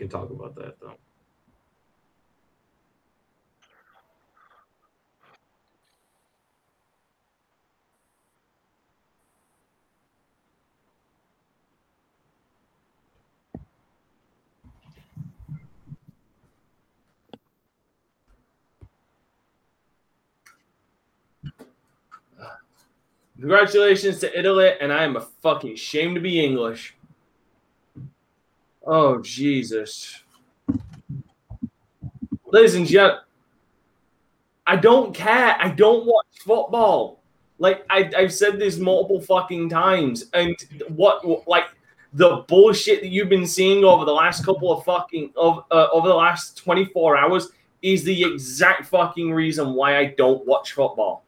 can talk about that though. Congratulations to Italy, and I am a fucking shame to be English. Oh Jesus, ladies and gentlemen, I don't care. I don't watch football. Like I, I've said this multiple fucking times, and what like the bullshit that you've been seeing over the last couple of fucking of uh, over the last twenty four hours is the exact fucking reason why I don't watch football.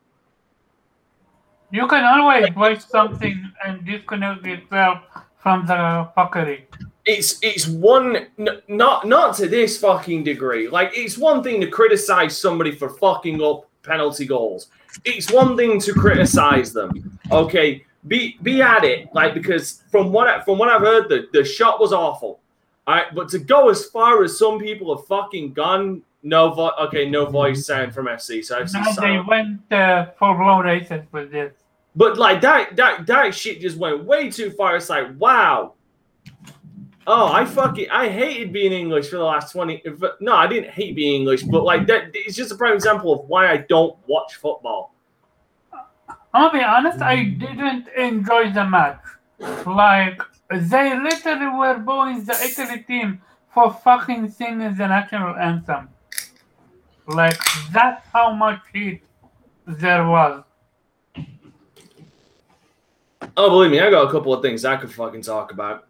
You can always watch something and disconnect yourself from the fuckery. It's it's one n- not not to this fucking degree. Like it's one thing to criticize somebody for fucking up penalty goals. It's one thing to criticize them. Okay, be be at it. Like because from what I, from what I've heard, the the shot was awful. All right, but to go as far as some people have fucking gone, no vo- okay, no voice sound from FC. So FC Now they went uh, full blown racist with this. But like that that that shit just went way too far. It's like, wow. Oh, I fucking I hated being English for the last 20 if- No, I didn't hate being English, but like that it's just a prime example of why I don't watch football. I'll be honest, I didn't enjoy the match. Like, they literally were booing the Italy team for fucking singing the national anthem. Like, that's how much heat there was. Oh, believe me, I got a couple of things I could fucking talk about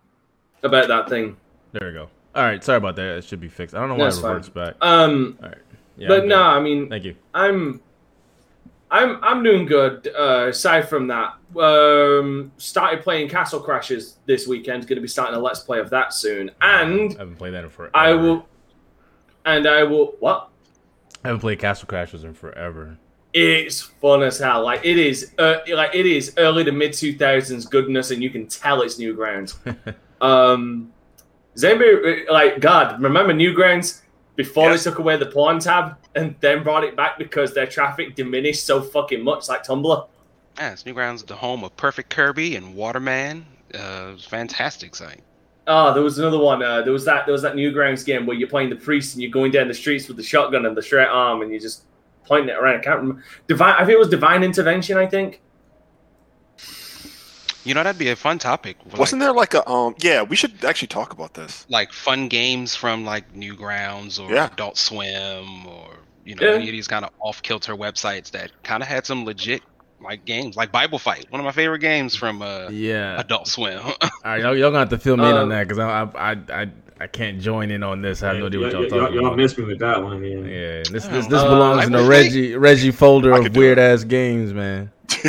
about that thing. There we go. All right, sorry about that. It should be fixed. I don't know why That's it fine. reverts back. Um All right. Yeah, but no. I mean Thank you. I'm I'm I'm doing good. Uh, aside from that, um, started playing Castle Crashers this weekend. Going to be starting a let's play of that soon, and I haven't played that in forever. I will, and I will. What? I haven't played Castle Crashers in forever. It's fun as hell. Like it is, uh, like it is early to mid two thousands goodness, and you can tell it's Newgrounds. um, does anybody like God? Remember Newgrounds before Yes. they took away the porn tab and then brought it back because their traffic diminished so fucking much, like Tumblr. Yes, Newgrounds, the home of Perfect Kirby and Waterman. Uh, it's a fantastic site. Oh, there was another one. Uh, there was that. There was that Newgrounds game where you're playing the priest and you're going down the streets with the shotgun and the straight arm and you're just pointing it around. I can't remember. Divine. I think it was Divine Intervention. I think. You know, that'd be a fun topic. Wasn't there like a um? Yeah, we should actually talk about this. like fun games from like Newgrounds or Yeah. Adult Swim or you know Yeah. any of these kind of off kilter websites that kind of had some legit like games like Bible Fight, one of my favorite games from uh, Yeah. Adult Swim. All right, y'all, y'all gonna have to fill me in Um, on that because I, I I I I can't join in on this. I have no idea what y'all y'all, talking y'all, y'all missed me with that one. Yeah. Yeah, this Oh, this, this uh, belongs I in the wish Reggie Reggie folder of could do weird ass games, man.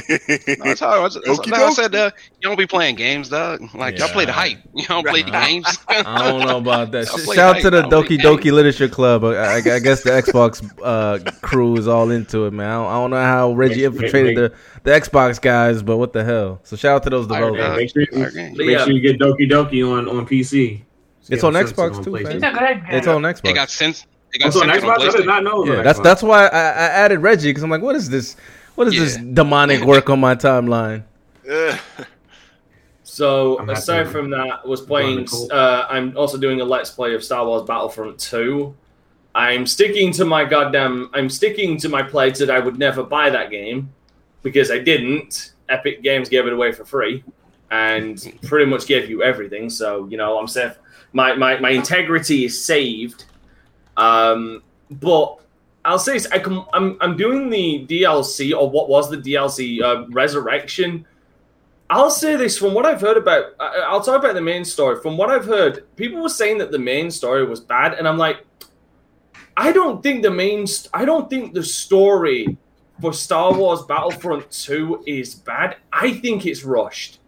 That's how I, was, that's Okie how I said. Uh, you don't be playing games, dog. Like y'all play the hype. You don't play the games. I don't know about that. I'll Sh- play Shout out to the Hype, I'll play Doki Doki. Literature Club. I, I, I guess the Xbox uh, crew is all into it, man. I don't, I don't know how Reggie infiltrated the, the Xbox guys, but what the hell? So shout out to those I developers. Make sure, you, make sure you get Doki Doki on on PC. It's on Xbox too, PlayStation. It's a great game. It's on Xbox. It got sense. It got Also on Xbox, on I did not know. yeah, on that's Xbox. that's why I, I added Reggie because I'm like, what is this? What is this demonic work on my timeline? So aside from that, was playing. Uh, I'm also doing a let's play of Star Wars Battlefront 2. I'm sticking to my goddamn. I'm sticking to my pledge that I would never buy that game because I didn't. Epic Games gave it away for free and pretty much gave you everything. So you know I'm safe. My my, my integrity is saved. Um, but I'll say this, I can, I'm I'm doing the DLC or what was the DLC uh, Resurrection. I'll say this from what I've heard about. I'll talk about the main story. From what I've heard, people were saying that the main story was bad, and I'm like, I don't think the main. St- I don't think the story for Star Wars Battlefront Two is bad. I think it's rushed.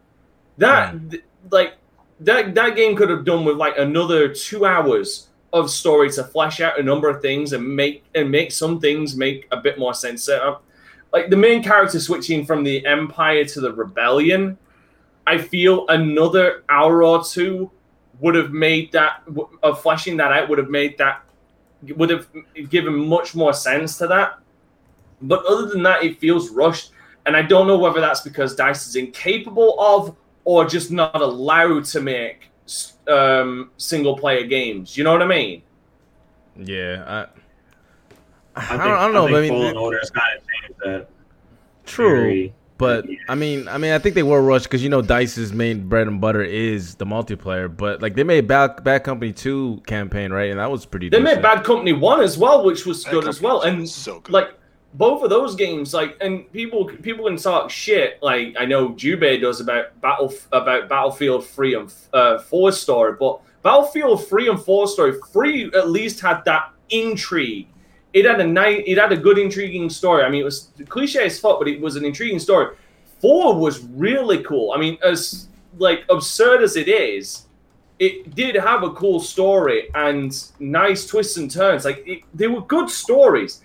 That th- like that that game could have done with like another two hours of story to flesh out a number of things and make and make some things make a bit more sense. Uh, like the main character switching from the Empire to the Rebellion, I feel another hour or two would have made that of fleshing that out would have made that would have given much more sense to that. But other than that, it feels rushed, and I don't know whether that's because Dice is incapable of or just not allowed to make um, single player games. You know what I mean? Yeah, I, I, I, think, don't, I don't know. I but I think mean, Fallen Order has kind of changed that. true. Very- But Yeah. I mean, I mean, I think they were rushed because you know Dice's main bread and butter is the multiplayer. But like they made Bad Bad Company Two campaign, right? And that was pretty. They decent. made Bad Company One as well, which was Bad good as well, and so good. like both of those games, like and people people can talk shit. Like I know Jubei does about battle about Battlefield Three and uh, Four story, but Battlefield Three and Four story, Three at least had that intrigue. It had a nice, it had a good intriguing story. I mean, it was cliche as fuck, but it was an intriguing story. Four was really cool. I mean, as like absurd as it is, it did have a cool story and nice twists and turns. Like it, they were good stories.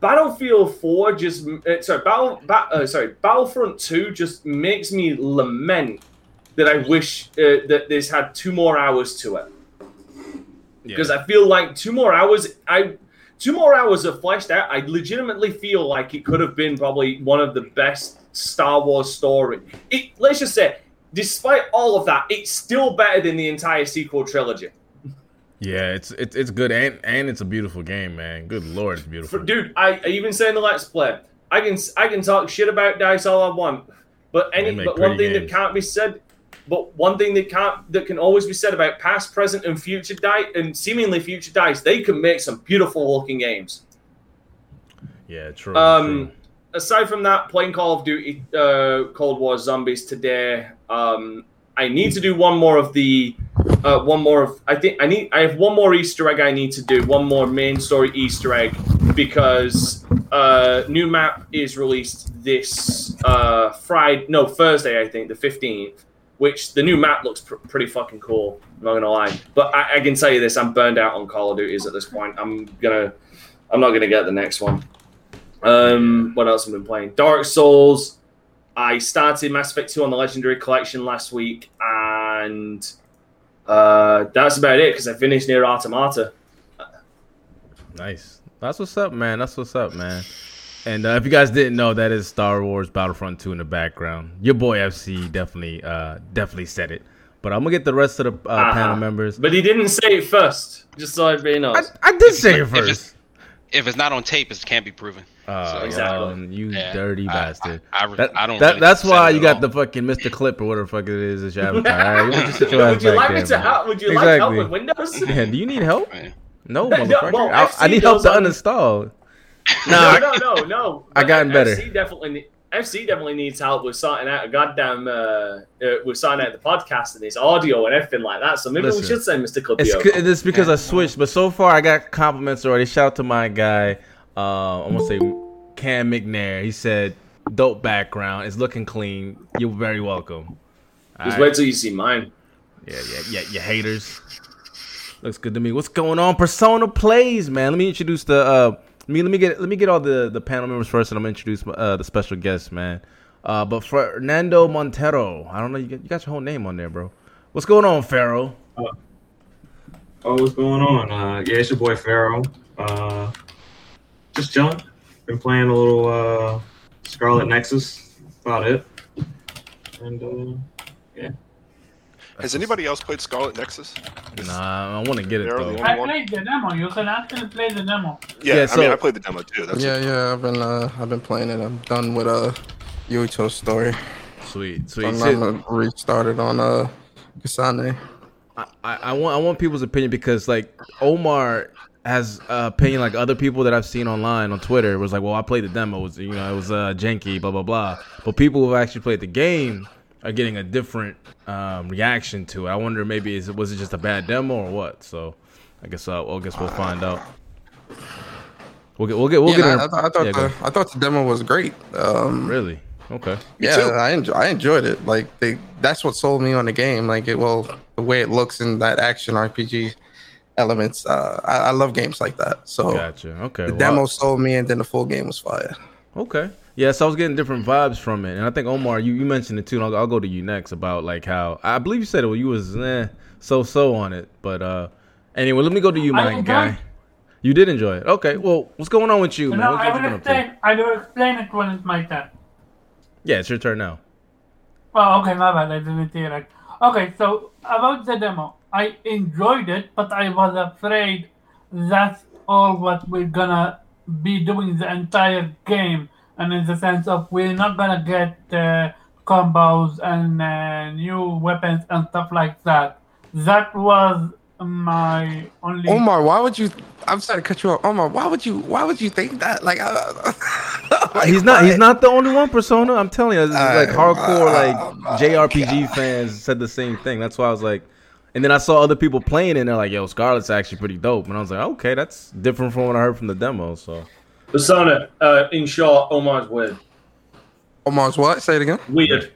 Battlefield Four just uh, sorry, Battle, ba- uh, sorry, Battlefront Two just makes me lament that I wish uh, that this had two more hours to it Yeah. because I feel like two more hours. I two more hours of fleshed out. I legitimately feel like it could have been probably one of the best Star Wars story. It let's just say, despite all of that, it's still better than the entire sequel trilogy. Yeah, it's it's it's good and and it's a beautiful game, man. Good lord, it's beautiful. For, dude, I, I even say in the Let's Play, I can I can talk shit about Dice all I want, but any but one thing that can't be said, but one thing that can't that can always be said about past, present, and future Dice and seemingly future Dice, they can make some beautiful looking games. yeah, true. Um, true. aside from that, playing Call of Duty, uh, Cold War Zombies today. Um, I need to do one more of the, uh, one more of. I think I need. I have one more Easter egg I need to do. One more main story Easter egg because uh, new map is released this uh, Friday. No, Thursday. I think the fifteenth. Which the new map looks pr- pretty fucking cool. I'm not gonna lie, but I, I can tell you this: I'm burned out on Call of Duties at this point. I'm gonna, I'm not gonna get the next one. Um, what else have I been playing? Dark Souls. I started Mass Effect 2 on the Legendary Collection last week, and uh, that's about it because I finished Nier Automata. Nice. That's what's up, man. That's what's up, man. And uh, if you guys didn't know, that is Star Wars Battlefront 2 in the background. Your boy FC definitely, uh, definitely said it. But I'm gonna get the rest of the uh, Uh-huh. panel members. But he didn't say it first, just so everybody I, knows. I did say it If it's- first. If it's not on tape, it can't be proven. Oh, Exactly. um, you Yeah, dirty I- bastard. I, I, That- I don't. that- really that's why you got all. the fucking Mr. Clip or whatever the fuck it is your avatar. All right, you want to sit your would you like there, me to help? Would you like help Exactly. with Windows? Yeah, do you need help? Man. No, No, motherfucker. well, I, I need help to on- uninstall. no, no, no, no. I gotten better. FC definitely, FC definitely needs help with sorting out a goddamn, uh, uh with sorting out the podcast and his audio and everything like that. So maybe Listen, we should send Mr. It's, c- it's because I switched, but so far I got compliments already. Shout out to my guy. Uh, I'm gonna say Cam McNair. He said, "Dope background. It's looking clean. You're very welcome." Just Alright. wait till you see mine. Yeah, yeah, yeah, you haters. Looks good to me. What's going on? Persona plays, man. Let me introduce the. Uh, let me let me get let me get all the the panel members first, and I'm gonna introduce uh, the special guests, man. Uh, but Fernando Montero, I don't know. You got, you got your whole name on there, bro. What's going on, Pharaoh? Oh, what's going on? Uh, yeah, it's your boy Pharaoh. Uh, just chilling. Been playing a little uh, Scarlet Nexus. About it. And uh, yeah. Has anybody else played Scarlet Nexus? Nah, I want to get it They're though. the I one? played the demo. You can actually play the demo. Yeah, Yeah, I so- mean, I played the demo too. That's yeah, yeah, I've been uh, I've been playing it. I'm done with uh, Yuito's story. Sweet, sweet. I'm, Shit. I'm gonna restarted on uh, Kasane. I, I I want I want people's opinion because like Omar has uh, opinion like other people that I've seen online on Twitter was like, well, I played the demo, it was you know, it was uh, janky, blah blah blah. But people who actually played the game are getting a different um, reaction to it. I wonder maybe is it was it just a bad demo or what? So I guess uh, well, I guess we'll find out. We'll get we'll get we'll yeah, get. I, I, thought- I thought yeah, the I thought the demo was great. Um, really okay. yeah. I enjoy, I enjoyed it. Like they, that's what sold me on the game. Like it, well, the way it looks in that action RPG elements. Uh, I, I love games like that. So Gotcha. Okay. the wow. demo sold me, and then the full game was fire. Okay. Yes, I was getting different vibes from it, and I think Omar, you, you mentioned it too. And I'll, I'll go to you next about like how I believe you said it. Well, you was eh, so so on it. But uh, anyway, let me go to you, my enjoyed- guy. You did enjoy it. Okay. Well, what's going on with you, man? No, What I you will been up to? explain. I will explain it when it's my turn. Yeah, it's your turn now. Oh, okay, my bad. I didn't hear it. Okay, so about the demo, I enjoyed it, but I was afraid that's all what we're gonna be doing the entire game, and in the sense of we're not gonna get uh, combos and uh, new weapons and stuff like that. That was my only. Omar, why would you? I'm sorry to cut you off. Omar, why would you? Why would you think that? Like, uh, like, he's not. why? He's not the only one. Persona. I'm telling you, this is like hardcore, like uh, JRPG fans said the same thing. That's why I was like, and then I saw other people playing, it and they're like, "Yo, Scarlet's actually pretty dope." And I was like, "Okay, that's different from what I heard from the demo." So Persona, uh, in short, Omar's weird. Omar's what? Say it again. Weird.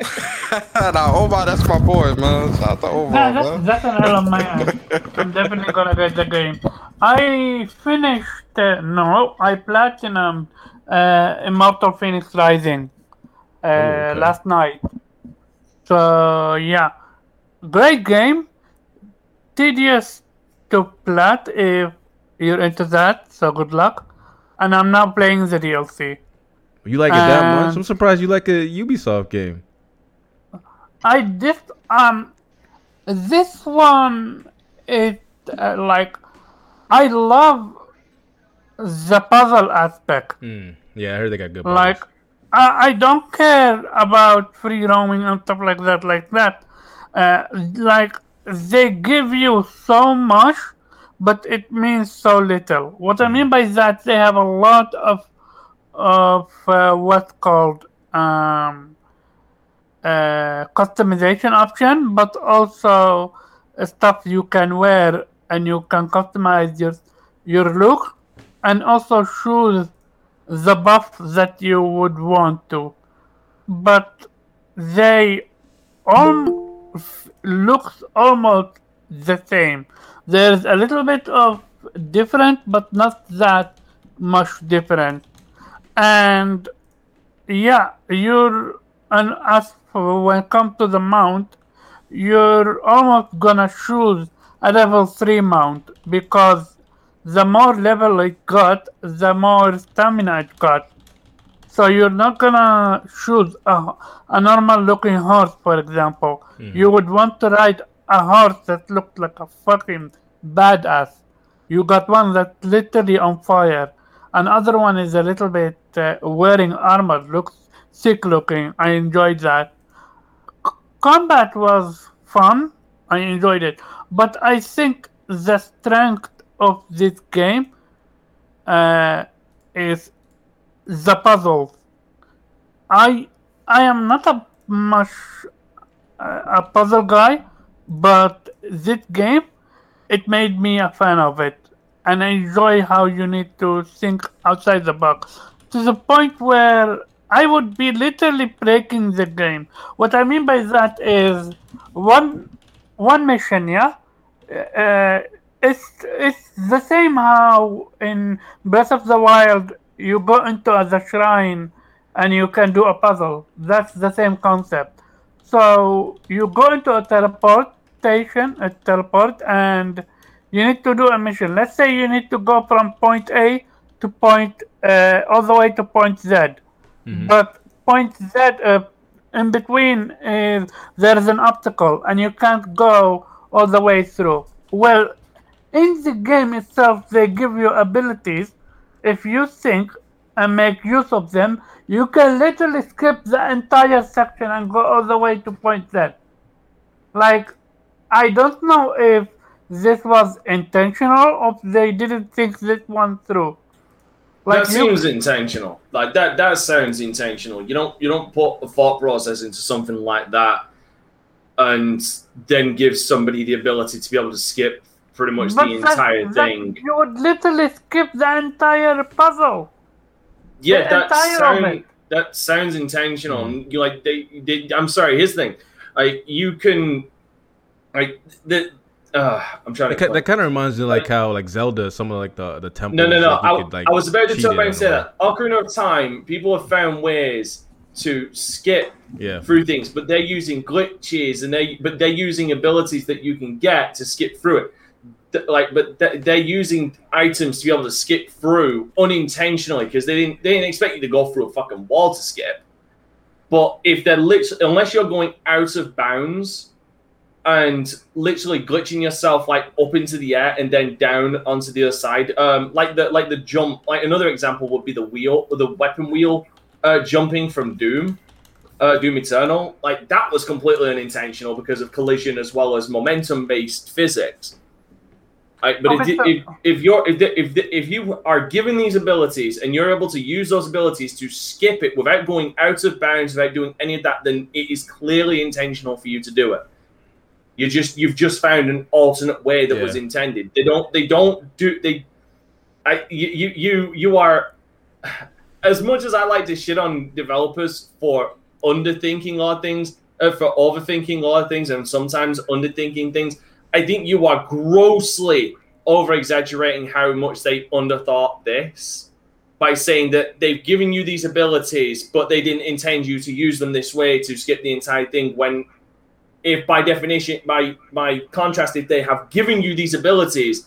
nah, Omar, that's my boy, man. Shout out to Omar, Nah, that's, man. that's an L on my end. I'm definitely gonna get the game. I finished, uh, no, I platinum uh, Immortal Fenyx Rising uh, okay. last night. So, yeah. Great game. Tedious to plat if you're into that, so good luck. And I'm now playing the DLC. you like it that Um, much? I'm surprised you like a Ubisoft game. I just um this one is uh, like I love the puzzle aspect. Hmm. Yeah, I heard they got good. Like. I, I don't care about free roaming and stuff like that like that. Uh, like they give you so much but it means so little. What I mean by that they have a lot of of uh, what's called um uh, customization option, but also stuff you can wear and you can customize your your look and also choose the buff that you would want to. But they all looks almost the same. There's a little bit of different, but not that much different. And yeah, you're and as for when it comes to the mount, you're almost gonna choose a level three mount because the more level it got, the more stamina it got. So you're not gonna choose a, a normal looking horse, for example. You would want to ride a horse that looked like a fucking badass. You got one that's literally on fire. Another one is a little bit uh, wearing armor, looks sick looking. I enjoyed that. C- combat was fun. I enjoyed it, but I think the strength of this game uh, is the puzzles. I I am not a much a puzzle guy, but this game it made me a fan of it, and I enjoy how you need to think outside the box to the point where I would be literally breaking the game. What I mean by that is one one mission, yeah. Uh, it's it's the same how in Breath of the Wild you go into the shrine and you can do a puzzle. That's the same concept. So you go into a teleportation, a teleport, and you need to do a mission. Let's say you need to go from point A to point uh, all the way to point Z. But point Z uh, in between is there's an obstacle and you can't go all the way through. Well, in the game itself, they give you abilities. If you think and make use of them, you can literally skip the entire section and go all the way to point Z. Like, I don't know if this was intentional or they didn't think this one through. Like that you- seems intentional. Like that. That sounds intentional. You don't. You don't put a thought process into something like that, and then give somebody the ability to be able to skip pretty much But the entire that- thing. You would literally skip the entire puzzle. Yeah, the that entire sound, that sounds intentional. And You like they, they. I'm sorry. Here's the thing. Like you can, like the. Uh, I'm trying That, to. that kind of reminds me like how like Zelda, some of like the the temples. No, no, no. like, I, could, like, I was about to cheat talk about and say that. Ocarina of Time, people have found ways to skip Yeah. through things, but they're using glitches and they but they're using abilities that you can get to skip through it. Like, but they're using items to be able to skip through unintentionally because they didn't they didn't expect you to go through a fucking wall to skip. But if they're literally, unless you're going out of bounds and literally glitching yourself like up into the air and then down onto the other side, um, like the like the jump, like another example would be the wheel, or the weapon wheel uh, jumping from Doom, uh, Doom Eternal. Like that was completely unintentional because of collision as well as momentum based physics. Like, but Okay, if, so- if, if you're if, the, if, the, if you are given these abilities and you're able to use those abilities to skip it without going out of bounds, without doing any of that, then it is clearly intentional for you to do it. You just you've just found an alternate way that was intended. They don't they don't do they. I you you you, you are as much as I like to shit on developers for underthinking a lot of things, uh, for overthinking a lot of things, and sometimes underthinking things, I think you are grossly over exaggerating how much they underthought this by saying that they've given you these abilities, but they didn't intend you to use them this way to skip the entire thing. When, if by definition, by by contrast, if they have given you these abilities,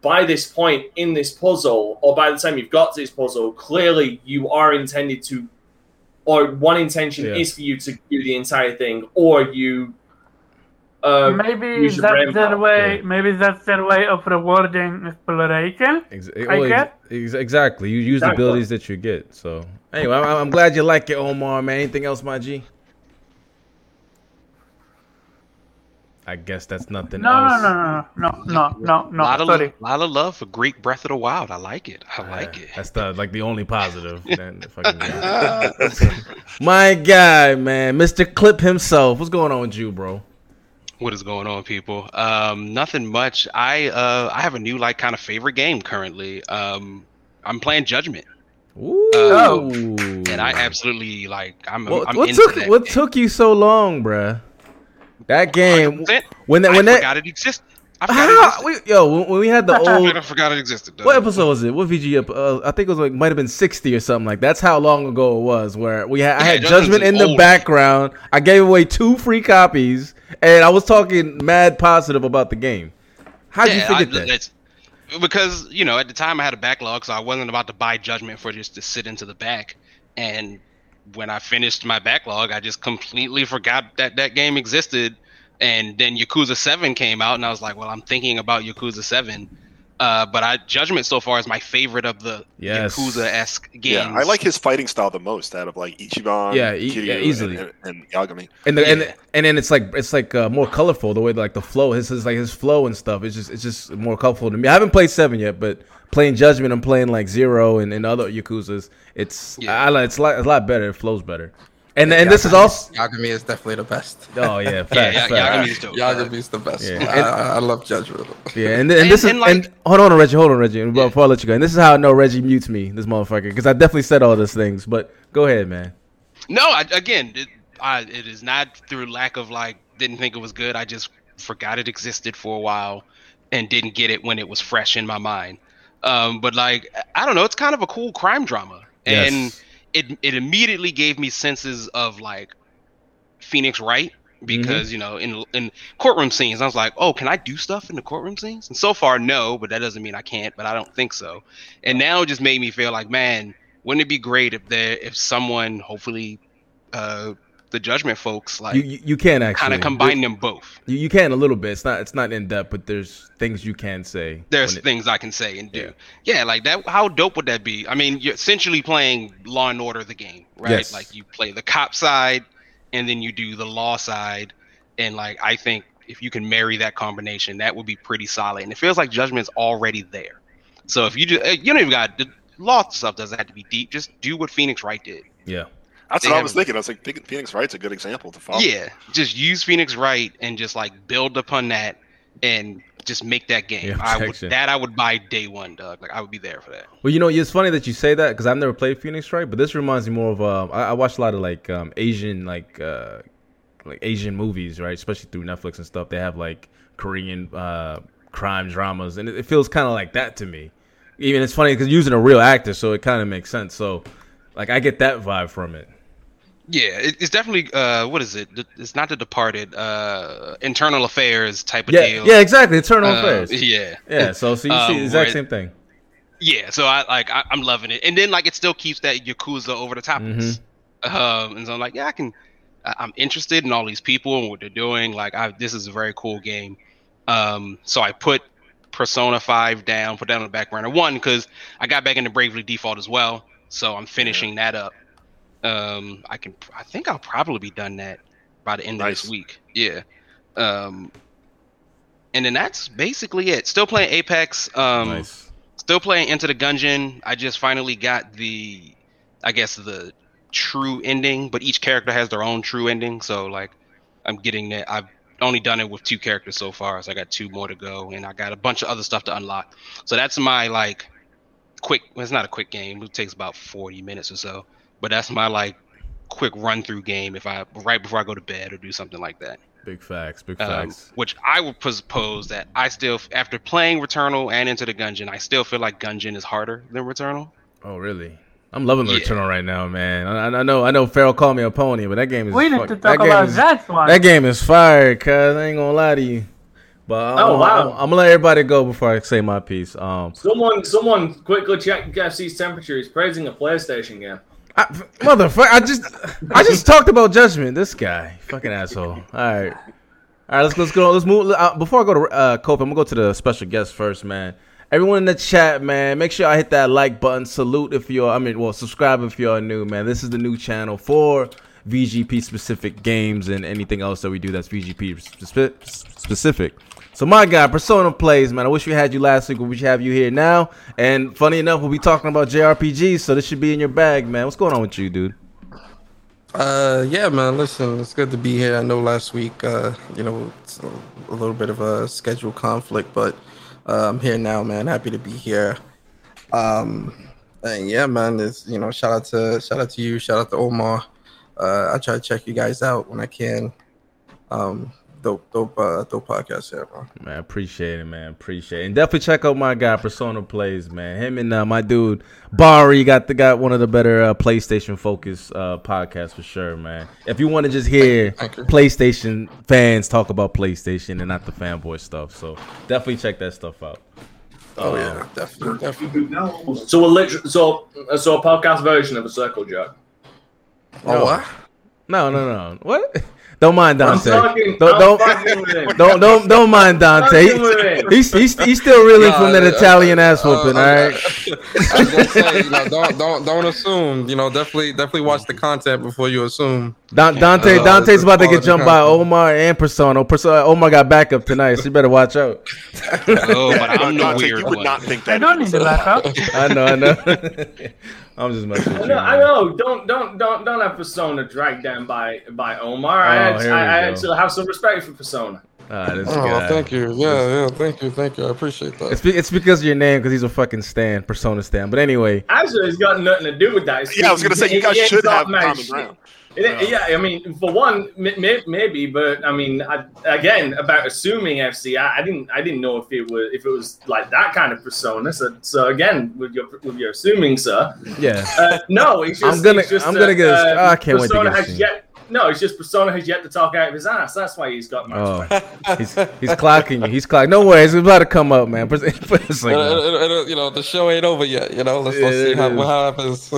by this point in this puzzle, or by the time you've got to this puzzle, clearly you are intended to, or one intention Yeah. is for you to do the entire thing, or you. Uh, maybe use your that's brain their way. Yeah. Maybe that's their way of rewarding exploration. Ex- I well, ex- get- ex- exactly. You use the Exactly. abilities that you get. So anyway, I'm, I'm glad you like it, Omar. Man, anything else, my G? I guess that's nothing No, no, else. no, no, no, no, no, no. lot of Sorry. lot of love for Greek Breath of the Wild. I like it. I like Yeah, it. That's the like the only positive. Then the fucking- my guy, man, Mr. Clip himself. What's going on with you, bro? What is going on, people? Um, nothing much. I uh, I have a new like kind of favorite game currently. Um, I'm playing Judgment, Ooh. Oh. and I absolutely like. I'm. What, I'm what into took that what game. took you so long, bruh? That game 100%. when that I when that got it existed. I how, we, yo when, when we had the I old forgot it existed. dog. what episode was it? What VG? Uh, I think it was like might have been sixty or something like. That's how long ago it was. Where we had I had Judgment in the old background. I gave away two free copies, and I was talking mad positive about the game. How'd you Yeah, forget I- that? Because you know at the time I had a backlog, so I wasn't about to buy Judgment for just to sit into the back. And when I finished my backlog, I just completely forgot that that game existed. And then Yakuza Seven came out, and I was like, "Well, I'm thinking about Yakuza Seven." Uh, but I Judgment so far is my favorite of the Yes. Yakuza esque games. Yeah, I like his fighting style the most out of like Ichiban, Yeah, e- Kiryu, yeah, easily. and, and, and Yagami. and the, Yeah. and and then it's like it's like uh, more colorful the way like the flow his, his like his flow and stuff it's just it's just more colorful to me. I haven't played seven yet, but playing Judgment and playing like Zero and, and other Yakuza's it's Yeah. I, like it's a lot, a lot better. It flows better. And and this is also Yagami is definitely the best. oh yeah Yeah, facts, yeah, facts. Yagami's dope. Yagami's the best. Yeah. I, I, I love Judgment. Yeah, and, and, And- this is and, like- and hold on, Reggie, hold on, Reggie, and before I let you go. And this is how I know Reggie mutes me, this motherfucker, because I definitely said all those things. But go ahead, man. No, I, again, it, I, it is not through lack of like didn't think it was good. I just forgot it existed for a while and didn't get it when it was fresh in my mind. Um, but like I don't know, it's kind of a cool crime drama, and Yes. It it immediately gave me senses of like Phoenix Wright because you know in in courtroom scenes I was like, oh, can I do stuff in the courtroom scenes? And so far, no, but that doesn't mean I can't. But I don't think so. And now it just made me feel like, man, wouldn't it be great if there if someone, hopefully, uh, the Judgment folks, like You you, you can actually kind of combine them both. You, you can a little bit. It's not it's not in depth, but there's things you can say. There's it- things I can say and do. Yeah. like that. How dope would that be? I mean, you're essentially playing Law and Order, the game, right? Yes. Like you play the cop side, and then you do the law side, and like I think if you can marry that combination, that would be pretty solid. And it feels like Judgment's already there. So if you just eh, you don't even got the law stuff doesn't have to be deep. Just do what Phoenix Wright did. yeah. That's They what I was thinking. I was like, Phoenix- Phoenix Wright's a good example to follow. Yeah, just use Phoenix Wright and just like build upon that and just make that game. Yeah, I would objection. that I would buy day one, Doug. Like I would be there for that. Well, you know, it's funny that you say that because I've never played Phoenix Wright, but this reminds me more of um, I, I watch a lot of like um, Asian like uh, like Asian movies, right? Especially through Netflix and stuff. They have like Korean uh, crime dramas, and it, it feels kind of like that to me. Even it's funny because using a real actor, so it kind of makes sense. So, like, I get that vibe from it. Yeah, it, it's definitely uh, what is it? It's not the Departed, uh, Internal Affairs type of Yeah, deal. yeah, exactly. Internal Um, Affairs. Yeah, Yeah, so so you Um, see the exact same thing. yeah. So I like I, I'm loving it, and then like it still keeps that Yakuza over the top. Mhm. Um, and so I'm like, yeah, I can. I- I'm interested in all these people and what they're doing. Like, I, this is a very cool game. Um, so I put Persona 5 down, put that on the back burner. One, because I got back into Bravely Default as well, so I'm finishing that up. Um, I can, I think I'll probably be done that by the end of this week. Yeah. Um, and then that's basically it. Still playing Apex. Um, nice. still playing Into the Gungeon. I just finally got the, I guess the true ending, but each character has their own true ending. So like, I'm getting that. I've only done it with two characters so far, so I got two more to go, and I got a bunch of other stuff to unlock. So that's my like quick. Well, it's not a quick game. It takes about 40 minutes or so, but that's my like quick run through game if I right before I go to bed or do something like that. Big facts. Big Um, facts. which I would propose that I still, after playing Returnal and Into the Gungeon, I still feel like Gungeon is harder than Returnal. Oh, really? I'm loving the Yeah. Returnal right now, man. I, I know, I know. Farrell called me a pony, but that game is. We need fuck- to that talk game about is- that one. That game is fire, cuz I ain't gonna lie to you. But Oh, I'm, wow. I'm, I'm gonna let everybody go before I say my piece. Um, Someone, someone, quickly check KFC's temperature. He's praising a PlayStation game. I, motherfucker, I just, I just talked about Judgment. This guy, fucking asshole. All right, all right. Let's let's go. Let's move. Uh, before I go to uh, Kofi, I'm gonna go to the special guest first, man. Everyone in the chat, man, make sure I hit that like button. Salute if you're, I mean, well, subscribe if you're new, man. This is the new channel for VGP specific games and anything else that we do that's VGP spe- specific. So my guy, Persona plays, man. I wish we had you last week, but we should have you here now. And funny enough, we'll be talking about JRPGs, so this should be in your bag, man. What's going on with you, dude? Uh, yeah, man. Listen, it's good to be here. I know last week, uh, you know, it's a, little bit of a schedule conflict, but uh, I'm here now, man. Happy to be here. Um, and yeah, man. It's you know, shout out to shout out to you, shout out to Omar. Uh, I try to check you guys out when I can. Um, dope, dope, uh, dope podcast here, bro. Man, appreciate it, man. Appreciate it. And definitely check out my guy, Persona Plays, man. Him and uh, my dude, Bari, got the got one of the better uh, PlayStation focused uh, podcasts for sure, man. If you want to just hear PlayStation fans talk about PlayStation and not the fanboy stuff, so definitely check that stuff out. Oh yeah, definitely, definitely. So a literal, so so a podcast version of a circle jerk. Oh what? No, no, no. What? Don't mind Dante. fucking, Don't don't, fucking with him. don't don't don't mind Dante. Fucking with him. He's he's, he's still reeling Nah, from that uh, Italian ass whooping. uh, all right. I was gonna say, you know, don't don't don't assume. You know, definitely definitely watch the content before you assume. Don, Dante Uh, Dante's about to get jumped by. Omar and Persona. Persona Omar got backup tonight, so you better watch out. Oh, but I'm the Dante, weird you would one. not think that. I don't need to laugh you backup. I know, I know. I'm just messing with I you. know, I know. Don't don't don't don't have Persona dragged down by by Omar. I, Oh, act- here we I, I actually have some respect for Persona. Ah, this Oh, guy. thank you. Yeah, yeah, thank you, thank you. I appreciate that. It's, be, it's because of your name, because he's a fucking stan, Persona stan. But anyway, Actually, it's got nothing to do with that. It's Yeah, I was gonna say you guys should have common ground. It yeah, I mean, for one, may, may, maybe, but I mean, I, again, about assuming FC, I, I didn't, I didn't know if it was, if it was like that kind of persona. So, so again, with your, with your assuming, sir, yeah. uh, no, it's just, I'm gonna- just, I'm gonna uh, get uh, oh, I can't wait to Persona get a has yet. No, it's just Persona has yet to talk out of his ass. That's why he's got my Oh, he's he's clocking you. He's clocking. No worries, it's about to come up, man. Like, It- it- it- you know, the show ain't over yet. You know, let's, let's see how, is. what happens.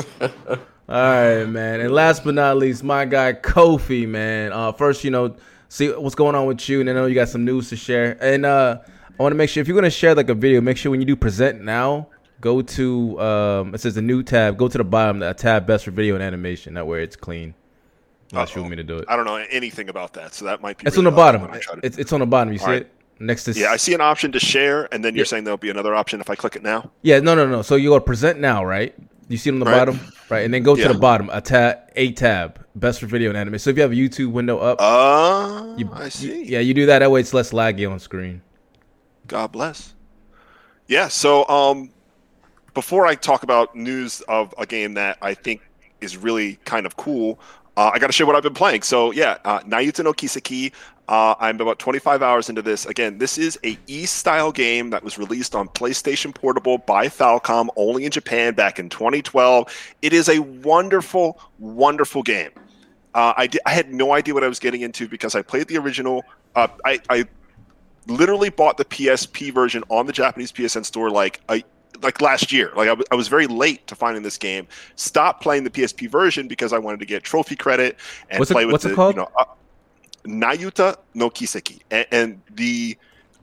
All right, man. And last but not least, my guy Kofi, man. Uh, first, you know, see what's going on with you, and I know you got some news to share. And uh, I want to make sure if you're gonna share like a video, make sure when you do present now, go to um, it says the new tab. Go to the bottom, the tab best for video and animation. That way it's clean. Unless you Uh-oh. want me to do it. I don't know anything about that, so that might be. It's on the bottom. helpful when I try to- It's it's on the bottom. You see All right. it next to Yeah, I see an option to share, and then you're Yeah. saying there'll be another option if I click it now. Yeah, no, no, no. So you go to present now, right? You see it on the Right. bottom, right? And then go to the bottom, a tab, a tab, best for video and anime. So if you have a YouTube window up, Uh, you, I you- see. yeah, you do that. That way it's less laggy on screen. God bless. Yeah. So, um, before I talk about news of a game that I think is really kind of cool, uh, I got to share what I've been playing. So, yeah, uh, Nayuta no Kiseki. Uh, I'm about 25 hours into this. Again, this is a Ys-style game that was released on PlayStation Portable by Falcom only in Japan back in 2012. It is a wonderful, wonderful game. Uh, I did, I had no idea what I was getting into because I played the original. Uh, I, I literally bought the PSP version on the Japanese PSN store like a, like last year. Like I, w- I was very late to finding this game. Stopped playing the PSP version because I wanted to get trophy credit and What's it- play with what's it called? you know uh, Nayuta no Kiseki and, and the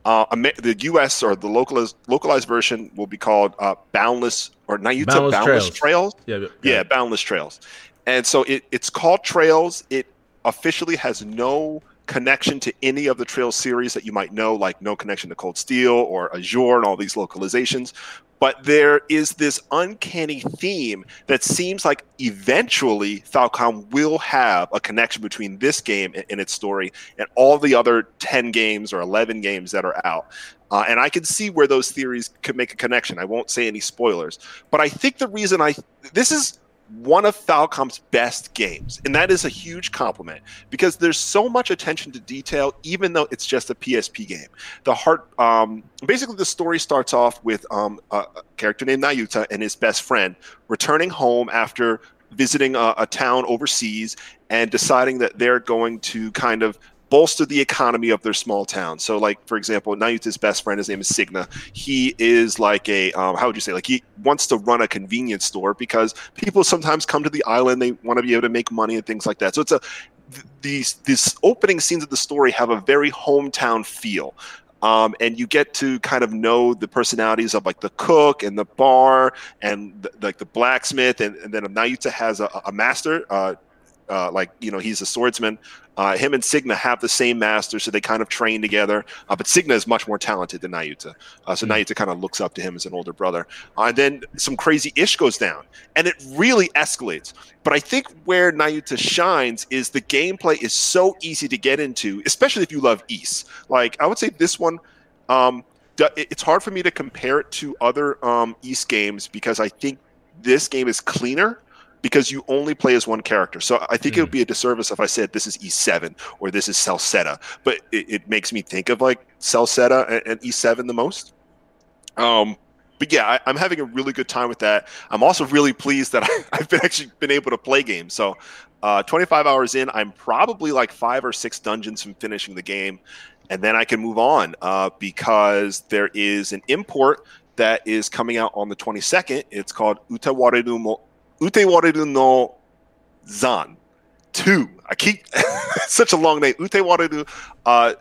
uh, the U.S. or the localized localized version will be called uh, Boundless or Nayuta Boundless Boundless, Trails. Trails. Yeah, but- Yeah, Boundless Trails. And so it, it's called Trails. It officially has no connection to any of the Trails series that you might know, like no connection to Cold Steel or Azure and all these localizations. But there is this uncanny theme that seems like eventually Falcom will have a connection between this game and, and its story and all the other 10 games or 11 games that are out. Uh, and I can see where those theories could make a connection. I won't say any spoilers, but I think the reason I this is one of Falcom's best games, and that is a huge compliment because there's so much attention to detail, even though it's just a PSP game. The heart, um, basically, the story starts off with um, a, character named Nayuta and his best friend returning home after visiting a, a town overseas and deciding that they're going to kind of bolster the economy of their small town. So, like for example, Nayuta's best friend, his name is Signa. He is like a um, how would you say? Like he wants to run a convenience store because people sometimes come to the island. They want to be able to make money and things like that. So it's a these these opening scenes of the story have a very hometown feel. Um, and you get to kind of know the personalities of like the cook and the bar and the, like the blacksmith and, and then Nayuta has a, a master uh, uh, like you know he's a swordsman. Uh, him and Signa have the same master, so they kind of train together. Uh, but Signa is much more talented than Nayuta, uh, so Nayuta kind of looks up to him as an older brother. Uh, and then some crazy ish goes down, and it really escalates. But I think where Nayuta shines is the gameplay is so easy to get into, especially if you love Ys. Like I would say this one. Um, it's hard for me to compare it to other um, Ys games because I think this game is cleaner because you only play as one character. So I think it would be a disservice if I said this is Ys 7 or this is Celceta, but it, it makes me think of like Celceta and, and Ys 7 the most. Um, but yeah, I, I'm having a really good time with that. I'm also really pleased that I, I've been actually been able to play games. So, uh, 25 hours in, I'm probably like five or six dungeons from finishing the game, and then I can move on uh, because there is an import that is coming out on the 22nd. It's called Utawareru Utawareru no Zan 2. I keep such a long name. Utawareru uh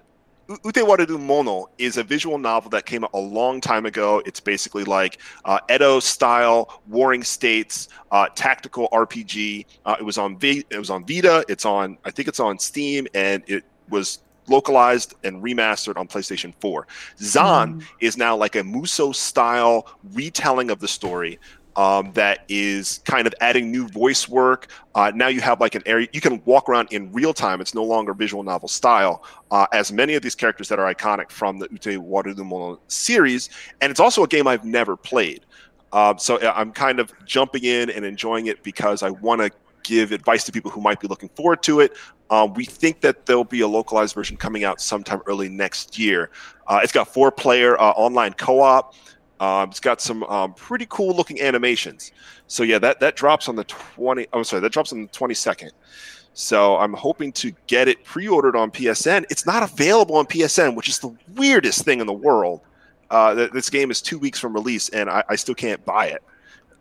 Utawareru Mono is a visual novel that came out a long time ago. It's basically like uh, Edo style Warring States uh, tactical RPG. Uh, it was on v- it was on Vita. It's on I think it's on Steam, and it was localized and remastered on PlayStation 4. Zan is now like a Muso style retelling of the story um, that is kind of adding new voice work. Uh, now you have like an area you can walk around in real time. It's no longer visual novel style, uh, as many of these characters that are iconic from the Utawarerumono series. And it's also a game I've never played. Um, so I- I'm kind of jumping in and enjoying it because I want to give advice to people who might be looking forward to it. Um, we think that there'll be a localized version coming out sometime early next year. Uh, it's got four player uh, online co op. Um, it's got some um, pretty cool looking animations. So yeah, that that drops on the twenty. I'm sorry, that drops on the twenty second. So I'm hoping to get it pre-ordered on PSN. It's not available on PSN, which is the weirdest thing in the world. Uh, th- this game is two weeks from release, and I, I still can't buy it.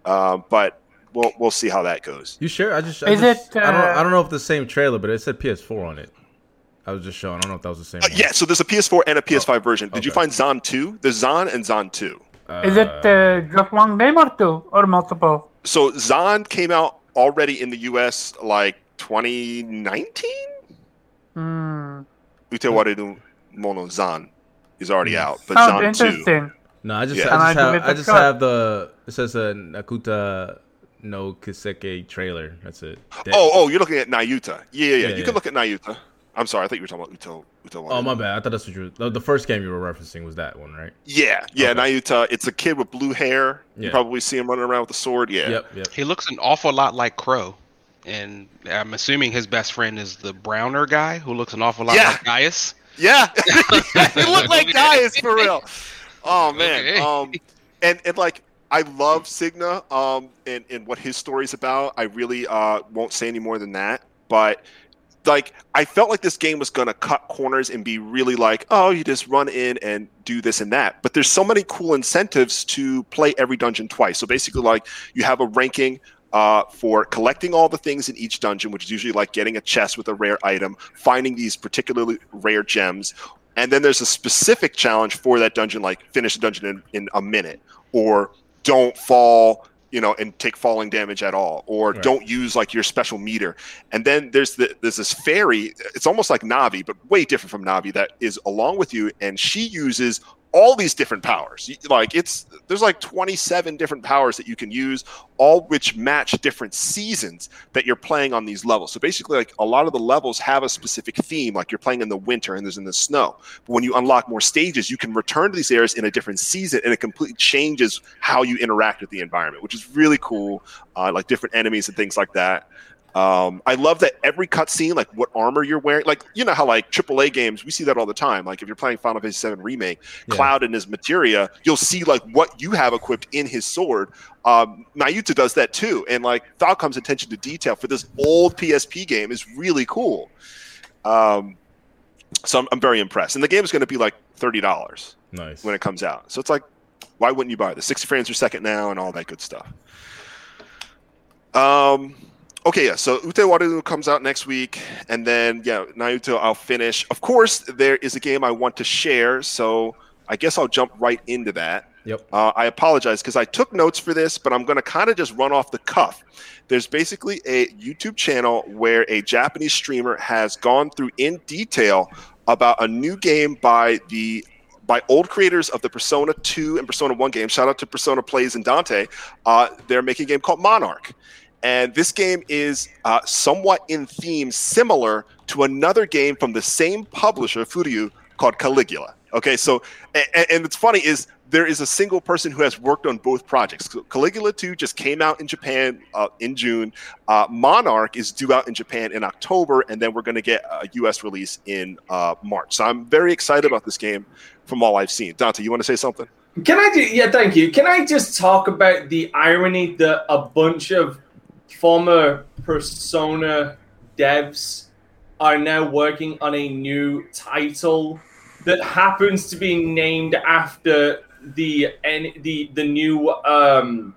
Um, but we'll we'll see how that goes. You sure? I just, I, Is just it, I don't uh, I don't know if the same trailer, but it said PS4 on it. I was just showing. I don't know if that was the same. Uh, one. yeah, so there's a PS4 and a PS5 version. Did you find Zan 2? There's Zan and Zan 2. Is it uh, just one game or two or multiple? So Zan came out already in the US like 2019? Hmm. Utawareru Mono Zan is already out, but Sounds Zan 2. interesting. No, I just, Yeah. I just have, give it I a just have the. It says a Nayuta no Kiseki trailer. That's it. That- Oh, oh, you're looking at Nayuta. Yeah, yeah, yeah. Yeah, you yeah. can look at Nayuta. I'm sorry, I thought you were talking about Uto Utawareru. Oh my bad. I thought that's what you. Were, the, the first game you were referencing was that one, right? Yeah, yeah, Okay. Nayuta. It's a kid with blue hair. You Yeah. probably see him running around with a sword. Yeah. Yep, yep. He looks an awful lot like Crow, and I'm assuming his best friend is the browner guy who looks an awful lot Yeah. like Gaius. Yeah, they look like guys for real. Oh man, Okay. um, and and like I love Signa, um, and and what his story's about. I really uh won't say any more than that. but like I felt like this game was going to cut corners and be really like, oh, you just run in and do this and that. But there's so many cool incentives to play every dungeon twice. So basically, like you have a ranking uh, for collecting all the things in each dungeon, which is usually like getting a chest with a rare item, finding these particularly rare gems. And then there's a specific challenge for that dungeon, like finish the dungeon in, in a minute, or don't fall you know, and take falling damage at all, or Right. don't use like your special meter. And then there's the, there's this fairy. It's almost like Navi, but way different from Navi. That is along with you, and she uses all these different powers. Like it's there's like 27 different powers that you can use, all which match different seasons that you're playing on these levels. So basically, like a lot of the levels have a specific theme. Like you're playing in the winter and there's in the snow. But when you unlock more stages, you can return to these areas in a different season, and it completely changes how you interact with the environment, which is really cool. Uh, like different enemies and things like that. Um, I love that every cutscene, like what armor you're wearing, like you know how like AAA games, we see that all the time. Like if you're playing Final Fantasy VII Remake, Yeah. Cloud and his materia, you'll see like what you have equipped in his sword. Um, Nayuta does that too, and like Falcom's attention to detail for this old PSP game is really cool. Um, so I'm, I'm very impressed, and the game is going to be like thirty dollars Nice. when it comes out. So it's like, why wouldn't you buy this? 60 frames per second now and all that good stuff. Um, okay, yeah. So Utawareru comes out next week, and then yeah, Nayuta I'll finish. Of course, there is a game I want to share, so I guess I'll jump right into that. Yep. Uh, I apologize because I took notes for this, but I'm going to kind of just run off the cuff. There's basically a YouTube channel where a Japanese streamer has gone through in detail about a new game by the by old creators of the Persona 2 and Persona 1 game. Shout out to Persona Plays and Dante. Uh, they're making a game called Monarch. And this game is uh, somewhat in theme similar to another game from the same publisher, Furyu, called Caligula. Okay, so and, and it's funny is there is a single person who has worked on both projects. Caligula 2 just came out in Japan uh, in June. Uh, Monarch is due out in Japan in October, and then we're going to get a US release in uh, March. So I'm very excited about this game from all I've seen. Dante, you want to say something? Can I do? Yeah, thank you. Can I just talk about the irony that a bunch of former Persona devs are now working on a new title that happens to be named after the the the new um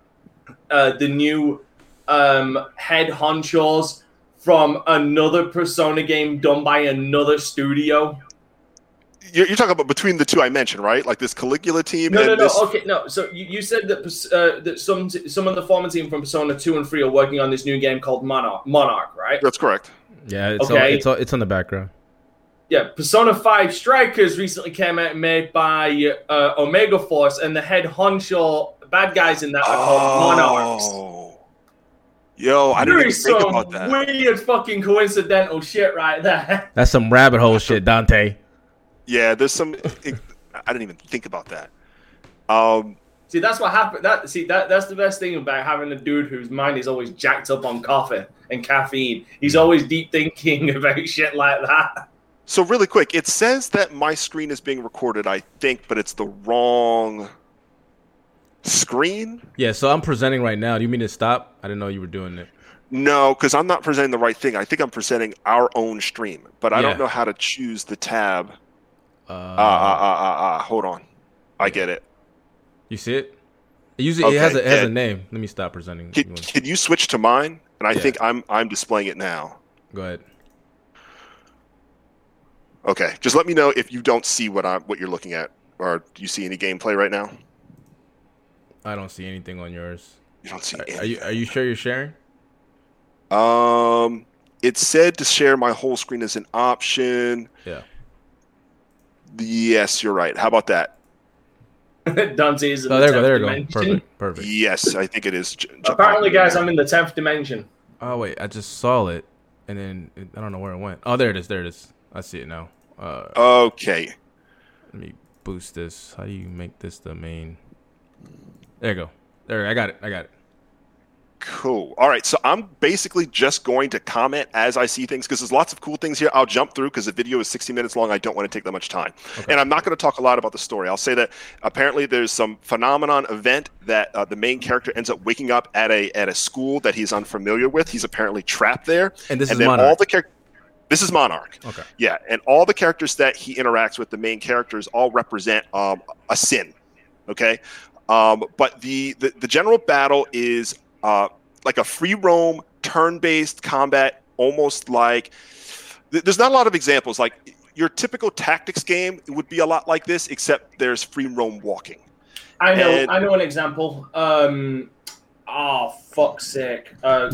uh the new um head honchos from another Persona game done by another studio. You're, you're talking about between the two I mentioned, right? Like this Caligula team No, and no, no. this. Okay, no. So you, you said that uh, that some some of the former team from Persona two and three are working on this new game called Monarch, Monarch, right? That's correct. Yeah, it's all, Okay. it's all, it's on the background. Yeah. Persona five Strikers recently came out made by uh, Omega Force, and the head honcho bad guys in that are called Monarchs. Oh. Yo, I There didn't even think some about that. weird fucking coincidental shit right there. That's some rabbit hole shit, Dante. Yeah, there's some. It, I didn't even think about that. Um, See, that's what happened. That see that that's the best thing about having a dude whose mind is always jacked up on coffee and caffeine. He's always deep thinking about shit like that. so really quick, it says that my screen is being recorded. I think, but it's the wrong screen. Yeah, so I'm presenting right now. Do you mean to stop? I didn't know you were doing it. No, because I'm not presenting the right thing. I think I'm presenting our own stream, but I Yeah. don't know how to choose the tab. Uh, Ah, ah, ah, ah, ah. Hold on. I get it. you see it? It usually it has a it has a name. Let me stop presenting. Can, can you switch to mine? And I Yeah. think I'm I'm displaying it now. Go ahead. Okay, just let me know if you don't see what I'm what you're looking at, or do you see any gameplay right now? I don't see anything on yours. You don't see. Are, Any. are you are you sure you're sharing? Um, it said to share my whole screen as an option. Yeah. Yes, you're right. How about that? Dante is in Oh, the there you go. 10th There you go. dimension. Perfect. Perfect. Yes, I think it is. J- j- Apparently, guys, I'm in the tenth dimension. Oh wait, I just saw it, and then it, I don't know where it went. Oh, there it is. There it is. I see it now. Uh, Okay. let me boost this. How do you make this the main? There you go. There, I got it. I got it. Cool. All right. So I'm basically just going to comment as I see things because there's lots of cool things here. I'll jump through because the video is 60 minutes long. I don't want to take that much time. And I'm not going to talk a lot about the story. I'll say that apparently there's some phenomenon event that uh, the main character ends up waking up at a at a school that he's unfamiliar with. He's apparently trapped there. And this and is then Monarch. all the characters. This is Monarch. Okay. Yeah, and all the characters that he interacts with, the main characters, all represent um, a sin. Okay, um, but the, the the general battle is uh, like a free roam, turn-based combat, almost like. There's not a lot of examples. Like your typical tactics game would be a lot like this, except there's free roam walking. I know. And- I know an example. Um, oh fuck's sake. Uh,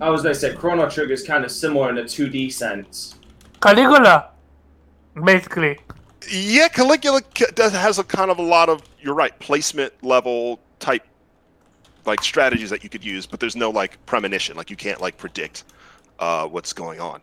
I was gonna say Chrono Trigger is kind of similar in a 2D sense. Caligula, basically. Yeah, Caligula does, has a kind of a lot of you're right placement level type like strategies that you could use, but there's no like premonition, like you can't like predict uh, what's going on.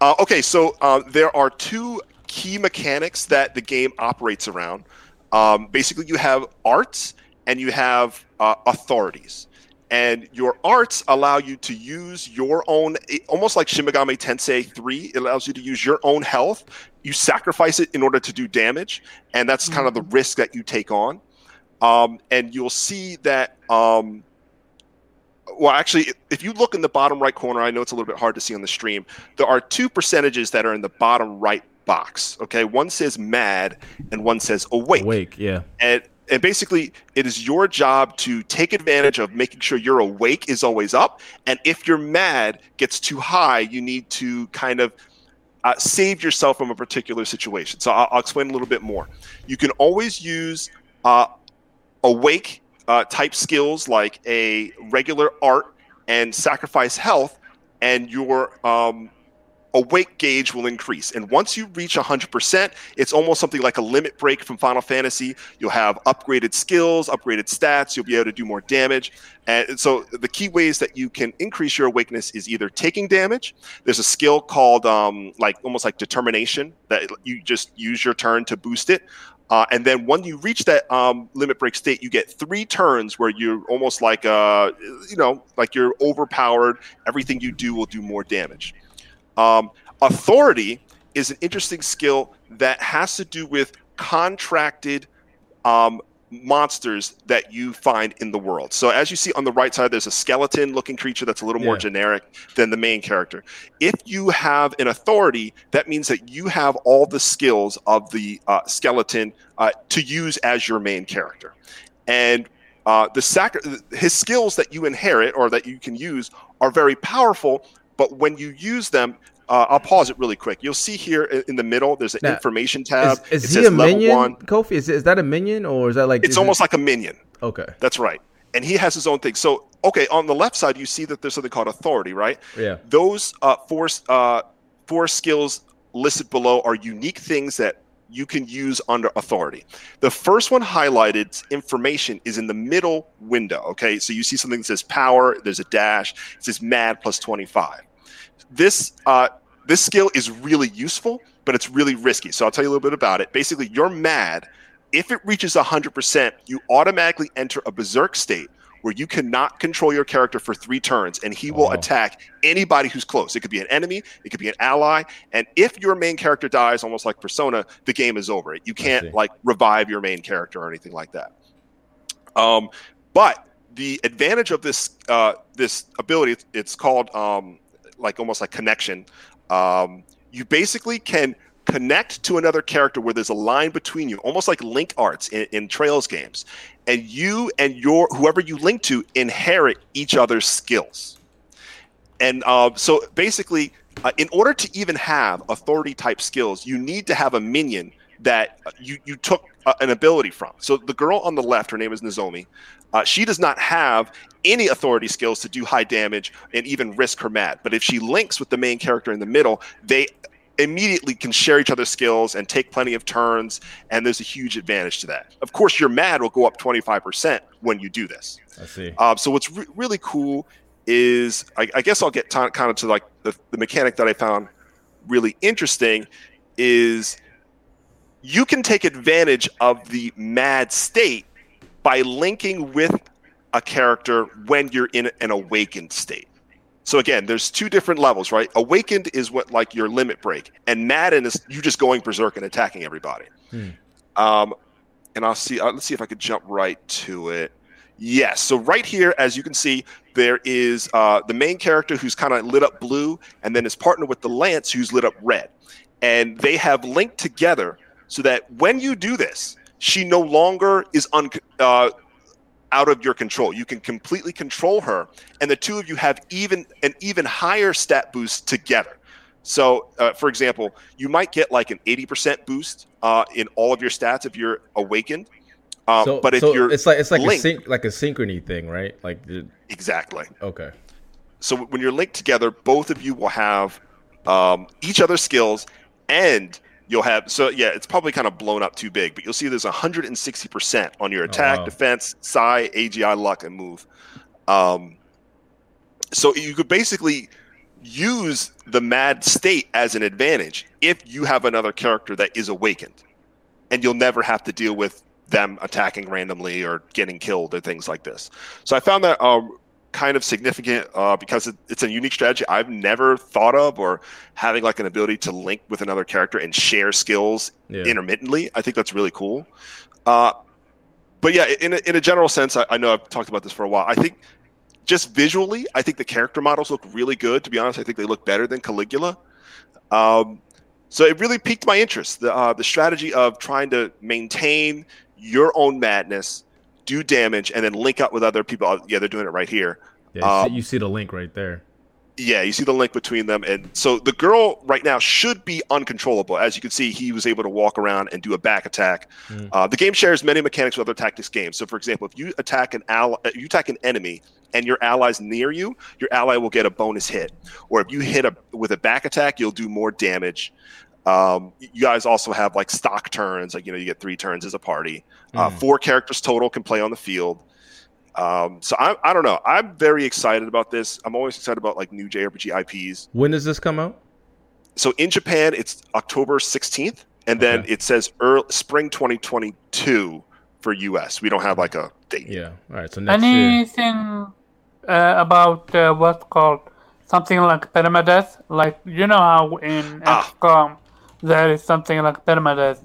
Uh, okay, so uh, there are two key mechanics that the game operates around. Um, basically, you have arts and you have uh, authorities. And your arts allow you to use your own, almost like Shin Megami Tensei 3, it allows you to use your own health. You sacrifice it in order to do damage, and that's kind of the risk that you take on. Um, and you'll see that, um, well, actually, if you look in the bottom right corner, I know it's a little bit hard to see on the stream, there are two percentages that are in the bottom right box. Okay, one says mad and one says awake Awake, yeah. and and basically it is your job to take advantage of making sure your awake is always up and if your mad gets too high you need to kind of uh, save yourself from a particular situation so I'll, I'll explain a little bit more you can always use uh, awake uh, type skills like a regular art and sacrifice health and your um, awake gauge will increase. And once you reach 100%, it's almost something like a limit break from Final Fantasy. You'll have upgraded skills, upgraded stats, you'll be able to do more damage. And so the key ways that you can increase your awakeness is either taking damage. There's a skill called um, like almost like determination that you just use your turn to boost it. Uh, and then when you reach that um, limit break state, you get three turns where you're almost like, uh, you know, like you're overpowered. Everything you do will do more damage. Um, authority is an interesting skill that has to do with contracted um, monsters that you find in the world. So as you see on the right side, there's a skeleton-looking creature that's a little more generic than the main character. If you have an authority, that means that you have all the skills of the uh, skeleton uh, to use as your main character, and uh, the sac- his skills that you inherit or that you can use are very powerful. But when you use them, uh, I'll pause it really quick. You'll see here in the middle, there's an Now, information tab. Is, is it he a minion, one. Kofi? Is, is that a minion or is that like? It's is it- almost like a minion. okay. That's right. And he has his own thing. So, okay, on the left side, you see that there's something called authority, right? Yeah. Those uh, four, uh, four skills listed below are unique things that you can use under authority. The first one highlighted information is in the middle window. Okay, so you see something that says power, there's a dash, it says mad plus 25. This uh, this skill is really useful, but it's really risky. So I'll tell you a little bit about it. Basically, you're mad. If it reaches 100%, you automatically enter a berserk state where you cannot control your character for three turns, and he will Oh. attack anybody who's close. It could be an enemy, it could be an ally, and if your main character dies, almost like Persona, the game is over. You can't like revive your main character or anything like that. Um, but the advantage of this uh, this ability, it's, it's called um, like almost like connection. Um, you basically can connect to another character where there's a line between you, almost like link arts in, in Trails games, and you and your whoever you link to inherit each other's skills. And uh, so basically, uh, in order to even have authority type skills, you need to have a minion that uh, you you took uh, an ability from. So the girl on the left, her name is Nozomi. Uh, she does not have any authority skills to do high damage and even risk her mad. But if she links with the main character in the middle, they immediately can share each other's skills and take plenty of turns. And there's a huge advantage to that. Of course, your mad will go up 25% when you do this. I see. Um, so what's re- really cool is I, I guess I'll get t- kind of to like the, the mechanic that I found really interesting is you can take advantage of the mad state by linking with a character when you're in an awakened state. So again, there's two different levels, right? Awakened is what like your limit break, and Madden is you just going berserk and attacking everybody. Hmm. Um, and I'll see. Uh, let's see if I could jump right to it. Yes. So right here, as you can see, there is uh, the main character who's kind of lit up blue, and then his partner with the lance who's lit up red, and they have linked together so that when you do this, she no longer is un- uh, out of your control. You can completely control her, and the two of you have even an even higher stat boost together. So, uh, for example, you might get like an 80% boost uh, in all of your stats if you're awakened. Um, so, but if so you're it's like it's like linked- a sync like a synchrony thing, right? Like the- exactly. okay. So when you're linked together, both of you will have um, each other's skills, and you'll have. So yeah, it's probably kind of blown up too big, but you'll see there's 160 percent on your attack, wow. defense, psi, AGI, luck, and move. Um, so you could basically use the mad state as an advantage if you have another character that is awakened, and you'll never have to deal with them attacking randomly or getting killed or things like this. So I found that um, kind of significant uh, because it, it's a unique strategy I've never thought of, or having like an ability to link with another character and share skills Yeah. intermittently. I think that's really cool. Uh, but yeah, in a, in a general sense, I, I know I've talked about this for a while. I think just visually, I think the character models look really good. To be honest, I think they look better than Caligula. Um, so it really piqued my interest. The uh, the strategy of trying to maintain your own madness, do damage, and then link up with other people. Uh, Yeah, they're doing it right here. Yeah, you, Um, see, you see the link right there. Yeah, you see the link between them, and so the girl right now should be uncontrollable. As you can see, he was able to walk around and do a back attack. Mm. Uh, the game shares many mechanics with other tactics games. So, for example, if you attack an ally, you attack an enemy, and your ally's near you, your ally will get a bonus hit. Or if you hit a with a back attack, you'll do more damage. Um, you guys also have like stock turns, like you know, you get three turns as a party. Uh, Mm. four characters total can play on the field. Um, so I, I don't know. I'm very excited about this. I'm always excited about like new JRPG IPs. When does this come out? So in Japan, it's October 16th, and then Okay. it says early, spring 2022 for US. We don't have like a date. Yeah. All right. So next year. Anything uh, about uh, what's called something like permadeath? Like you know how in Ah. XCOM there is something like permadeath.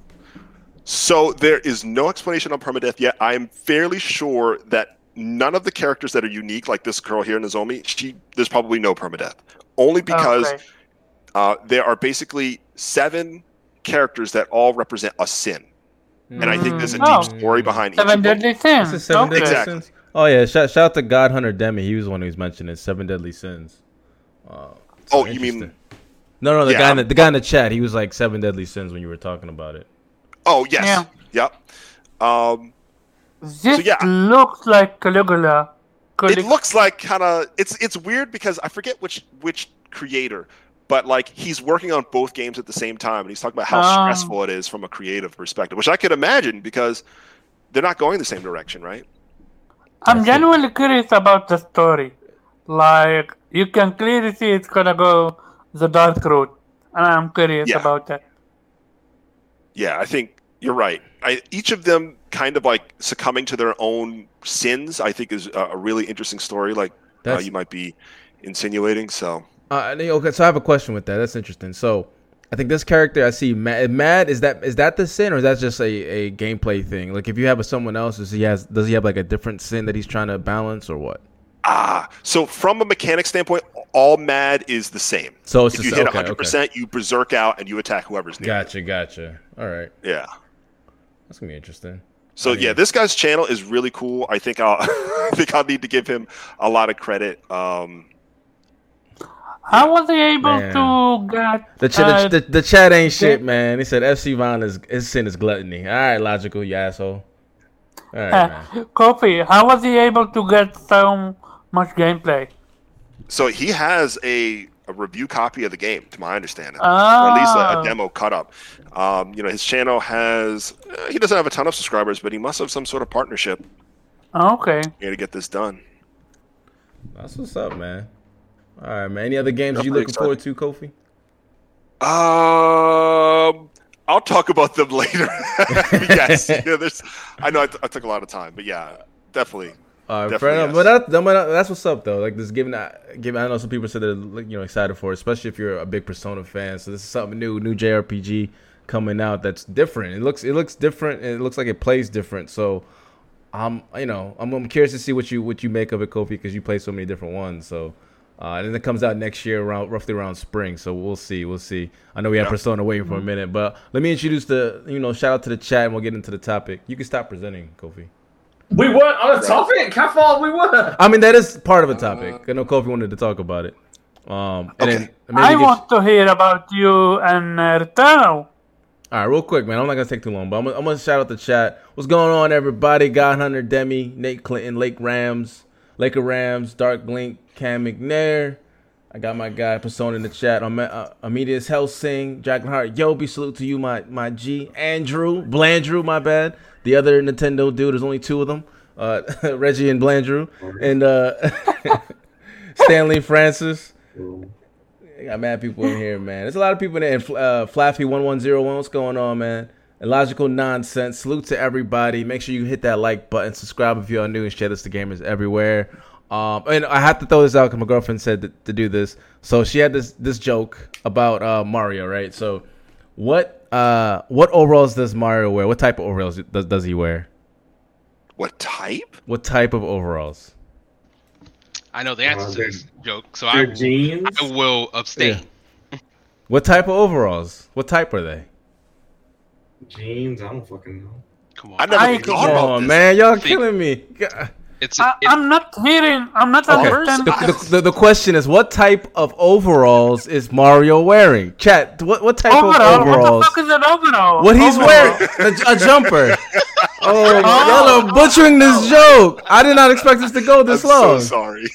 So there is no explanation on permadeath yet. I am fairly sure that none of the characters that are unique, like this girl here, Nozomi, she there's probably no permadeath. Only because Okay. uh, there are basically seven characters that all represent a sin, and I think there's a Oh. deep story behind each Seven of them. deadly sins. Seven okay. deadly Exactly. sins. Oh yeah, shout, shout out to God Hunter Demi. He was the one who was mentioning seven deadly sins. Uh, Oh, you mean- interesting. No, no, the Yeah. guy in the, the guy in the chat. He was like seven deadly sins when you were talking about it. Oh yes, Yeah. yep. Um, This yeah. looks like Caligula. it looks like kind of it's it's weird because I forget which which creator, but like he's working on both games at the same time, and he's talking about how Oh. stressful it is from a creative perspective, which I could imagine because they're not going the same direction, right? I'm genuinely curious about the story. Like you can clearly see it's gonna go the dark route, and I'm curious Yeah. about that. Yeah, I think you're right. I, each of them kind of like succumbing to their own sins. I think is a, a really interesting story. Like uh, you might be insinuating. So Uh, okay, so I have a question with that. That's interesting. So, I think this character I see, Mad, Mad is that is that the sin or is that just a, a gameplay thing? Like, if you have someone else, does he has does he have like a different sin that he's trying to balance or what? Ah, so from a mechanic standpoint, all mad is the same. So it's if just you hit okay, 100, okay. percent you berserk out and you attack whoever's near. you. Gotcha, gotcha. All right, Yeah. that's gonna be interesting. So I mean- yeah, this guy's channel is really cool. I think I'll I think I'll need to give him a lot of credit. Um, How was he able Man. to get? The, ch- uh, the, the, the chat ain't shit, man. He said FC Von is his sin is gluttony. All right, logical, you asshole. All right, man. uh, Kofi, how was he able to get so much gameplay? so he has a, a review copy of the game, to my understanding, or Oh, at least a, a demo cut up. Um, you know, his channel has uh, he doesn't have a ton of subscribers, but he must have some sort of partnership okay. here to get this done. That's what's up, man. All right, man. Any other games I'm you pretty looking forward to, Kofi? Um, I'll talk about them later. yes, yeah, there's. I know I, t- I took a lot of time, but yeah, definitely. Uh, Definitely fair enough. yes. But that, that- but that's what's up though. Like this, giving giving. I know some people said they're you know excited for, it, especially if you're a big Persona fan. So this is something new, new JRPG coming out that's different. It looks, it looks different, and it looks like it plays different. So, I'm, you know, I'm, I'm curious to see what you what you make of it, Kofi, because you play so many different ones. So. Uh, and then it comes out next year around roughly around spring, so we'll see, we'll see. I know we have Yeah. Persona waiting for a minute, but let me introduce the, you know, shout out to the chat, and we'll get into the topic. You can stop presenting, Kofi. We weren't on a topic. How far we were? I mean, that is part of a topic. I know Kofi wanted to talk about it. Um, and then maybe I get- want to hear about you and uh, Returnal. All right, real quick, man. I'm not gonna take too long, but I'm, gonna- I'm gonna shout out the chat. What's going on, everybody? God Hunter, Demi, Nate Clinton, Lake Rams, Laker Rams, Dark Blink, Cam McNair. I got my guy Persona in the chat. I'm uh, Amedius Helsing, Dragonheart, Yobi. Salute to you, my my G. Andrew, Blandrew, my bad. The other Nintendo dude. There's only two of them. Uh, Reggie and Blandrew, and uh, Stanley Francis. I got mad people in here, man. There's a lot of people in there. And, Uh, Flaffy1101, what's going on, man? Illogical nonsense. Salute to everybody. Make sure you hit that like button. Subscribe if you are new and share this to gamers everywhere. Um, and I have to throw this out because my girlfriend said to, to do this. So she had this this joke about uh, Mario, right? So what uh, what overalls does Mario wear? What type of overalls does, does he wear? What type? What type of overalls? I know the answer Uh, to this joke, so I, Their jeans. I will abstain. What type of overalls? What type are they? Jeans. I don't fucking know. Come on, I never I- even Come thought about on, this. man. Y'all Think- killing me. God. It's, I, it's I'm not hearing. I'm not Okay. understanding. The, the, the, the question is, what type of overalls is Mario wearing? Chat. What what type overall. of What overalls? the fuck is an overall? What he's Overall. wearing? A, a jumper. Oh, oh, y'all are butchering this oh. joke. I did not expect this to go I'm this so long. sorry.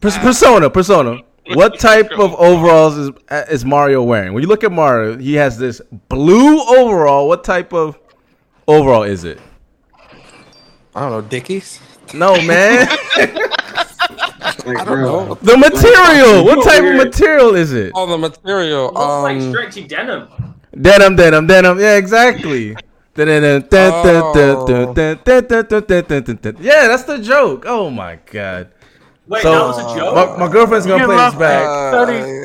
Persona, persona. What type of overalls is is Mario wearing? When you look at Mario, he has this blue overall. What type of overall is it? I don't know, Dickies? No, man. I don't know. The material. What type of material is it? Oh, the material. Looks um, like stretchy denim. Denim, denim, denim. Yeah, exactly. Yeah, that's the joke. Oh my god. Wait, so, that was a joke. My, my girlfriend's gonna play this back, uh,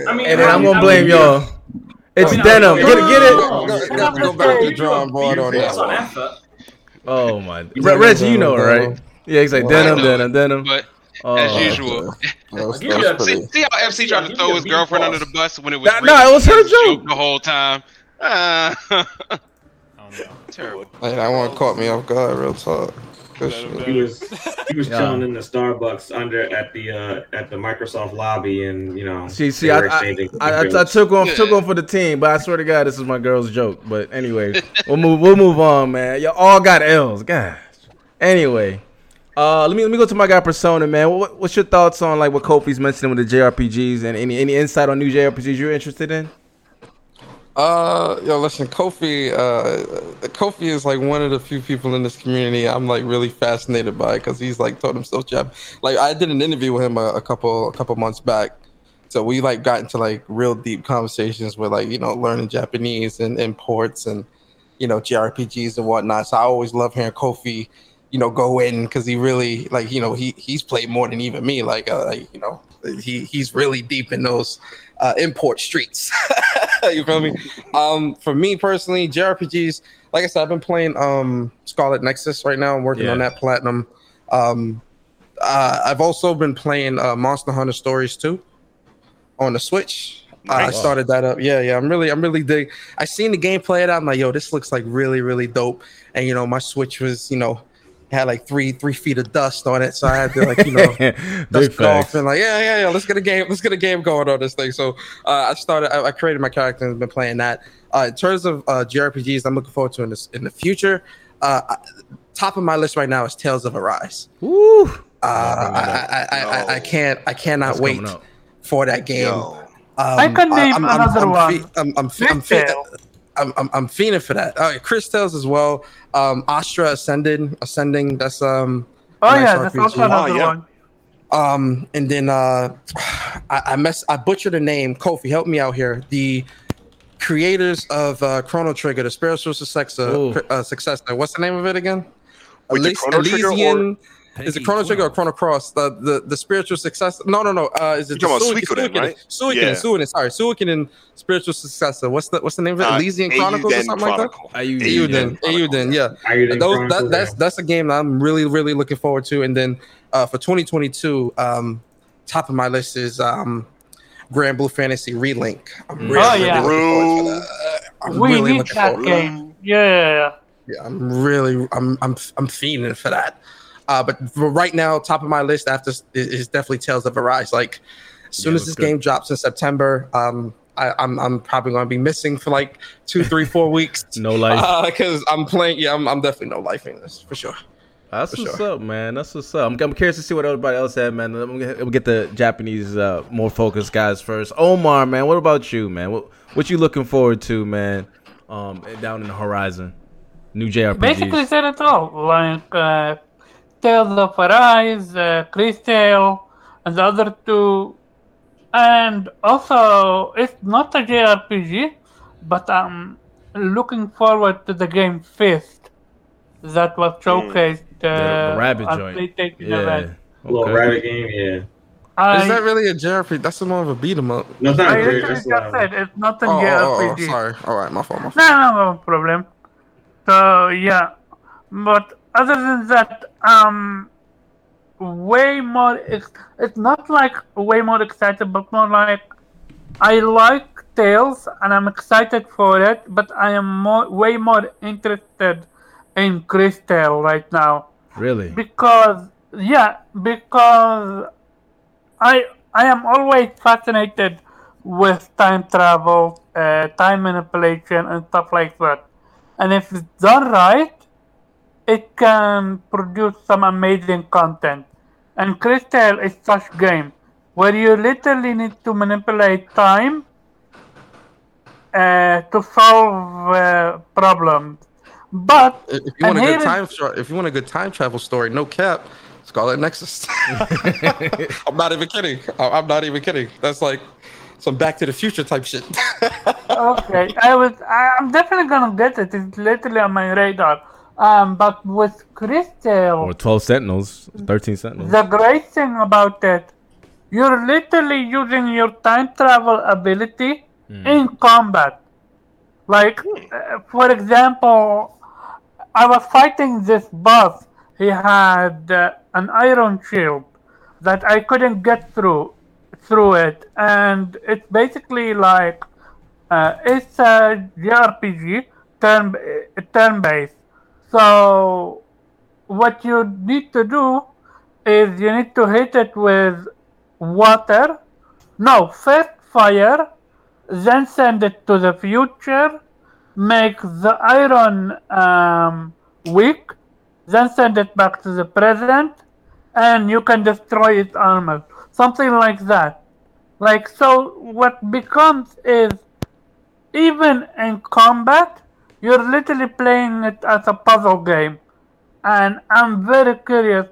I mean, and then I'm gonna blame y'all. It's denim. Get it, get it. Go back to drawing board on that. Oh my. Re- Reggie, you know it, right? Yeah, he's like Well, denim, I know denim, denim. but Oh. as usual. Was, Give that me was a- pretty. See, see how FC tried to throw his girlfriend plus. under the bus when it was Nah, really nah, it was her his joke. the whole time. Uh, terrible. Hey, that one caught me off guard. Real talk. Good shit. he was he was Yeah. chilling in the Starbucks under at the uh, at the Microsoft lobby, and you know. See, see, I, I, I, I, I took one, took one for the team, but I swear to God, this is my girl's joke. But anyway, we'll move, we'll move on, man. Y'all all got L's, guys. Anyway, uh, let me let me go to my guy Persona, man. What, what's your thoughts on like what Kofi's mentioning with the JRPGs and any any insight on new JRPGs you're interested in? Uh, yo, listen, Kofi. Uh, Kofi is like one of the few people in this community I'm like really fascinated by because he's like taught himself Jap. Like I did an interview with him a, a couple a couple months back, so we like got into like real deep conversations with like you know learning Japanese and imports and you know JRPGs and whatnot. So I always love hearing Kofi, you know, go in because he really like you know he he's played more than even me. Like uh, like, you know he he's really deep in those uh, import streets. you feel me? Um, for me personally, JRPGs, like I said, I've been playing um Scarlet Nexus right now. I'm working Yeah. on that platinum. Um, uh, I've also been playing uh, Monster Hunter Stories 2 on the Switch. Uh, I started that up. Yeah, yeah. I'm really, I'm really dig. I seen the gameplay of that. I'm like, yo, this looks like really, really dope. And you know, my Switch was, you know, had like three, three feet of dust on it, so I had to like, you know, Big dust it off and like, yeah, yeah, yeah. Let's get a game. Let's get a game going on this thing. So uh, I started. I, I created my character and been playing that. Uh, in terms of uh, JRPGs, I'm looking forward to in this in the future. Uh, top of my list right now is Tales of Arise. Woo! Uh, I, I, I, I, I can't. I cannot That's wait for that game. Um, I can name I'm, I'm, another I'm, one. fe- I'm, I'm, fe- I'm, fe- Tale. I'm, I'm, I'm fiending for that. Uh, Cris Tales as well. Um, Astria Ascended, Ascending. That's um. Oh Nice yeah, that's RPG. also another Oh, yeah. one. Um, and then uh, I, I mess. I butchered the name. Kofi, help me out here. The creators of uh, Chrono Trigger, the spiritual successor. Ooh. Uh, successor. What's the name of it again? Wait, the Elys- Chrono Trigger or- Elysian. Is it Pinky Chrono Trigger or Twelve. Chrono Cross? The the, the spiritual successor? No, no, no. Uh, is it You're talking about Suikoden, Suikoden, right? Suikoden, Yeah. Suikoden, Sorry, Suikoden spiritual successor. What's the what's the name of it? Uh, Elysian Chronicles or Eiyuden something like that? Chronicle. Ayuden. Eiyuden, Eiyuden, yeah. Are you Those, that, that's that's a game that I'm really really looking forward to. And then uh, for 2022, um, top of my list is um, Granblue Fantasy Relink. I'm Mm. really, Oh, really looking forward to that. I'm we really need that game. Yeah. Yeah, I'm really, I'm, I'm, I'm fiending for that. Uh, but for right now, top of my list after is, is definitely Tales of Arise. Like, as soon Yeah, as this good. game drops in September, um, I, I'm, I'm probably going to be missing for like two, three, four weeks. No life. because I'm playing. Yeah, I'm, I'm definitely no life in this for sure. That's for what's sure. up, man. That's what's up. I'm, I'm curious to see what everybody else had, man. Let me get, we'll get the Japanese, uh, more focused guys first. Omar, man, what about you, man? What what you looking forward to, man? Um, down in the horizon, new JRPGs. Basically said it all. Like uh, Tales of Arise, uh, Cris Tales, and the other two. And also, it's not a JRPG, but I'm looking forward to the game Fist that was showcased uh, the rabbit at joint. PlayStation yeah. event. little rabbit game. Yeah. I, is that really a JRPG? That's more of a beat 'em up. No, it's not I a literally just That's, said it's not a Oh, oh, oh, sorry. All right, my fault. My fault. No, no, no problem. So yeah, but other than that, um, way more. Ex- it's not like way more excited, but more like I like Tales and I'm excited for it, but I am more, way more interested in Cris Tales right now Really? because yeah, because I I am always fascinated with time travel, uh, time manipulation, and stuff like that. And if it's done right, it can produce some amazing content. And Cris Tales is such game where you literally need to manipulate time uh, to solve uh, problems. But If you want a good is- time, tra- if you want a good time travel story, no cap, Scarlet Nexus. I'm not even kidding. I'm not even kidding. That's like some Back to the Future type shit. okay, I was. I- I'm definitely gonna get it. It's literally on my radar. Um, but with Cris Tales, Or 12 Sentinels, 13 Sentinels. the great thing about it, you're literally using your time travel ability in combat. Like, uh, for example, I was fighting this boss. He had uh, an iron shield that I couldn't get through through it, and it's basically like uh, it's a JRPG turn uh, turn based. So what you need to do is you need to hit it with water. No, first fire, then send it to the future, make the iron um, weak, then send it back to the present, and you can destroy its armor. Something like that. Like, so what becomes is even in combat, you're literally playing it as a puzzle game. And I'm very curious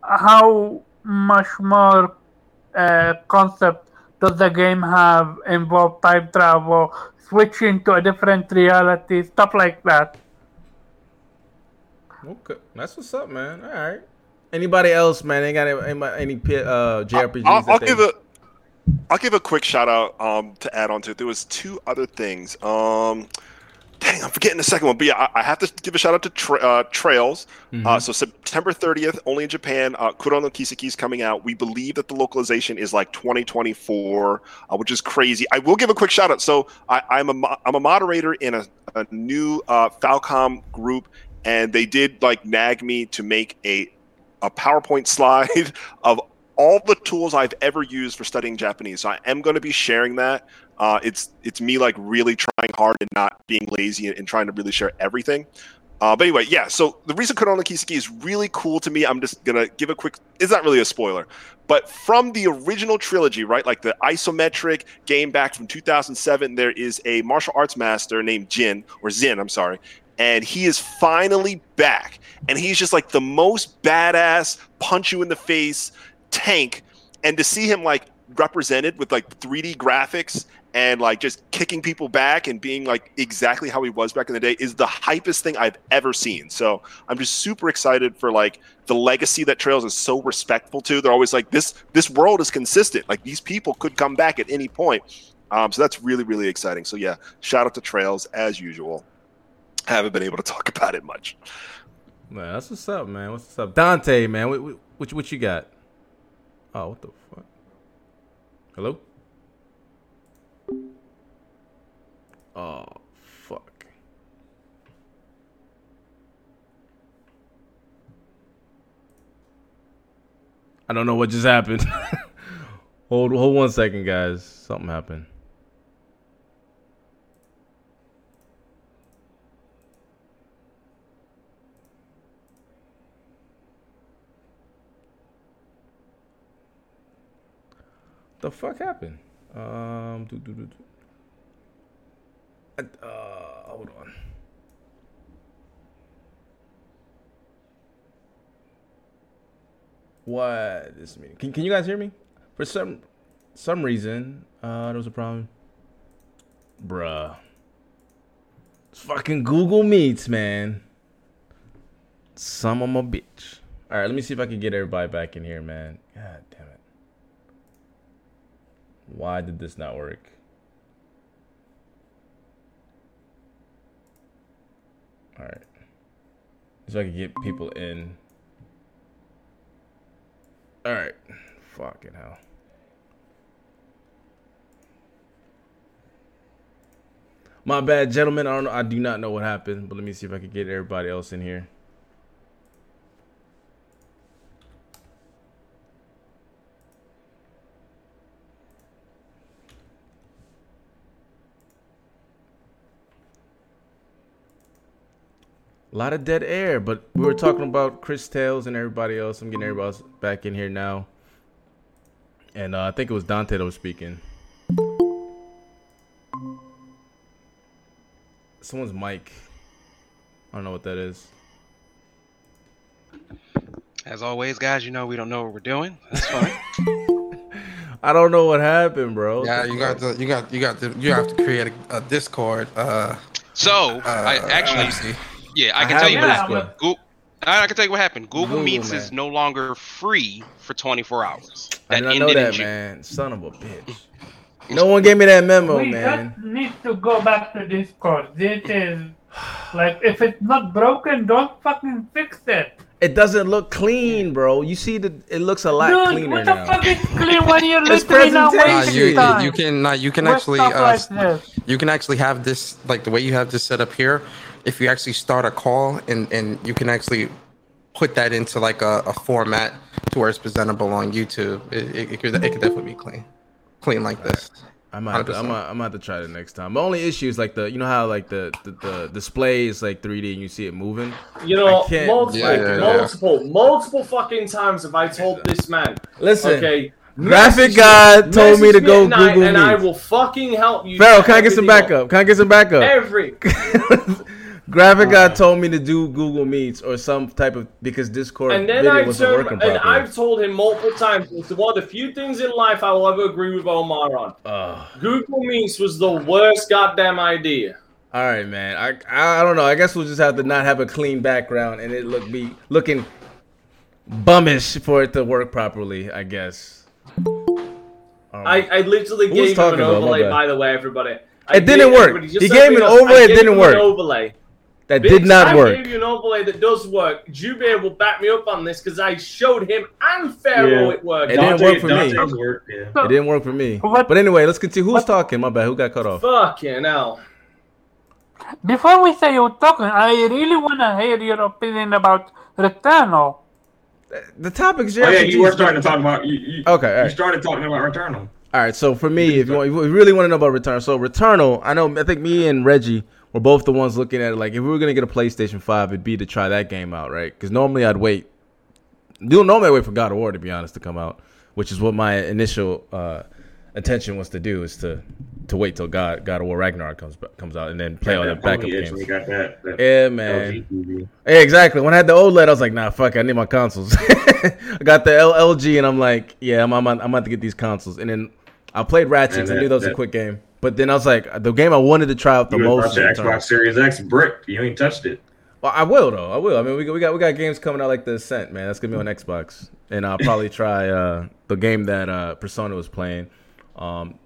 how much more uh, concept does the game have involve time travel, switching to a different reality, stuff like that. Okay, that's what's up, man. All right. Anybody else, man? Ain't got any, any, any uh, JRPGs? I'll, I'll they- give a I'll give a quick shout out um, to add on to it. There was two other things. Um, dang, I'm forgetting the second one. But yeah, I, I have to give a shout out to tra- uh, Trails. Uh, so September 30th, only in Japan. Uh, Kuro no Kiseki is coming out. We believe that the localization is like 2024, uh, which is crazy. I will give a quick shout out. So I, I'm a mo- I'm a moderator in a, a new uh, Falcom group, and they did like nag me to make a a PowerPoint slide of all the tools I've ever used for studying Japanese. So I am going to be sharing that. Uh, it's it's me like really trying hard and not being lazy and, and trying to really share everything. Uh, but anyway, yeah. So the reason Kuro no Kiseki is really cool to me, I'm just gonna give a quick. It's not really a spoiler, but from the original trilogy, right? Like the isometric game back from 2007, there is a martial arts master named Jin or Zin. I'm sorry, and he is finally back, and he's just like the most badass, punch you in the face tank, and to see him like represented with like 3D graphics and like just kicking people back and being like exactly how he was back in the day is the hypest thing I've ever seen. So I'm just super excited for like the legacy that Trails is so respectful to. They're always like this this world is consistent. Like these people could come back at any point. Um, so that's really really exciting. So yeah, shout out to Trails as usual. I haven't been able to talk about it much. Man, that's what's up, man. What's up, Dante? Man, what what, what, what you got? Oh, what the fuck? Hello. Oh, fuck. I don't know what just happened. hold, hold one second, guys. Something happened. The fuck happened? Um, do, do, do, do. Uh, hold on. What is mean? Can Can you guys hear me? For some some reason, uh, there was a problem. Bruh. It's fucking Google Meets, man. Some of my bitch. All right, let me see if I can get everybody back in here, man. God damn it. Why did this not work? All right. So I can get people in. All right. Fucking hell. My bad, gentlemen. I don't know. I do not know what happened, but let me see if I can get everybody else in here. A lot of dead air, but we were talking about Cris Tales and everybody else. I'm getting everybody else back in here now. And uh, I think it was Dante that was speaking. Someone's mic. I don't know what that is. As always, guys, you know we don't know what we're doing. That's fine. I don't know what happened, bro. Yeah, you got to, you got, you got to, you have to create a, a Discord. Uh, so uh, I actually, let's see. Yeah, I I can tell you what Yeah, Discord. Google, I can tell you what happened. Google, Google, Meets man. is no longer free for 24 hours. I did not know that, man. Son of a bitch. No one gave me that memo, we man. just need to go back to Discord. This is like if it's not broken, don't fucking fix it. It doesn't look clean, bro. You see the it looks a lot Dude, cleaner what the now. fuck is clean when you're literally not presentation. Nah, wasting you, time? you can, nah, you can with actually, uh, like you can actually have this like the way you have this set up here. If you actually start a call and and you can actually put that into like a, a format to where it's presentable on YouTube, it, it, it could it could definitely be clean, clean like this. I might, have to, I 100%. might, I might have to try it next time. The only issue is like the, you know how like the the, the display is like 3D and you see it moving. You know, multiple, Yeah, yeah, yeah. multiple, multiple fucking times have I told this man, Listen, okay, Graphic guy me- told me message to go at night Google and I will fucking help you. Pharaoh, set can I get some backup? Can I get some backup? Every Graphic God told me to do Google Meets or some type of because Discord And then video I wasn't turn, working and properly. I've told him multiple times it's one of the few things in life I will ever agree with Omar on. Ugh. Google Meets was the worst goddamn idea. all right, man. I, I I don't know. I guess we'll just have to not have a clean background and it look be looking bummish for it to work properly. I guess. Um, I, I literally gave him an overlay, by the way, everybody. I It didn't work. He gave me an overlay, it didn't work. Overlay. That Bitch, did not I work. gave you an overlay that does work. Jubei will back me up on this because I showed him and Pharaoh Yeah. it worked. It didn't work for me. Work, yeah. It didn't work for me. What- But anyway, let's continue. Who's what- talking? My bad. Who got cut off? Fucking hell. Before we say you're talking, I really wanna hear your opinion about Returnal. The topic's Oh yeah, you were starting to talk about you. you Okay, all You started talking about Returnal. All right, so for me, if you, want, if you really want to know about Returnal, so Returnal, I know, I think me and Reggie were both the ones looking at it. Like, if we were gonna get a PlayStation Five, it'd be to try that game out, right? Because normally I'd wait. Do normally wait for God of War to be honest to come out, which is what my initial uh, intention was to do, is to to wait till God God of War Ragnarok comes comes out and then play all the That backup games. got that. that Yeah, man. LG Yeah, exactly. When I had the OLED, I was like, nah, fuck, it, I need my consoles. I got the L- LG, and I'm like, yeah, I'm, I'm, I'm about to get these consoles. And then I played Ratchet. I knew that was a quick game. But then I was like, the game I wanted to try out the You most. most your was Xbox Series X brick. You ain't touched it. Well, I will though. I will. I mean, we got, we got we got games coming out like the Ascent, man. That's gonna be on Xbox, and I'll probably try uh, the game that uh, Persona was playing, um,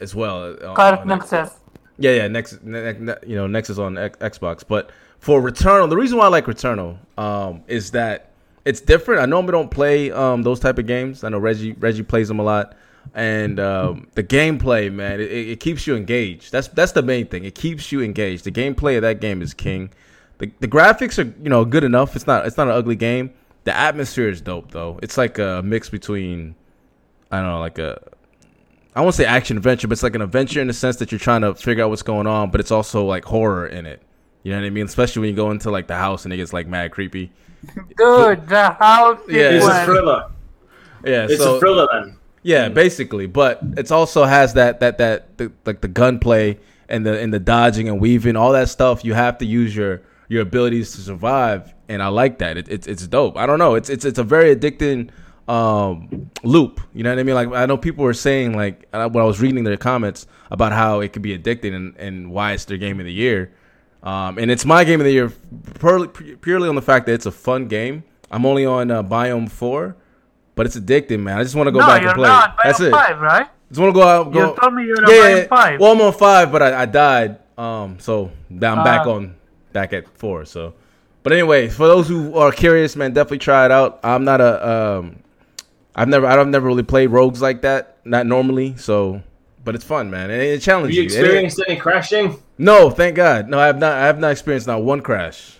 as well. uh, on- on Nexus. Yeah, yeah, Next, ne- ne- you know, Nexus on X- Xbox. But for Returnal, the reason why I like Returnal um, is that it's different. I normally don't play um, those type of games. I know Reggie Reggie plays them a lot, and um, the gameplay, man, it, it keeps you engaged. That's that's the main thing. It keeps you engaged. The gameplay of that game is king. The the graphics are you know good enough. It's not it's not an ugly game. The atmosphere is dope though. It's like a mix between I don't know, like a I won't say action adventure, but it's like an adventure in the sense that you're trying to figure out what's going on, but it's also like horror in it. You know what I mean? Especially when you go into like the house and it gets like mad creepy. Dude, the house Yeah. It's a thriller. Yeah, It's so a thriller then. Yeah, basically, but it also has that that that the, like the gunplay and the and the dodging and weaving, all that stuff. You have to use your your abilities to survive, and I like that. It, it's it's dope. I don't know. It's it's it's a very addicting um loop. You know what I mean? Like I know people were saying like when I was reading their comments about how it could be addicting and and why it's their game of the year. Um, and it's my game of the year purely, purely on the fact that it's a fun game. I'm only on uh, Biome Four, but it's addicting, man. I just want to go no, back you're and play. not. That's Biome it. Five, right? Just want to go out. Go, You told me you're yeah, on yeah, Biome Five. Well, I'm on five, but I, I died. Um, so I'm back Ah. on back at four. So, but anyway, for those who are curious, man, definitely try it out. I'm not a um, I've never I've never really played rogues like that, not normally. So, but it's fun, man, and it Have challenges you you. It ain't- experienced any crashing? no, thank God. No, I have not. I have not experienced not one crash.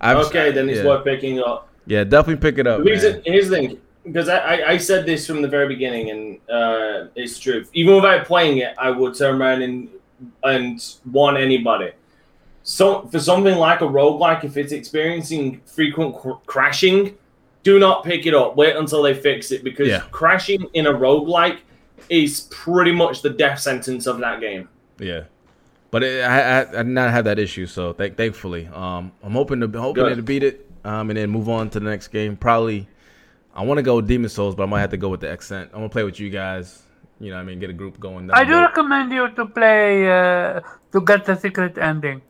I've, Okay, then it's yeah. worth picking up. Yeah, definitely pick it up. The reason, man. here's the thing, because I, I, I said this from the very beginning, and uh, it's true. Even without playing it, I would turn around and and want anybody. So for something like a roguelike, if it's experiencing frequent cr- crashing, do not pick it up. Wait until they fix it because Yeah. crashing in a roguelike is pretty much the death sentence of that game. Yeah, but it, I, I I did not have that issue, so th- thankfully, um, I'm hoping to hoping Good. to beat it, um, and then move on to the next game. Probably, I want to go with Demon's Souls, but I might have to go with the Ascent. I'm gonna play with you guys. You know, what I mean, get a group going. down I do road. recommend you to play uh, to get the secret ending.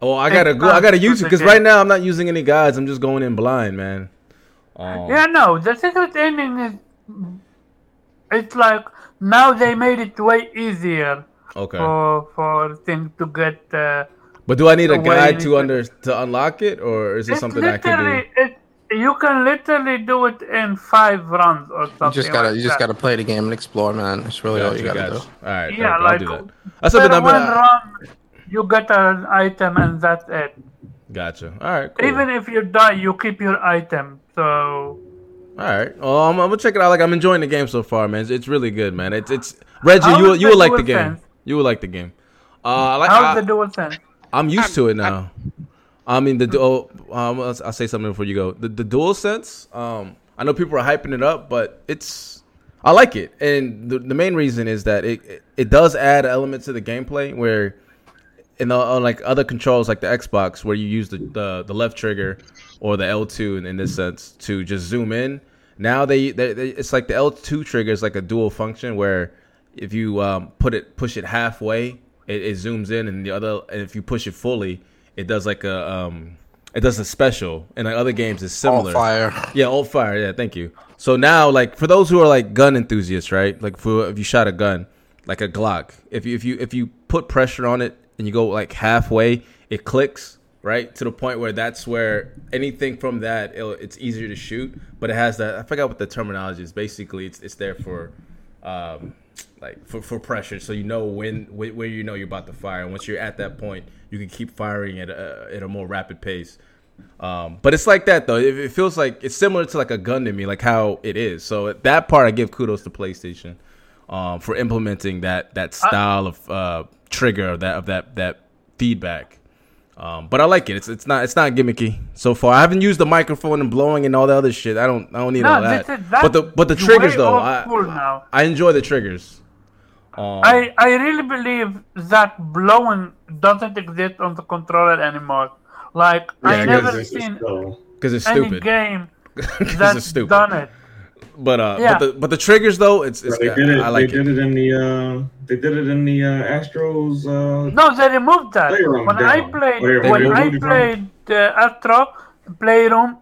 Oh, I gotta It's go. I gotta use it because right now I'm not using any guides. I'm just going in blind, man. Um, Yeah, no, the secret ending is. It's like now they made it way easier Okay. for for things to get. Uh, But do I need a guide to under to unlock it, or is it something I can do? it. You can literally do it in five runs or something. You just gotta like you just that. gotta play the game and explore, man. That's really all you gotta gotcha. do. All right, Yeah, I'll like do that. That's something per I've one been. run, you get an item and that's it. Gotcha. All right. Cool. Even if you die, you keep your item. So All right. Well, I'm, I'm gonna check it out. Like I'm enjoying the game so far, man. It's, it's really good, man. It's it's Reggie. How You will- you will like the game. sense? You will like the game. Uh, I like. how's I, the dual sense? I'm used to it now. I mean the dual. Um, I'll, say something before you go. The the dual sense. Um, I know people are hyping it up, but it's. I like it, and the the main reason is that it it, does add elements to the gameplay where. In the, on like other controls like the Xbox, where you use the, the, the left trigger or the L2 in, in this sense to just zoom in. Now they, they, they it's like the L2 trigger is like a dual function where if you um, put it push it halfway, it, it zooms in, and the other and if you push it fully, it does like a um, it does a special. And like other games, is similar. fire. Yeah, old fire. Yeah, thank you. So now, like for those who are like gun enthusiasts, right? Like for if you shot a gun, like a Glock, if you if you if you put pressure on it and you go like halfway, it clicks right to the point where that's where anything from that it'll, it's easier to shoot. But it has that. I forgot what the terminology is. Basically, it's it's there for. Um, like for, for pressure, so you know when where you know you're about to fire, and once you're at that point, you can keep firing at a, at a more rapid pace. Um, but it's like that though. It, it feels like it's similar to like a gun to me, like how it is. So that part, I give kudos to PlayStation um, for implementing that that style of uh, trigger that of that that feedback. Um, but I like it. It's it's not it's not gimmicky so far. I haven't used the microphone and blowing and all the other shit. I don't I don't need No, all that. this is- that's but the but the triggers though, I, school now. I enjoy the triggers. Um, I, I really believe that blowing doesn't exist on the controller anymore. Like Yeah, I I never seen because it's any stupid. game Because that's it's stupid. done it. But uh, Yeah. but the but the triggers though, it's, it's they did it. I like they it. did it in the. Uh, they did it in the uh, Astros. Uh, No, they removed that. Playroom When I down. played, They when I it from- played uh, Astro Playroom,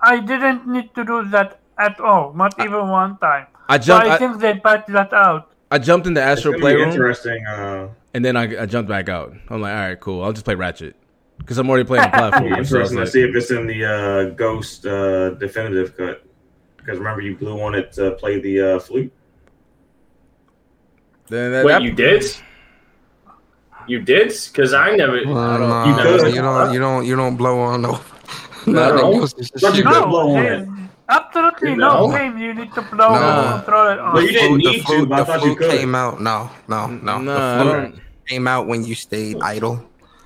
I didn't need to do that at all, not even one time. I So jumped. I I, think they patched that out. I jumped in the Astro gonna Playroom, interesting. Uh, and then I, I jumped back out. I'm like, all right, cool. I'll just play Ratchet because I'm already playing the platform. it'll be so I interesting to like, see if it's in the uh, Ghost uh, definitive cut. Because remember, you blew on it to play the uh, flute. then that, Wait, that- you did? You did? Because I never. Well, don't- no, you could. you don't. You don't. You don't blow on no. No. no, Ghost But you shit. could No, blow on it. absolutely No. no game you need to blow No. the controller on. Well, you didn't The need to, flute- but I the thought you flute could. came out. No, no, no. Nah, I the flute came out when you stayed idle,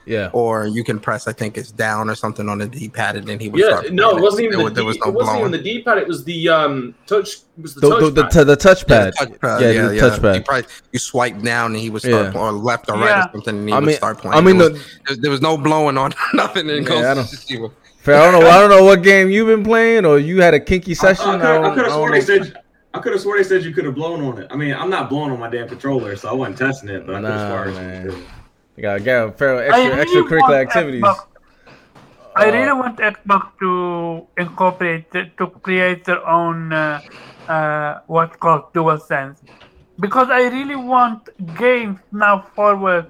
yeah. or you can press. I think it's down or something on the D-pad, and then he would Yeah, start. no, it wasn't even There the was- there was D, no it wasn't even the D-pad. It was the um touch. It was the, The, the, the, touchpad. t- the touchpad. Yeah, the touchpad. Yeah, Yeah, the yeah. touchpad. You, probably, you swipe down and he would start, Yeah. or left or right Yeah. or something, and he I would mean, start playing. I mean, There the, was, there, there was no blowing on nothing in Yeah, Ghost I don't- fair, I don't know. I don't know what game you've been playing, or you had a kinky session. I, I, I could have sworn don't they said. I could have sworn they said you could have blown on it. I mean, I'm not blowing on my damn controller, so I wasn't testing it. But I could have Nah, sworn. You could. You got got fair I extra really extracurricular activities. Xbox- I Uh, really want Xbox to incorporate to create their own uh, uh, what's called DualSense, because I really want games now forward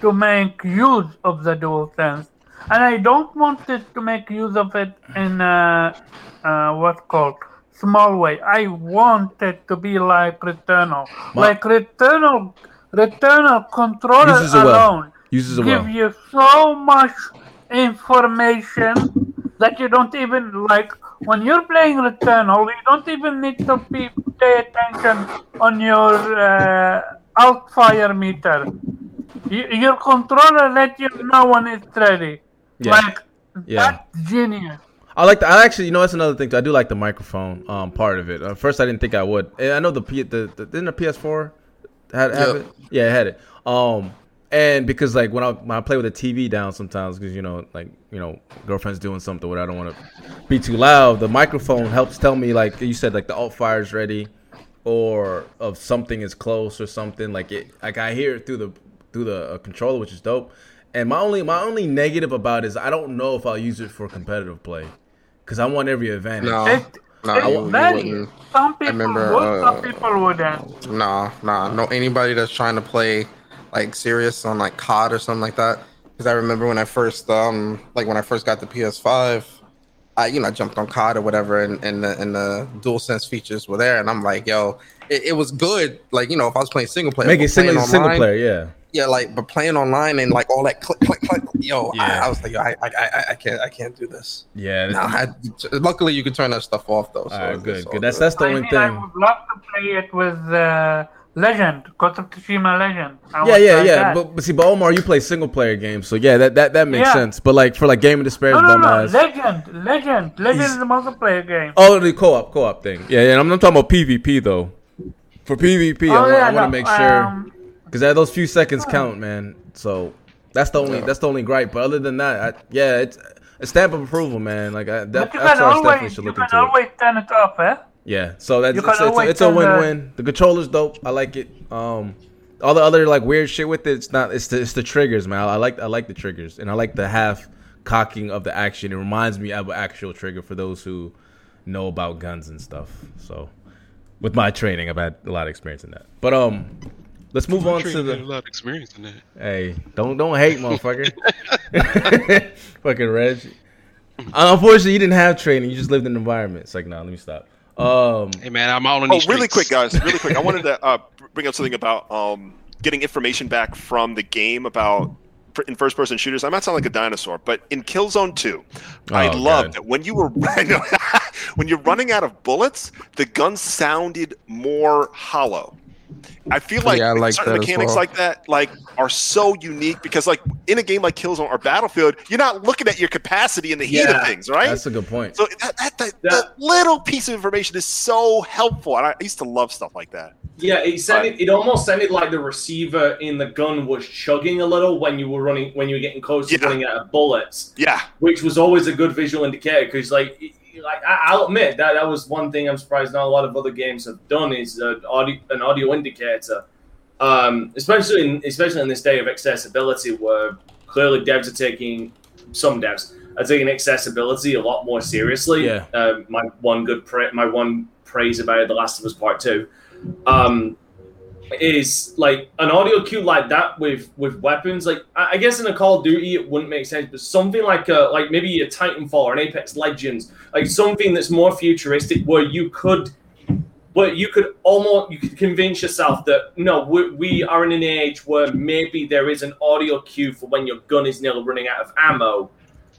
to make use of the dual sense, and I don't want it to make use of it in uh, uh, what's called small way. I want it to be like Returnal, Ma- like Returnal. Returnal controller Uses it well. alone Uses give well. you so much information that you don't even like when you're playing Returnal, you don't even need to be pay attention on your uh, alt fire meter. Y- your controller let you know when it's ready. Yeah. Like Yeah. that's genius. I like the. I actually, you know, that's another thing. Too. I do like the microphone um part of it. At first, I didn't think I would. I know the P the, the didn't the PS4 had Yep. it. Yeah, it had it. Um, and because like when I when I play with the TV down sometimes because you know like you know girlfriend's doing something where I don't want to be too loud. The microphone helps tell me like you said like the alt fire's ready or of something is close or something like it like I hear it through the through the uh, controller which is dope. And my only my only negative about it is I don't know if I'll use it for competitive play because I want every advantage. No, It, no, it you, you wouldn't. Some people remember, would, some uh, people wouldn't. Nah, nah, no. Anybody that's trying to play like serious on like COD or something like that. Because I remember when I first, um, like when I first got the PS5, I you know I jumped on COD or whatever, and and the and the DualSense features were there, and I'm like, yo, it, it was good. Like you know, if I was playing single player, Make it single playing single player, yeah. Yeah, like but playing online and like all that click click click, yo, Yeah. I, I was like, yo, I, I I I can't I can't do this. Yeah. No, I, luckily you can turn that stuff off though. So all right, it's- good, it's good. That's that's the I only mean, I thing. would love to play it with uh, Legend, Ghost of Tsushima Legend. I Yeah, yeah, yeah. But, but see, but Omar, you play single player games, so yeah, that that, that makes Yeah. sense. But like for like Game of Despair, no, no, bum no, ass. Legend, Legend, Legend He's- is a multiplayer game. Oh, the co-op, co-op thing. Yeah, yeah. I'm, I'm talking about PvP though. For PvP, I, oh want, yeah, I want to no, make sure um, because those few seconds count, man. So that's the only Yeah. that's the only gripe. But other than that, I, yeah, it's a stamp of approval, man. Like I, that, you that's can why I definitely always, should you look can into it. always turn it off, eh? Yeah, so that's it's, it's, always it's a turn the- win-win. The controller's dope. I like it. Um, all the other like weird shit with it, it's not. It's the it's the triggers, man. I, I like I like the triggers, and I like the half cocking of the action. It reminds me of an actual trigger for those who know about guns and stuff. So, with my training, I've had a lot of experience in that. But um, let's move on to Trey had a the. lot of experience in that. Hey, don't don't hate, motherfucker. Fucking Reg. Unfortunately, you didn't have training. You just lived in the environment. It's like, nah, let me stop. Um, Hey man, I'm all in Oh, these really quick, guys. Really quick. I wanted to uh, bring up something about um, getting information back from the game about in first-person shooters. I might sound like a dinosaur, but in Killzone 2, I Oh, love God. that when you were when you're running out of bullets, the gun sounded more hollow. I feel like, Yeah, I like certain mechanics well. like that like are so unique because like in a game like Killzone or Battlefield, you're not looking at your capacity in the heat Yeah. of things, right? that's a good point. So that, that, that, That- that little piece of information is so helpful, and I used to love stuff like that. Yeah, it sounded. It almost sounded like the receiver in the gun was chugging a little when you were running, when you were getting close to Yeah. running out of bullets, Yeah, which was always a good visual indicator because, like, like I, I'll admit that that was one thing I'm surprised not a lot of other games have done is uh, audio, an audio indicator, um, especially in, especially in this day of accessibility where clearly devs are taking some devs are taking accessibility a lot more seriously. Yeah. Uh, my one good pra- my one praise about The Last of Us Part Two. Um, is like an audio cue like that with with weapons. Like I I guess in a Call of Duty it wouldn't make sense, but something like a like maybe a Titanfall or an Apex Legends, like something that's more futuristic where you could. Where you could almost you could convince yourself that no, we, we are in an age where maybe there is an audio cue for when your gun is nearly running out of ammo.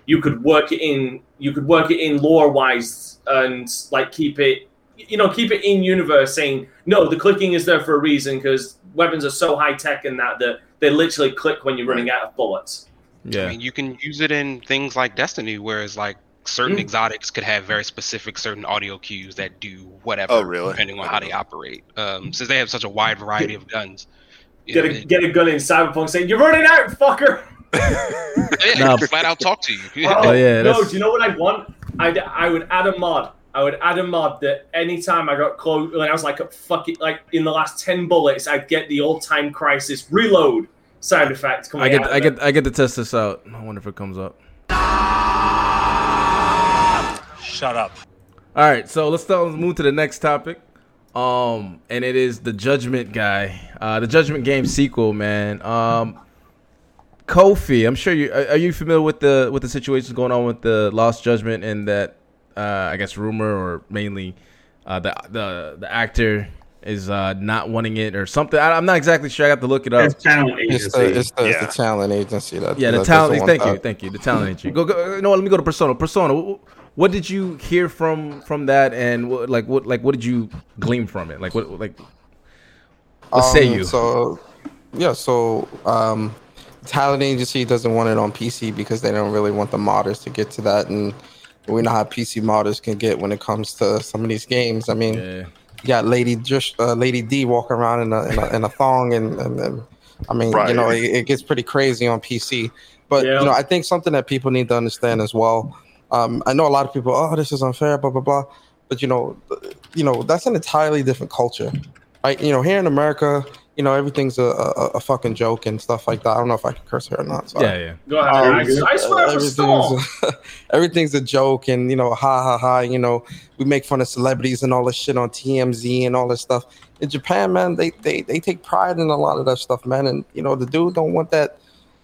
You could work it in. You could work it in lore wise and like keep it you know, keep it in universe saying, no, the clicking is there for a reason because weapons are so high tech in that that they literally click when you're running out of bullets. I Yeah. mean, you can use it in things like Destiny, whereas like certain Mm. exotics could have very specific certain audio cues that do whatever, Oh, really? depending on how they operate. Um, since they have such a wide variety of guns. you Get know, a it- get a gun in Cyberpunk saying, You're running out, fucker. yeah, Nah, it can flat out talk to you. Oh, yeah, no, do you know what I'd want? I'd, I would add a mod. I would add a mod that anytime I got close, when I was like, fuck it, like in the last 10 bullets, I'd get the old time crisis reload sound effect coming I get out. I get I get to test this out. I wonder if it comes up. Shut up. All right, so let's start, let's move to the next topic. Um, and it is the Judgment guy, uh, the Judgment Game sequel, man. Um, Kofi, I'm sure you are, are you familiar with the with the situations going on with the Lost Judgment and that uh, I guess rumor or mainly uh, the the the actor is uh, not wanting it or something. I, I'm not exactly sure. I have to look it up. It's talent It's the, it's the, Yeah. it's the talent agency that Yeah, the that talent. Thank you, that. thank you. The talent agency. Go, go. You know? Let me go to Persona. Persona. wh- What did you hear from from that, and what, like what like what did you glean from it? Like what like what say Um, you? So, yeah, so um, talent agency doesn't want it on PC because they don't really want the modders to get to that, and we know how PC modders can get when it comes to some of these games. I mean, yeah. you got Lady just uh, Lady D walking around in a in a, in a thong, and, and, and I mean, Right. you know, it, it gets pretty crazy on PC. But Yeah. you know, I think something that people need to understand as well. Um, I know a lot of people, oh, this is unfair, blah blah blah. But you know, you know, that's an entirely different culture, right? You know, here in America, you know, everything's a, a, a fucking joke and stuff like that. I don't know if I can curse here or not. Sorry. yeah, yeah. Go ahead. Um, I, I swear for Storm. everything's, everything's a joke and you know ha ha ha you know we make fun of celebrities and all this shit on tmz and all this stuff in japan man they they, they take pride in a lot of that stuff man and you know the dude don't want that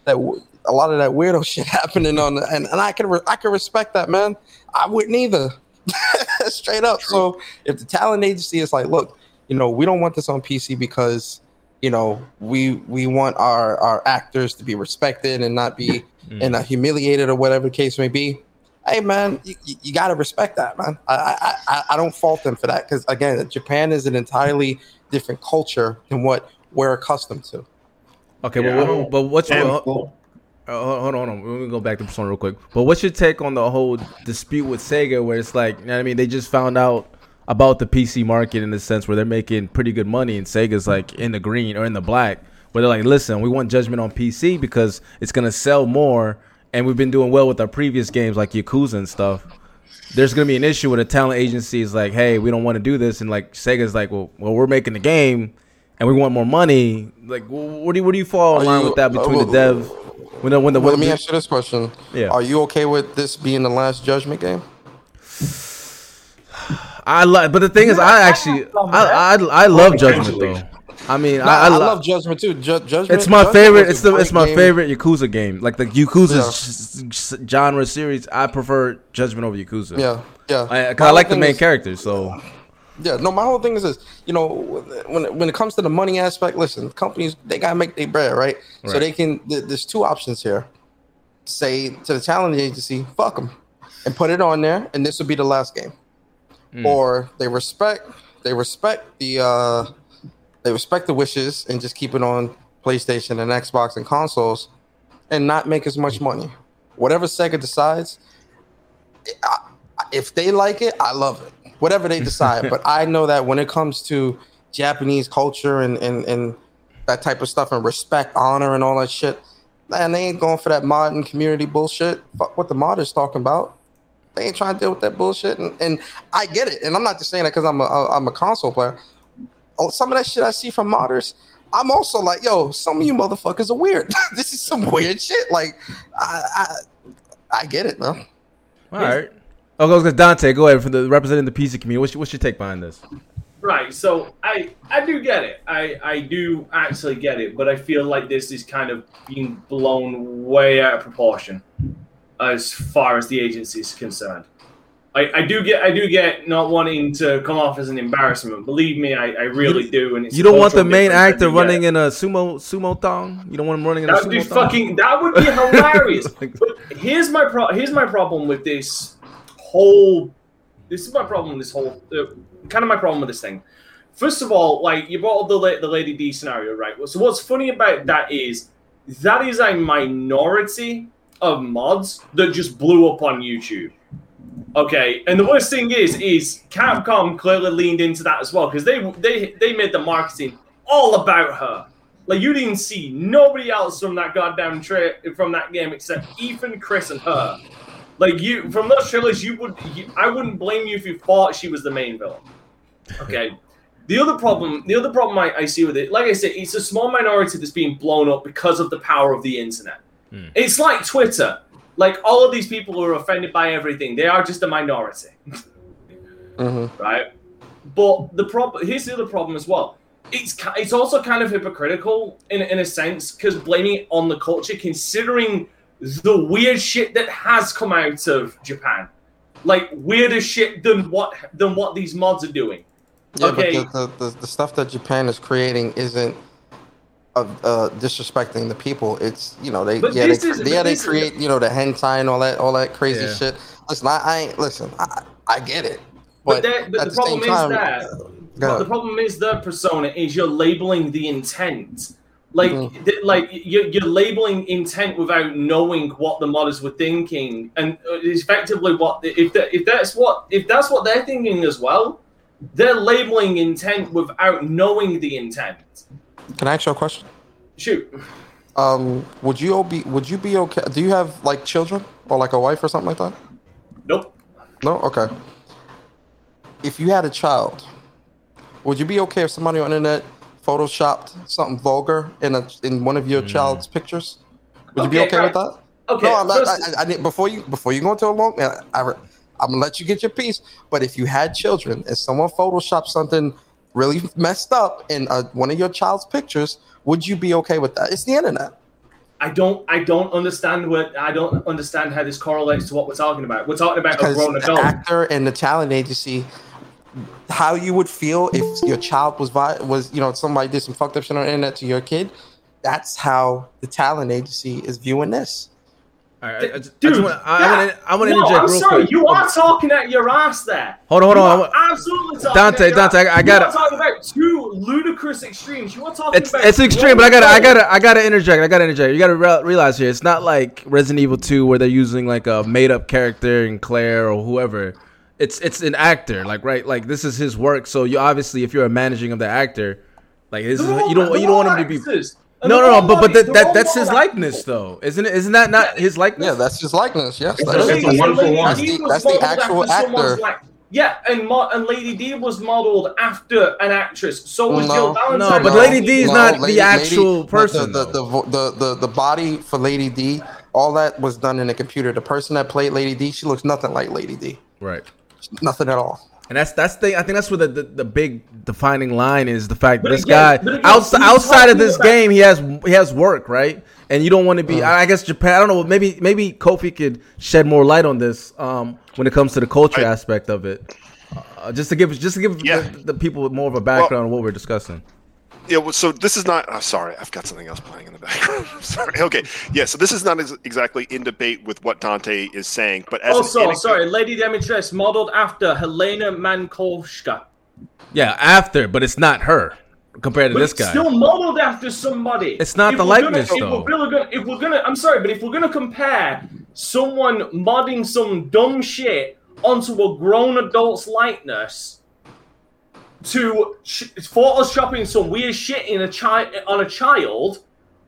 that a lot of that weirdo shit happening on the, and, and i can re- i can respect that man i wouldn't either straight up so if the talent agency is like look you know we don't want this on pc because you know we we want our our actors to be respected and not be Mm. and uh, humiliated or whatever the case may be. Hey man, you, you- you got to respect that, man. I, I I I don't fault them for that because again, Japan is an entirely different culture than what we're accustomed to. Okay, Yeah, I but, don't- but what's your, Uh, hold hold on, hold on. Let me go back to Persona real quick. But what's your take on the whole dispute with Sega, where it's like, you know what I mean, they just found out about the PC market in the sense where they're making pretty good money, and Sega's like in the green or in the black, where they're like, listen, we want Judgment on PC because it's gonna sell more, and we've been doing well with our previous games like Yakuza and stuff. There's gonna be an issue where the talent agency is like, hey, we don't want to do this, and like Sega's like, well, well, we're making the game, and we want more money. Like, what do you, what do you fall in line you- with that between uh, the dev? When the when the Well, let me ask you this question: Yeah. Are you okay with this being the last Judgment game? I like, but the thing is, I actually, I, I, I love Judgment though. I mean, No, I, I, I, love Judgment too. Ju- Judgment. It's my Judgment favorite. It's the it's my game. favorite Yakuza game. Like the Yakuza s- s- genre series, I prefer Judgment over Yakuza. Yeah, yeah. I, 'cause My I like the main is- character. So Yeah, no, my whole thing is this. You know, when when it comes to the money aspect, listen, companies they gotta make their bread, right? So they can. There's two options here. Say to the talent agency, "Fuck them," and put it on there, and this will be the last game. Mm. Or they respect they respect the uh they respect the wishes and just keep it on PlayStation and Xbox and consoles, and not make as much money. Whatever Sega decides, I, if they like it, I love it. Whatever they decide. but I know that when it comes to Japanese culture and, and, and that type of stuff and respect, honor, and all that shit, man, they ain't going for that modern community bullshit. Fuck what the mod is talking about. They ain't trying to deal with that bullshit, and, and I get it. And I'm not just saying that because I'm a I'm a console player. Oh, some of that shit I see from modders, I'm also like, yo, some of you motherfuckers are weird. this is some weird shit. Like, I I, I get it, though. All right. Oh, goes because Dante. Go ahead for the representing the PC community. What's your, what's your take behind this? Right. So I I do get it. I I do actually get it, but I feel like this is kind of being blown way out of proportion as far as the agency is concerned. I, I do get I do get not wanting to come off as an embarrassment. Believe me, I, I really do. And it's You don't want the main actor running in a sumo sumo thong. You don't want him running in a That would be sumo thong. fucking. That would be hilarious. But here's my pro. Here's my problem with this whole. This is my problem. with This whole uh, kind of my problem with this thing. First of all, like you brought up the the Lady D scenario, right? So what's funny about that is that is a minority of mods that just blew up on YouTube. Okay, and the worst thing is, is Capcom clearly leaned into that as well because they they they made the marketing all about her. Like you didn't see nobody else from that goddamn tra- from that game except Ethan, Chris, and her. Like you from those trailers, you would you, I wouldn't blame you if you thought she was the main villain. Okay. The other problem, the other problem I, I see with it, like I said, it's a small minority that's being blown up because of the power of the internet. Hmm. It's like Twitter. Like all of these people who are offended by everything, they are just a minority hmm right? But the problem here's the other problem as well. It's it's also kind of hypocritical in in a sense because blaming it on the culture, considering the weird shit that has come out of Japan, like weirder shit than what than what these mods are doing. Yeah, Okay. but the, the, the, the stuff that Japan is creating isn't of uh, disrespecting the people. It's you know they But yeah they, this is- yeah they this is- create you know the hentai and all that all that crazy Yeah. shit. Listen, I, I ain't listen. I, I get it, But, but, that, but at the the problem same is time, that uh, But the problem is the persona is you're labeling the intent. Like, Mhm. th- like you're, you're labeling intent without knowing what the modders were thinking, and uh, effectively what if that, if that's what if that's what they're thinking as well, they're labeling intent without knowing the intent. Can I ask you a question? Shoot, Um, would you all be would you be okay? Do you have like children or like a wife or something like that? nope. No. Okay. If you had a child, would you be okay if somebody on the internet photoshopped something vulgar in a in one of your child's pictures? Would you be Okay, okay with that? Okay, no, I'm not, first- I, I, I. Before you before you go into a long, I, I, I'm gonna let you get your piece. But if you had children and someone photoshopped something really messed up in uh, one of your child's pictures, would you be okay with that? It's the internet. I don't. I don't understand what. I don't understand how this correlates to what we're talking about. We're talking about a because grown the adult. actor and the talent agency how you would feel if your child was was you know somebody did some fucked up shit on the internet to your kid that's how the talent agency is viewing this All right, I, just, Dude, I, just wanna, I, yeah. want to I want to no, interject I'm real sorry. quick. You are talking at your ass there. Hold on, hold on, absolutely talking Dante, Dante, ass. I- I gotta- You are talking about two ludicrous extremes. You are talking It's about it's extreme, but I gotta I gotta I gotta interject. I gotta interject. You gotta re- realize here, it's not like Resident Evil Two where they're using like a made up character in Claire or whoever. It's it's an actor, like right, like this is his work. So you obviously, if you're a managing of the actor, like this is you don't you don't want him to be. actors. And No, they're no, no, but but bodies. that, that that's his model likeness though, isn't it? Isn't that not his likeness? yeah that's his likeness yes It's that the is. Lady- Lady- one for one. That's the- that's the actual actor. like- yeah, and Mo- and Lady D was modeled after an actress. So was No. Jill Valentine. No, but Lady D is No, not the actual Lady- person, The the, the, the the the body for Lady D, all that was done in a computer. The person that played Lady D, she looks nothing like Lady D. right. Nothing at all. And that's that's the I think that's where the, the, the big defining line is the fact But this again- guy again, outside outside of this game he has he has work right? And you don't want to be I I guess Japan I don't know maybe maybe Kofi could shed more light on this um when it comes to the culture I- aspect of it. Uh, just to give just to give Yeah. the, the people more of a background on what we're discussing Yeah, well, so this is not. Oh, sorry, I've got something else playing in the background. I'm sorry. Okay, yeah. So this is not ex- exactly in debate with what Dante is saying, but as oh, an Also, anecdote- sorry, Lady Dimitrescu modeled after Helena Mankovska. yeah after but it's not her compared to But this it's guy still modeled after somebody. It's not If the we're gonna- likeness, if though. We're gonna, if we're gonna, I'm sorry, but if we're gonna compare someone modding some dumb shit onto a grown adult's likeness to sh- photoshopping some weird shit in a child on a child,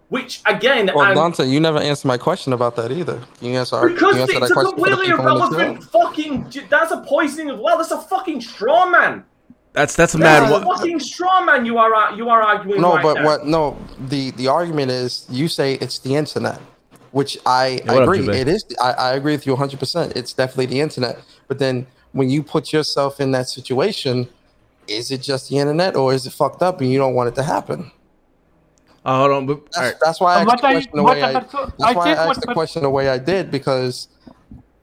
Which again, Well, I'm, Dante, you never answered my question about that either. Can you answer, our, because you answer it's that a question completely people in the irrelevant fucking. That's a poisoning of well. That's a fucking straw man. That's that's a That's mad. a fucking straw man. You are uh, you are arguing. No, right but now. what? No, the the argument is you say it's the internet, which I, Yeah, I what up, agree. It is. I, I agree with you 100. percent It's definitely the internet. But then when you put yourself in that situation, is it just the internet or is it fucked up and you don't want it to happen? oh, hold on. But, That's, right. that's why I uh, asked What the I, question the way I. I, That's I why I asked the question the way I did because,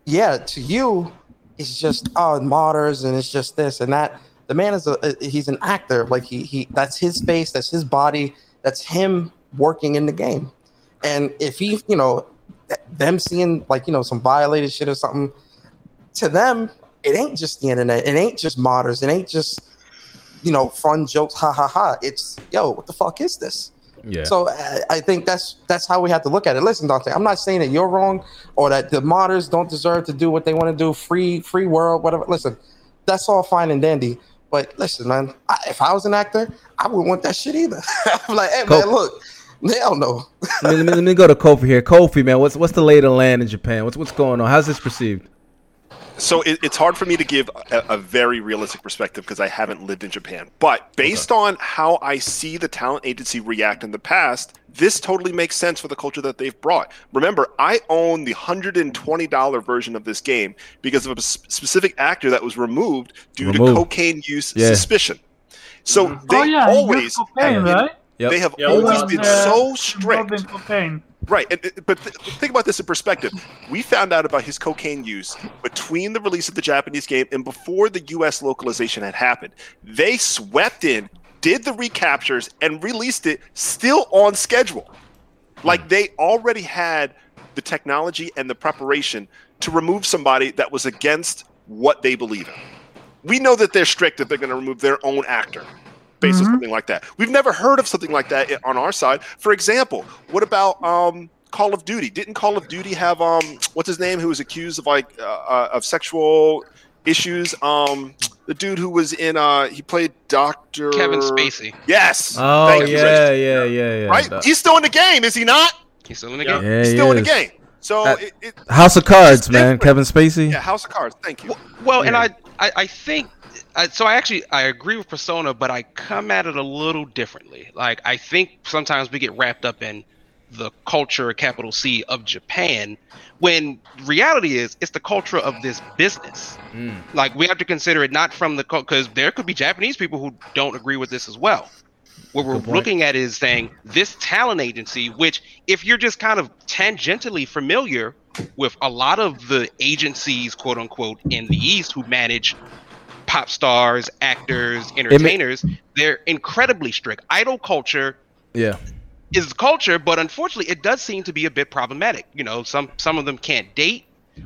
yeah, to you, it's just oh modders and it's just this and that. The man is a uh, he's an actor. Like he he that's his face, that's his body, that's him working in the game. And if he, you know, them seeing like you know some violated shit or something, to them it ain't just the internet. It ain't just modders. It ain't just you know fun jokes. Ha ha ha. It's yo, what the fuck is this? Yeah. So I, I think that's that's how we have to look at it. Listen, Dante, I'm not saying that you're wrong or that the modders don't deserve to do what they want to do. Free, free world, whatever. Listen, that's all fine and dandy. But listen, man, I, if I was an actor, I wouldn't want that shit either. I'm like, hey man, look, hell no. let, me, let, me, let me go to Kofi here. Kofi, man, what's what's the lay of the land in Japan? What's what's going on? How's this perceived? So it, it's hard for me to give a, a very realistic perspective because I haven't lived in Japan. But based on how I see the talent agency react in the past, this totally makes sense for the culture that they've brought. Remember, I own the $120 version of this game because of a s- specific actor that was removed due to cocaine use Yeah. suspicion. So they oh yeah, always always cocaine, have been- right? Yep. they have Yeah, always well, been uh, so strict. Right, and, but th- think about this in perspective. We found out about his cocaine use between the release of the Japanese game and before the U.S. localization had happened. They swept in, did the recaptures, and released it still on schedule. Like they already had the technology and the preparation to remove somebody that was against what they believe in. We know that they're strict if they're going to remove their own actor based on Mhm. something like that. We've never heard of something like that on our side. For example, what about um, Call of Duty? Didn't Call of Duty have um, what's his name who was accused of like uh, uh, of sexual issues? Um, the dude who was in uh, he played Doctor Kevin Spacey. Yes. Oh Thank yeah, Rich. yeah, yeah, yeah. Right. The- He's still in the game, is he not? He's still in the game. yeah, He's he still in the game. So Uh, it, it, House of Cards, man. different. Kevin Spacey. yeah, House of Cards. Thank you. Well, and Yeah. I, I, I think, I, so I actually, I agree with Persona, but I come at it a little differently. Like, I think sometimes we get wrapped up in the culture, capital C, of Japan, when reality is, it's the culture of this business. Mm. Like, we have to consider it not from the, because there could be Japanese people who don't agree with this as well. What we're looking at is saying this talent agency, which, if you're just kind of tangentially familiar with a lot of the agencies, quote unquote, in the East who manage pop stars, actors, entertainers, they're incredibly strict. Idol culture Yeah. is culture, but unfortunately, it does seem to be a bit problematic. You know, some some of them can't date,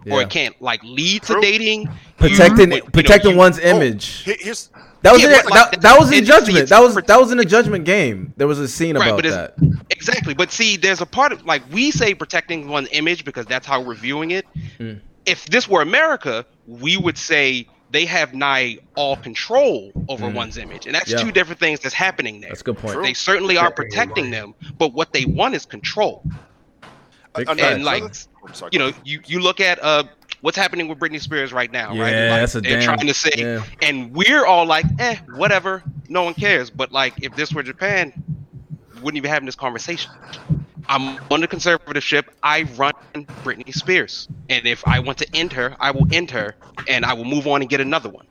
or it can't like lead True. to dating. Protecting You- you know, protecting you- one's Oh, image. here- here's That was Yeah, in but, like, that, that was in Judgment. That was that was in a Judgment game. There was a scene Right, about but that. Exactly, but see, there's a part of like we say protecting one's image because that's how we're viewing it. Mm. If this were America, we would say they have nigh all control over Mm. one's image, and that's Yeah. two different things that's happening there. That's a good point. They certainly are protecting them, but what they want is control. Big another- facts. And like, sorry, you know, you you look at uh what's happening with Britney Spears right now, right? Yeah, Like, that's a they're damn- trying to say, yeah. and we're all like, eh, whatever, no one cares. But like, if this were Japan, wouldn't even having this conversation. I'm on the conservative ship. I run Britney Spears, and if I want to end her, I will end her, and I will move on and get another one.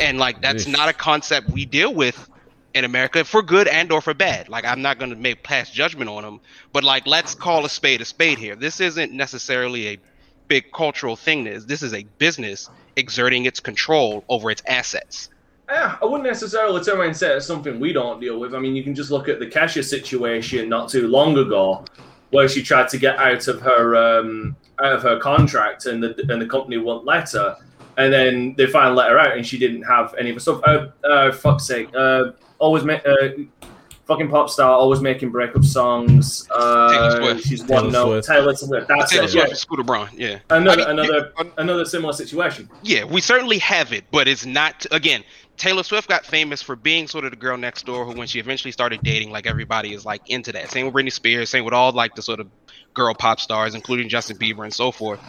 And like, that's Yeesh. not a concept we deal with in America for good and or for bad. Like, I'm not going to make pass judgment on them, but like, let's call a spade a spade here. This isn't necessarily a big cultural thing. This this is a business exerting its control over its assets. Yeah, I wouldn't necessarily turn around and say it's something we don't deal with. I mean, you can just look at the Kesha situation not too long ago, where she tried to get out of her um, out of her contract, and the and the company won't let her, and then they finally let her out, and she didn't have any of her stuff. Uh, uh, fuck's sake, uh, always make. Uh, Fucking pop star, always making breakup songs. Taylor Uh, Swift. she's Taylor one note. Swift. Taylor Swift. That's Taylor it. Swift Yeah. and Scooter Braun, yeah. Another, I mean, another, yeah, another similar situation. Yeah, we certainly have it, but it's not again. Taylor Swift got famous for being sort of the girl next door who, when she eventually started dating, like everybody is like into that. Same with Britney Spears, same with all like the sort of girl pop stars, including Justin Bieber and so forth.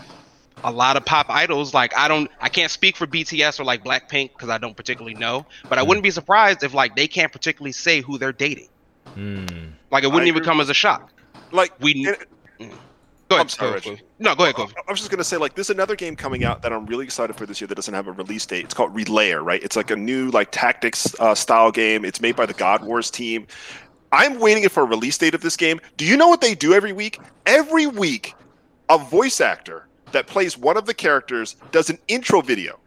A lot of pop idols, like I don't, I can't speak for BTS or like Blackpink because I don't particularly know, but I wouldn't be surprised if like they can't particularly say who they're dating. Mm. Like it wouldn't even come as a shock. Like We and- go ahead. I'm sorry, go ahead. No, go ahead. Go. I I was just gonna say, like, there's another game coming out that I'm really excited for this year that doesn't have a release date. It's called Relayer, right? It's like a new like tactics uh, style game. It's made by the God Wars team. I'm waiting for a release date of this game. Do you know what they do every week? Every week, a voice actor that plays one of the characters does an intro video.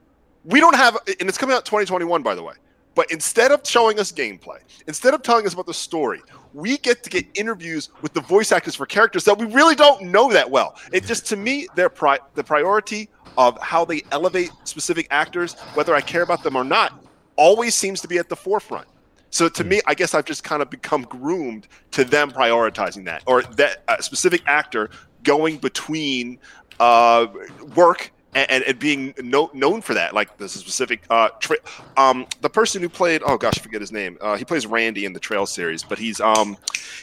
We don't have, and it's coming out 2021, by the way. But instead of showing us gameplay, instead of telling us about the story, we get to get interviews with the voice actors for characters that we really don't know that well. It just to me, their pri- the priority of how they elevate specific actors, whether I care about them or not, always seems to be at the forefront. So to me, I guess I've just kind of become groomed to them prioritizing that, or that a specific actor going between uh, work and, and, being no, known for that. Like the specific, uh, tra- um, the person who played, oh gosh, I forget his name. Uh, he plays Randy in the Trail series, but he's um,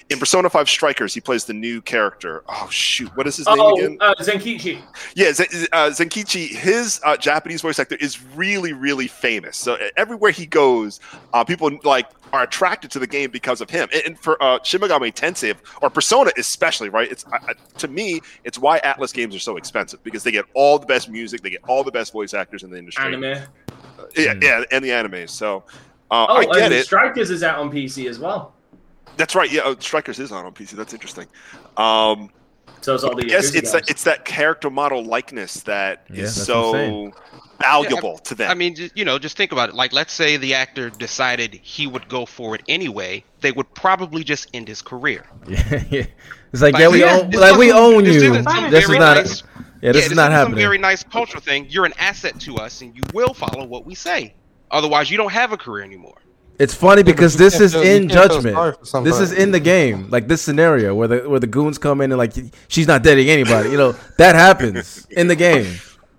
in Persona Five Strikers. He plays the new character. Oh shoot, what is his name Oh, again? uh, Zenkichi. Yeah, Z- uh, Zenkichi, his uh, Japanese voice actor is really, really famous. So everywhere he goes, uh, people like are attracted to the game because of him. And, and for uh, Shin Megami Tensei or Persona, especially, right? It's uh, uh, to me, it's why Atlus games are so expensive because they get all the best music, they get all the best voice actors in the industry. Anime. Uh, yeah, yeah, and the animes. So uh, Oh, I get and it. Strikers is out on PC as well. That's right. Yeah, oh, Strikers is on on PC. That's interesting. Um, So it's all the yes, it's that it's that character model likeness that is Yeah, that's what I'm so valuable to them. I mean, ju- you know, just think about it. Like, let's say the actor decided he would go for it anyway. They would probably just end his career. Yeah, yeah. It's like, Like, yeah, we yeah, own, like we own this you. isn't some This is not. nice- yeah, this is not Some happening. very nice cultural thing. You're an asset to us, and you will follow what we say. Otherwise, you don't have a career anymore. It's funny because you this is feel- in can't feel sorry judgment. This is in the game. Like this scenario where the where the goons come in and like she's not dating anybody. You know that happens in the game.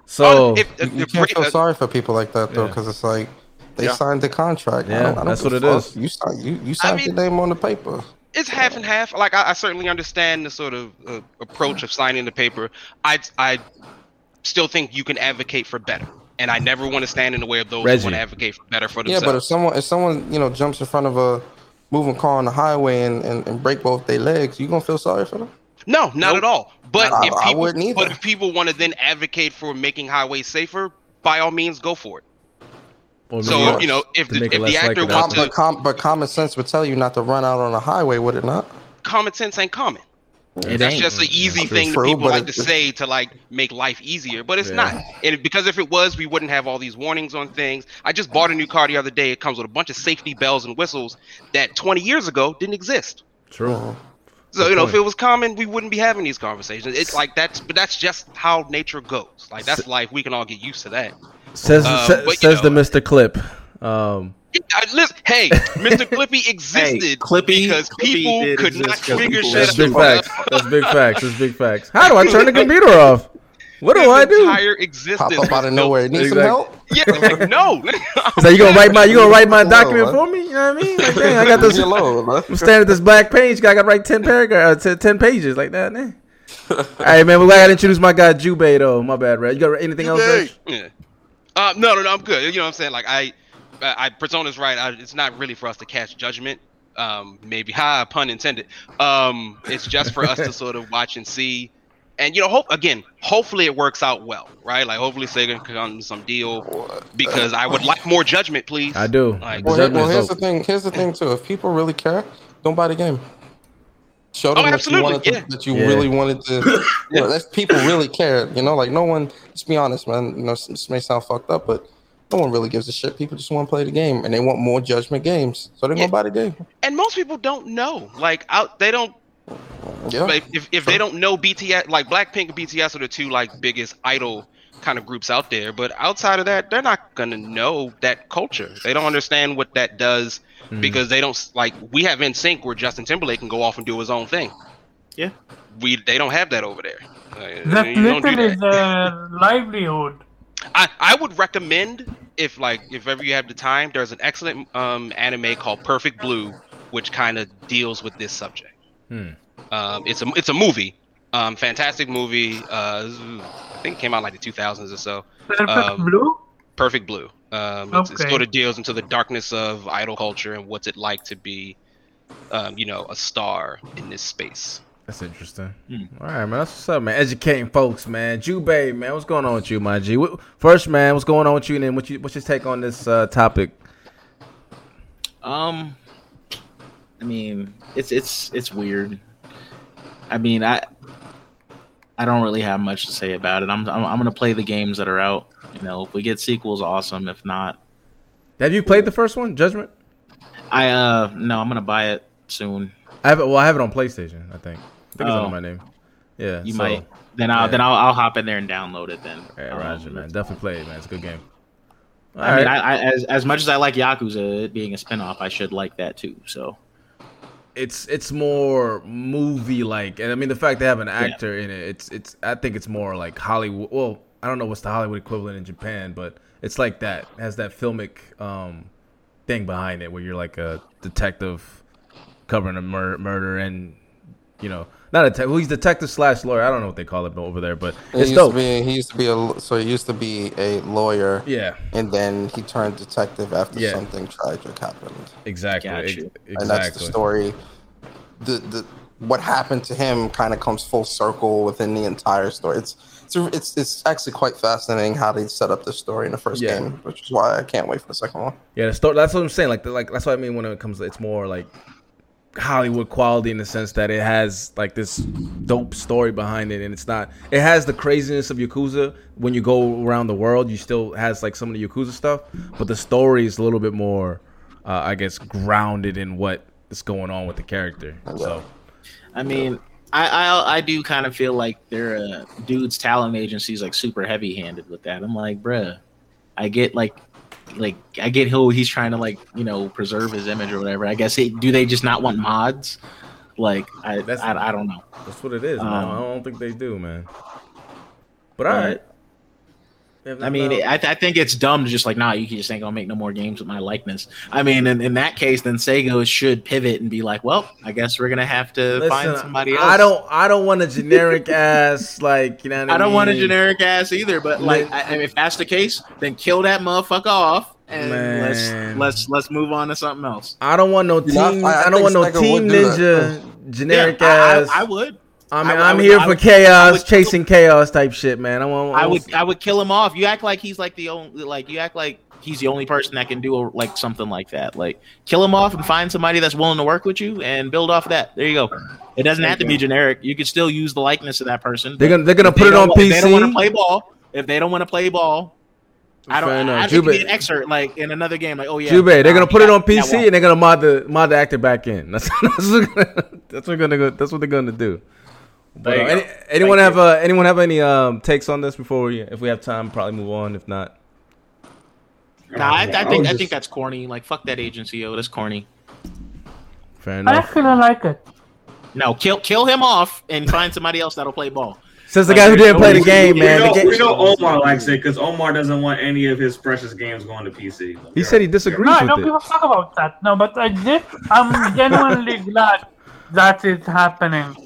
So if- if- You, you if can't Brit- feel sorry for people like that though, Yeah. because it's like they Yeah. signed the contract. I Yeah, don't- I don't that's what a it fuck. is. You signed, you, you signed mean- your name on the paper. it's half and half. Like I, I certainly understand the sort of uh, approach of signing the paper. I I still think you can advocate for better, and I never want to stand in the way of those Reggie. who want to advocate for better for themselves. Yeah, but if someone if someone you know jumps in front of a moving car on the highway and, and, and break both their legs, you gonna feel sorry for them? no, not at all. But I- if I people, wouldn't either. but if people want to then advocate for making highways safer, by all means, go for it. or So maybe you know, if the, if the actor wants to, but, com- but common sense would tell you not to run out on a highway, would it not? common sense ain't common. It That's ain't. just an easy That's thing that people like to say to like make life easier, but it's Yeah. not. And because if it was, we wouldn't have all these warnings on things. I just bought a new car the other day. It comes with a bunch of safety bells and whistles that 20 years ago didn't exist. True. So Good you know, point. if it was common, we wouldn't be having these conversations. It's like that's, but that's just how nature goes. Like that's life. We can all get used to that. Says Uh, sa- but, you says the Mr. Clip. Um, Yeah, I- listen, hey, Mr. Clippy existed Clippy- because Clippy people did could not exist 'cause figure people- shit that's big facts. That's big facts. That's big facts. How do I turn the computer off? What do His I do? entire existence Pop up was out of built- nowhere. Need some Exactly. help? Yeah, like, no. Is that you gonna write my you gonna write my document for me? You know what I mean? Like, dang, I got this. Leave alone. I'm staring at this black page. I got to write ten paragraphs, uh, ten pages like that. Man. All right, man. We gotta introduce my guy Jubei though. My bad, Red. You got anything else? Jubei. Reg? Yeah. Uh, no, no, no, I'm good. You know what I'm saying? Like I, I, I Persona's right. I, it's not really for us to cast judgment. Um, maybe ha, pun intended. Um, it's just for us to sort of watch and see, and you know, hope again. Hopefully, it works out well, right? Like hopefully, Sega can come to some deal because I would like more judgment, please. I do. Like, Well, here- well, is here's the thing. Here's the thing too. If people really care, don't buy the game. Show them Oh, that you absolutely, wanted to, yeah. that you Yeah. really wanted to. You know, that's people really care. You know, like no one. Let's be honest, man. You know, this- this may sound fucked up, but no one really gives a shit. People just want to play the game, and they want more judgment games, so they're Yeah. gonna buy the game. and most people don't know. Like out, they don't Yeah. But if, if they don't know BTS, like Blackpink and BTS are the two like biggest idol kind of groups out there. But outside of that, they're not gonna know that culture. They don't understand what that does Mm. because they don't like. We have NSYNC where Justin Timberlake can go off and do his own thing. Yeah. we they don't have that over there. That you don't do that. is a livelihood. I, I would recommend if like if ever you have the time, there's an excellent um, anime called Perfect Blue, which kind of deals with this subject. Hmm. Um, it's a it's a movie, um, fantastic movie. Uh, I think it came out like the 2000s or so. Perfect Um, Blue? Perfect Blue. Um, it's, it sort of deals into the darkness of idol culture and what's it like to be, um, you know, a star in this space. That's interesting. Hmm. All right, man. That's what's up, man. Educating folks, man. Jubei, man. What's going on with you, my G? First, man, what's going on with you? And then what you, what's your take on this uh, topic? Um, I mean, it's it's it's weird. I mean, I I don't really have much to say about it. I'm I'm, I'm gonna play the games that are out. You know, if we get sequels, awesome. If not, Have you played the first one, Judgment? I uh no, I'm gonna buy it soon. I have it. Well, I have it on PlayStation. I think. I think it's Oh. under my name. Yeah, You so- might. Then I'll yeah. then I'll, I'll hop in there and download it. Then. Yeah, Um, Roger, man. Definitely play it, man. It's a good game. I mean, I, I, as as much as I like Yakuza it being a spinoff, I should like that too. So it's it's more movie like, and I mean the fact they have an actor in it, it's it's I think it's more like Hollywood. Well, I don't know what's the Hollywood equivalent in Japan, but it's like that. It has that filmic um thing behind it where you're like a detective covering a mur- murder and you know not a te- well, he's detective slash lawyer. I don't know what they call it over there, but He it's used dope. to be he used to be a so he used to be a lawyer. Yeah. And then he turned detective after Yeah. something tragic happened. Exactly. Got ex- you. And that's the story. The the what happened to him kind of comes full circle within the entire story. It's it's it's, it's actually quite fascinating how they set up this story in the first Yeah. game, which is why I can't wait for the second one. Yeah, the story. That's what I'm saying. Like, the, like that's what I mean when it comes. It's more like Hollywood quality in the sense that it has like this dope story behind it, and it's not. It has the craziness of Yakuza. When you go around the world, you still has like some of the Yakuza stuff, but the story is a little bit more, uh, I guess, grounded in what is going on with the character. So I mean, I I, I do kind of feel like their uh, dude's talent agency is like super heavy handed with that. I'm like, bruh, I get like. Like I get who he's trying to like you know preserve his image or whatever. I guess do they just not want mods? Like I That's- I, I don't know. that's what it is, man. Um, I don't think they do, man. But all right. I mean, I, I think it's dumb to just like, nah, you just ain't gonna make no more games with my likeness. I mean, in, in that case, then Sega should pivot and be like, well, I guess we're gonna have to find somebody else. I don't. I don't want a generic ass like you know. What I, I don't want a generic ass either. But like, I, I mean, if that's the case, then kill that motherfucker off and Man. let's let's let's move on to something else. I don't want no You know, team. I- I, I don't want no Sega team would do that. ninja generic Yeah, I, ass. I, I would. I mean, I- am here I for would- chaos, would- chasing chaos type shit, man. I want. I would I would kill him off. You act like he's like the only like you act like he's the only person that can do a, like something like that. Like kill him off and find somebody that's willing to work with you and build off of that. There you go. It doesn't have to be generic. You could still use the likeness of that person. They're gonna. They're gonna put they it on If they don't want to PC. play ball, if they don't want to play ball, I don't. Enough. I Jube- an excerpt like in another game. Like oh yeah, Jube, they're gonna put it on PC and they're gonna mod the mod the actor back in. That's that's what, gonna, that's what gonna go. That's what they're gonna do. But, There uh, you any, anyone Thank have uh, anyone have any um takes on this before we if we have time probably move on if not Nah, I, I I think was I just- think that's corny. Like fuck that agency, yo. That's corny. fair I enough. actually like it. No, kill kill him off and find somebody else that'll play ball. Says the guy who didn't play the reason- game, we man. know, The ga- we know Omar likes it because Omar doesn't want any of his precious games going to PC. he said he disagrees No, I with don't it. give a fuck about that. No, but I did. I'm genuinely glad that is happening.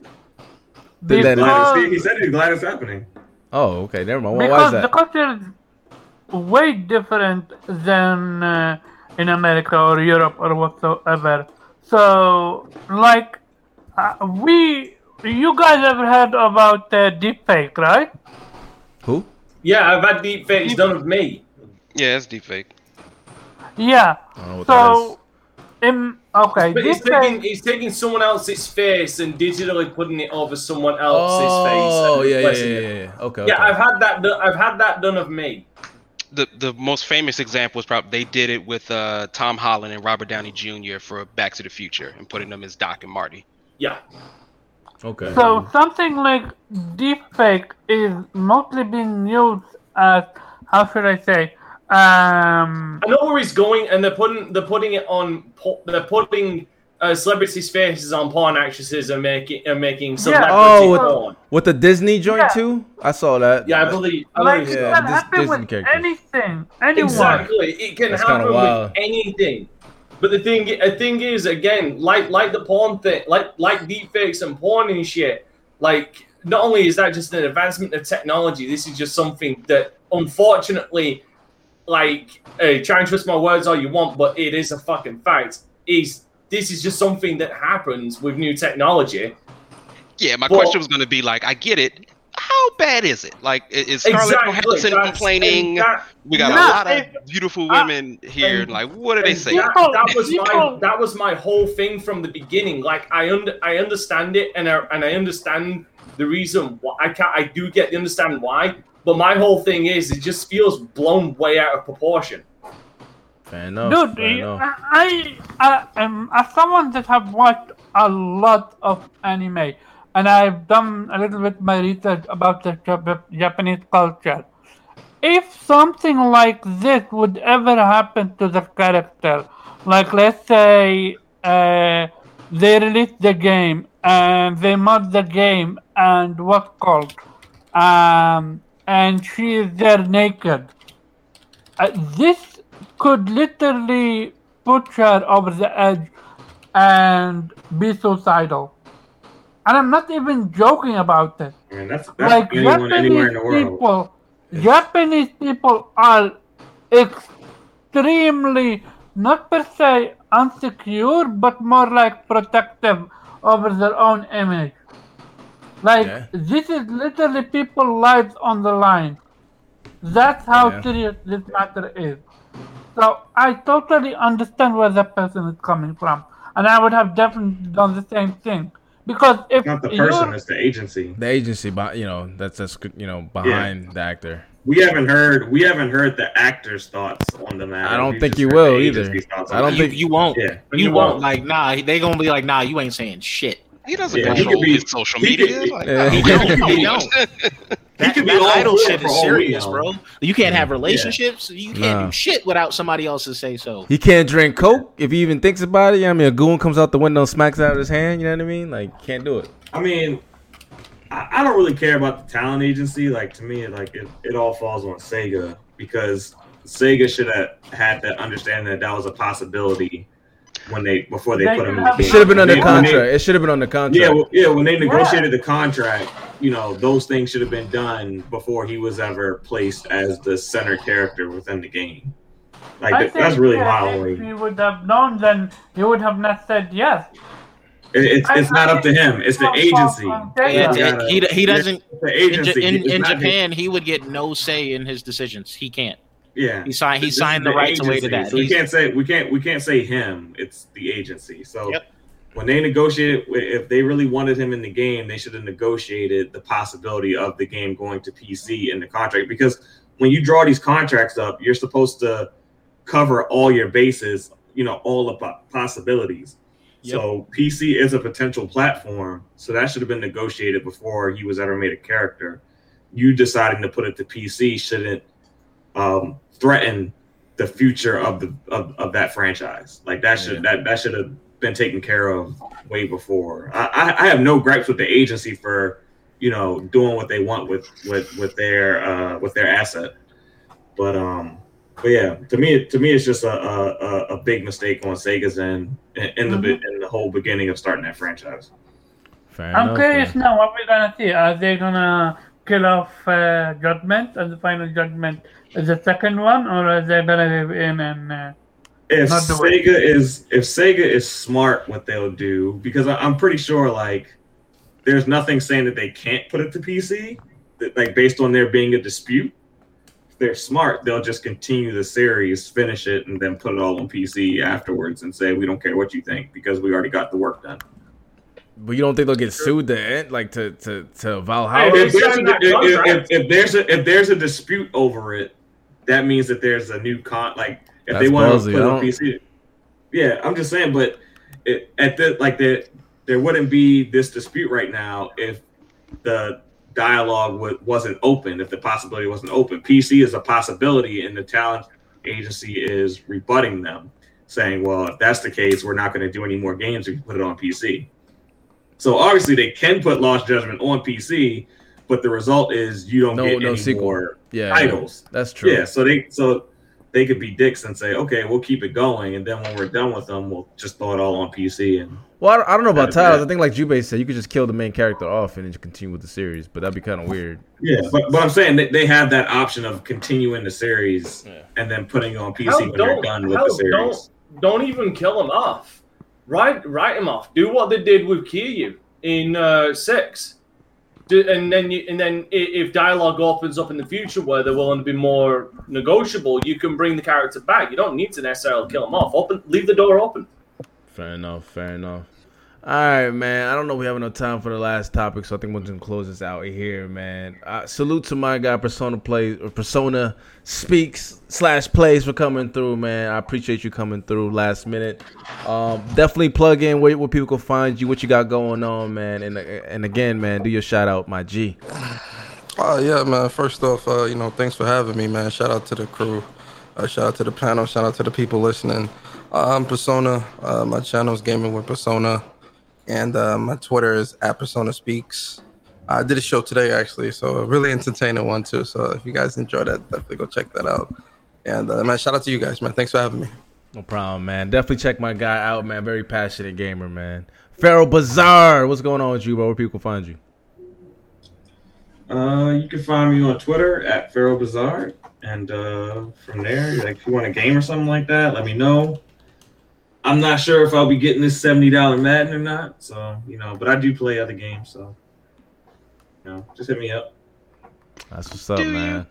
Did that- Glad to see- Because, he said he's glad it's happening. Oh, okay, never mind. Why, why is because the culture is way different than uh, in America or Europe or whatsoever. So, like, uh, we, you guys ever heard about uh, deepfake, right? Who? Yeah, I've had deep fakes done with me. Yeah, it's deepfake. Yeah. I don't know what that is. So, in, okay, But he's deepfake. taking he's taking someone else's face and digitally putting it over someone else's Oh, face. Oh yeah, yeah, yeah, yeah, yeah. Okay, Yeah, okay. I've had that. Done, I've had that done of me. The the most famous example is probably they did it with uh, Tom Holland and Robert Downey Jr. for Back to the Future and putting them as Doc and Marty. Yeah. okay. So something like deepfake is mostly being used as how should I say? Um, I know where he's going, and they're putting they're putting it on. They're putting uh, celebrities' faces on porn actresses and making and making Yeah. Oh, with- porn. With the Disney joint Yeah. too, I saw that. Yeah, I believe. I Like, believe it Yeah, so. can this happen Disney with characters. anything, anyone. Exactly, it can That's happen with anything. But the thing, the thing is, again, like like the porn thing, like like deepfakes and porn and shit. Like, not only is that just an advancement of technology, this is just something that, unfortunately, like, hey, try and twist my words all you want, but it is a fucking fact. Is this is just something that happens with new technology? Yeah, my Well- question was going to be like, I get it. How bad is it? Like, i- is Scarlett Exactly. Johansson complaining? that- We got Yeah, a lot of beautiful women here. and- like, what are they And saying? That, that was my that was my whole thing from the beginning. Like I under I understand it, and I and I understand the reason why I can I do get the understand why. But my whole thing is, it just feels blown way out of proportion. Fair enough. Dude, fair enough. I, I, um, as someone that have watched a lot of anime, and I've done a little bit my research about the Japanese culture. If something like this would ever happen to the character, like let's say uh, they release the game and they mod the game and what's called, um, and she is there naked. Uh, this could literally put her over the edge and be suicidal. And I'm not even joking about it. I mean, that's, that's Like anyone anywhere in Japanese the world. people, Japanese people are extremely, not per se unsecure, but more like protective over their own image. Like Yeah. this is literally people lives on the line. That's how Yeah. serious this matter is. So I totally understand where that person is coming from, and I would have definitely done the same thing. Because if Not the person, it's the agency. The agency, but you know, that's that's you know behind the actor. We haven't heard we haven't heard the actor's thoughts on the matter. I don't We've think you will either. agency's thoughts on I don't it. you, you won't. Yeah, You, you won't. won't. Like, nah, they gonna be like, nah, you ain't saying shit. He doesn't Yeah, he control be- his social he could media. like, He don't. He don't. That, could be that all idol shit for is all serious, bro. You can't have relationships. You can't Nah. do shit without somebody else's say so. He can't drink coke if he even thinks about it. You know what I mean, a goon comes out the window, and smacks it out of his hand. You know what I mean? Like, can't do it. I mean, I, I don't really care about the talent agency. Like to me, like it, it all falls on Sega because Sega should have had to understand that that was a possibility when they before they They put him in have- the It should have been under When they- when they- contract. It should have been under contract. Yeah, well, yeah. When they negotiated the contract, you know, those things should have been done before he was ever placed as the center character within the game. Like I that, that's really that my If only. he would have known, then he would have not said yes. It, it's, I- it's not I up to him. It's the agency. from Yeah, Sega- Yeah. he, he doesn't. The In, agency. Ja- in, in not his- Japan, he would get no say in his decisions. He can't. Yeah. He signed. He This signed the rights away to that. So we can't say we can't we can't say him. It's the agency. So Yep. when they negotiated, if they really wanted him in the game, they should have negotiated the possibility of the game going to PC in the contract. Because when you draw these contracts up, you're supposed to cover all your bases. You know all the po- possibilities. So PC is a potential platform. So that should have been negotiated before he was ever made a character. You deciding to put it to PC shouldn't um, threaten the future of the of, of that franchise. Like that should that that should have been taken care of way before. I, I, I have no gripes with the agency for you know doing what they want with with with their uh, with their asset, but um. But yeah, to me, to me, it's just a a, a- a big mistake on Sega's end in, in the Mhm. in the whole beginning of starting that franchise. Fair I'm enough, curious man. now what we're gonna see. Are they gonna kill off uh, Judgment as the final Judgment as the second one, or are they gonna leave in and? Uh, if Not the way- Sega is if Sega is smart, what they'll do because I, I'm pretty sure like there's nothing saying that they can't put it to PC, that, like based on there being a dispute. If they're smart, they'll just continue the series, finish it, and then put it all on PC afterwards and say we don't care what you think because we already got the work done. But you don't think they'll get sued to end, like to to to Valhalla? Hey, If there's, a, if, if, if there's a if there's a dispute over it, that means that there's a new con like if they want ballsy. to put it on PC. Yeah, I'm just saying, but it, at the like the there wouldn't be this dispute right now if the dialogue w- wasn't open, if the possibility wasn't open. PC is a possibility, and the talent agency is rebutting them. saying, "Well, if that's the case, we're not going to do any more games if you put it on PC." So obviously, they can put Lost Judgment on PC, but the result is you don't No- get no any sequel. more Yeah, titles. That's true. Yeah, so they so they could be dicks and say, "Okay, we'll keep it going," and then when we're done with them, we'll just throw it all on PC and Well, I don't, I don't know about titles. I think like Jubei said, you could just kill the main character off and then just continue with the series, but that'd be kind of weird. Yeah, but, but I'm saying that they have that option of continuing the series Yeah. and then putting it on PC Hell, when they're don't, done with hell, the series. don't, don't even kill him off. Write, write him off. Do what they did with Kiryu in uh, six. And then, you, and then, if dialogue opens up in the future where they're willing to be more negotiable, you can bring the character back. You don't need to necessarily kill him off. Open, leave the door open. Fair enough. Fair enough. All right, man. I don't know we have enough time for the last topic, so I think we're gonna close this out here, man. Uh, salute to my guy Persona Plays Persona Speaks slash Plays for coming through, man. I appreciate you coming through last minute. Um, definitely plug in where, where people can find you, what you got going on, man. And and again, man, do your shout out, my G. Oh yeah, man. First off, uh, you know, thanks for having me, man. Shout out to the crew. Uh, shout out to the panel. Shout out to the people listening. Uh, I'm Persona. Uh, my channel is Gaming with Persona, and uh, my Twitter is at Persona Speaks. I did a show today actually, so a really entertaining one too. So if you guys enjoyed that, definitely go check that out. And uh, man, shout out to you guys, man. Thanks for having me. No problem, man. Definitely check my guy out, man. Very passionate gamer, man. Pharaoh Bazaar, what's going on with you, bro? Where people find you? Uh, you can find me on Twitter at Pharaoh Bazaar, and uh, from there, like if you want a game or something like that, let me know. I'm not sure if I'll be getting this seventy dollar Madden or not, so you know, but I do play other games, so you know, just hit me up. That's what's up, Do man.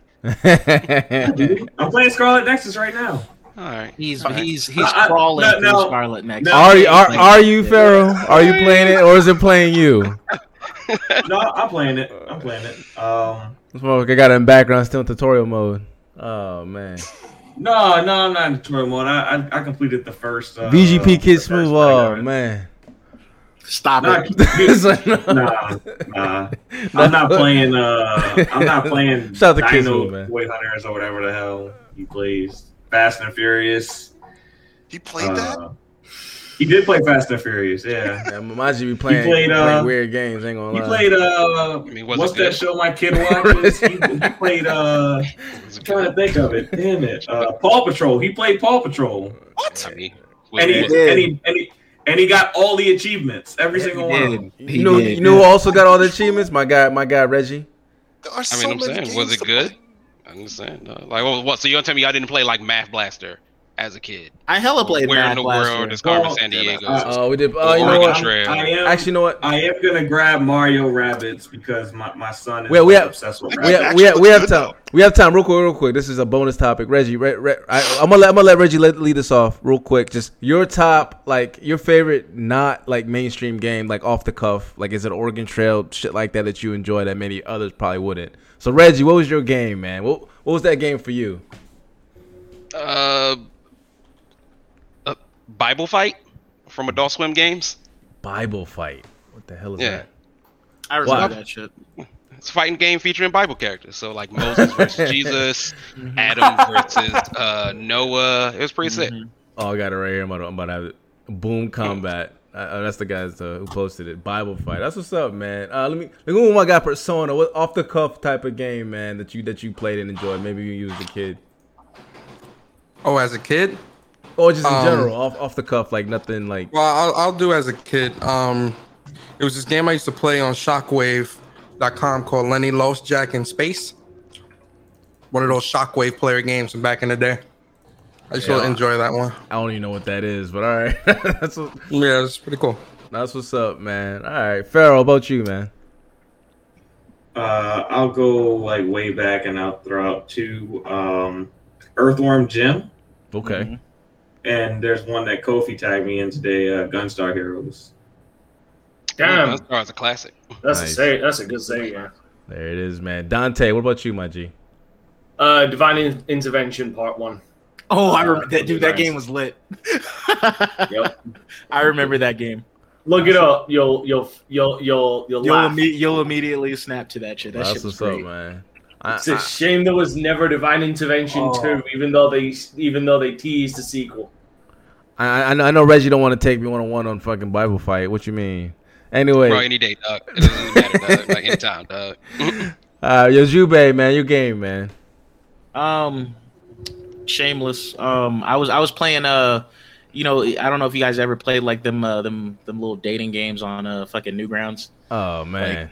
Dude, I'm playing Scarlet Nexus right now. All right. He's Alright. he's he's I- I- crawling no, through no. Scarlet Nexus. No. are you are, are you Pharaoh? Are you playing it or is it playing you? No, I'm playing it. I'm playing it. Um, This motherfucker got it in background still in tutorial mode. Oh man. No, no, I'm not in tutorial mode. I I, I completed the first uh, VGP Kids Kid first Smooth. Oh man. Stop Nah, it. It's nah, nah. I'm not playing. Uh, I'm not playing. Shout out to Kid Dino Smooth, man. Toy Hunters or whatever the hell he plays. Fast and Furious. He played that. He did play Fast and Furious. Yeah. Yeah, Mamaji be playing, played, uh, playing weird games. Ain't gonna lie. He played. Uh, I mean, what's it that show my kid watches? he, he played. Uh, it I'm trying to think of it. Damn it. Uh, Paw Patrol. He played Paw Patrol. What? I mean, and he, and he and he and he got all the achievements, every Yeah, single he one. Of them. He you know, did. you know who also got all the achievements? My guy, my guy Reggie. There are I so mean, I'm many saying, was it good? play. I'm just saying. Uh, like, what, what? So you're gonna tell me I didn't play like Math Blaster as a kid? I hella played Where Mad in the Blaster. world is Carmen Well, Sandiego? Oh, we did. Oh, you know Oregon what? Trail. I am Actually, you know what? I am gonna grab Mario Rabbids because my, my son is Well, we like, have- obsessed with We We have, we have, we have time. We have time. Real quick, real quick. This is a bonus topic. Reggie, Re, Re, I, I'm gonna let I'm gonna let Reggie let, lead us off real quick. Just your top, like your favorite, not like mainstream game, like off the cuff. Like, is it Oregon Trail shit like that that you enjoy that many others probably wouldn't? So, Reggie, what was your game, man? What what was that game for you? Uh, Bible fight from Adult Swim Games. Bible fight. What the hell is Yeah. that? I remember Wow. that shit. It's a fighting game featuring Bible characters. So like Moses versus Jesus, Mm-hmm. Adam versus uh, Noah. It was pretty sick. Mhm. Oh, I got it right here. I'm about to, I'm about to have it. Boom Combat. Uh, that's the guys uh, who posted it. Bible fight. That's what's up, man. Uh, let me let me move my guy Persona. What off the cuff type of game, man, that you that you played and enjoyed. Maybe you used as a kid, Oh, as a kid, or just in Um, general, off off the cuff, like nothing like. well, I'll, I'll do as a kid. Um, it was this game I used to play on Shockwave.com called Lenny Lost Jack in Space. One of those Shockwave player games from back in the day. I just really enjoy that one. I don't even know what that is, but all right, that's what, Yeah, it's pretty cool. that's what's up, man. All right, Pharaoh, how about you, man? Uh, I'll go like way back and I'll throw out two um, Earthworm Jim, Okay, Mhm. And there's one that Kofi tagged me in today, uh, Gunstar Heroes. Damn, Gunstar is a classic. that's Nice. a say. That's a good say. Yeah. there it is, man. Dante, what about you, my G? Uh, Divine In- Intervention Part One. Oh, I Uh, remember that dude. That game was lit. Yep. I remember that game. Look it up. You'll you'll you'll you'll you'll You'll, laugh. imme- you'll immediately snap to that shit. That that's shit was what's up, man. I, It's a shame there was never Divine Intervention Oh. two, even though they even though they teased the sequel. I, I know Reggie don't want to take me one on one on fucking Bible fight. What you mean? Anyway, Bro, any day, dog. It doesn't matter, dog. Like anytime, dog. uh, yo, Jube, man, your game, man. Um, shameless. Um, I was I was playing. Uh, you know, I don't know if you guys ever played like them uh, them them little dating games on uh fucking Newgrounds. Oh man,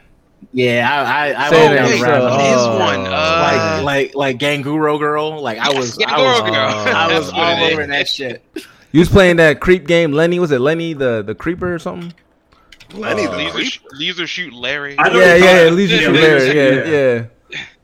Yeah, I I, I Say went that down again. the rabbit Oh. one. Uh, like like like Ganguro girl. Like I was I was, girl. I was That's all over is. that shit. you was playing that creep game. Lenny was it Lenny the the creeper or something? Lenny Uh, the Laser, laser shoot Larry. I know Yeah, yeah, call at it- least you yeah, shoot Larry. Shoot, Yeah, yeah.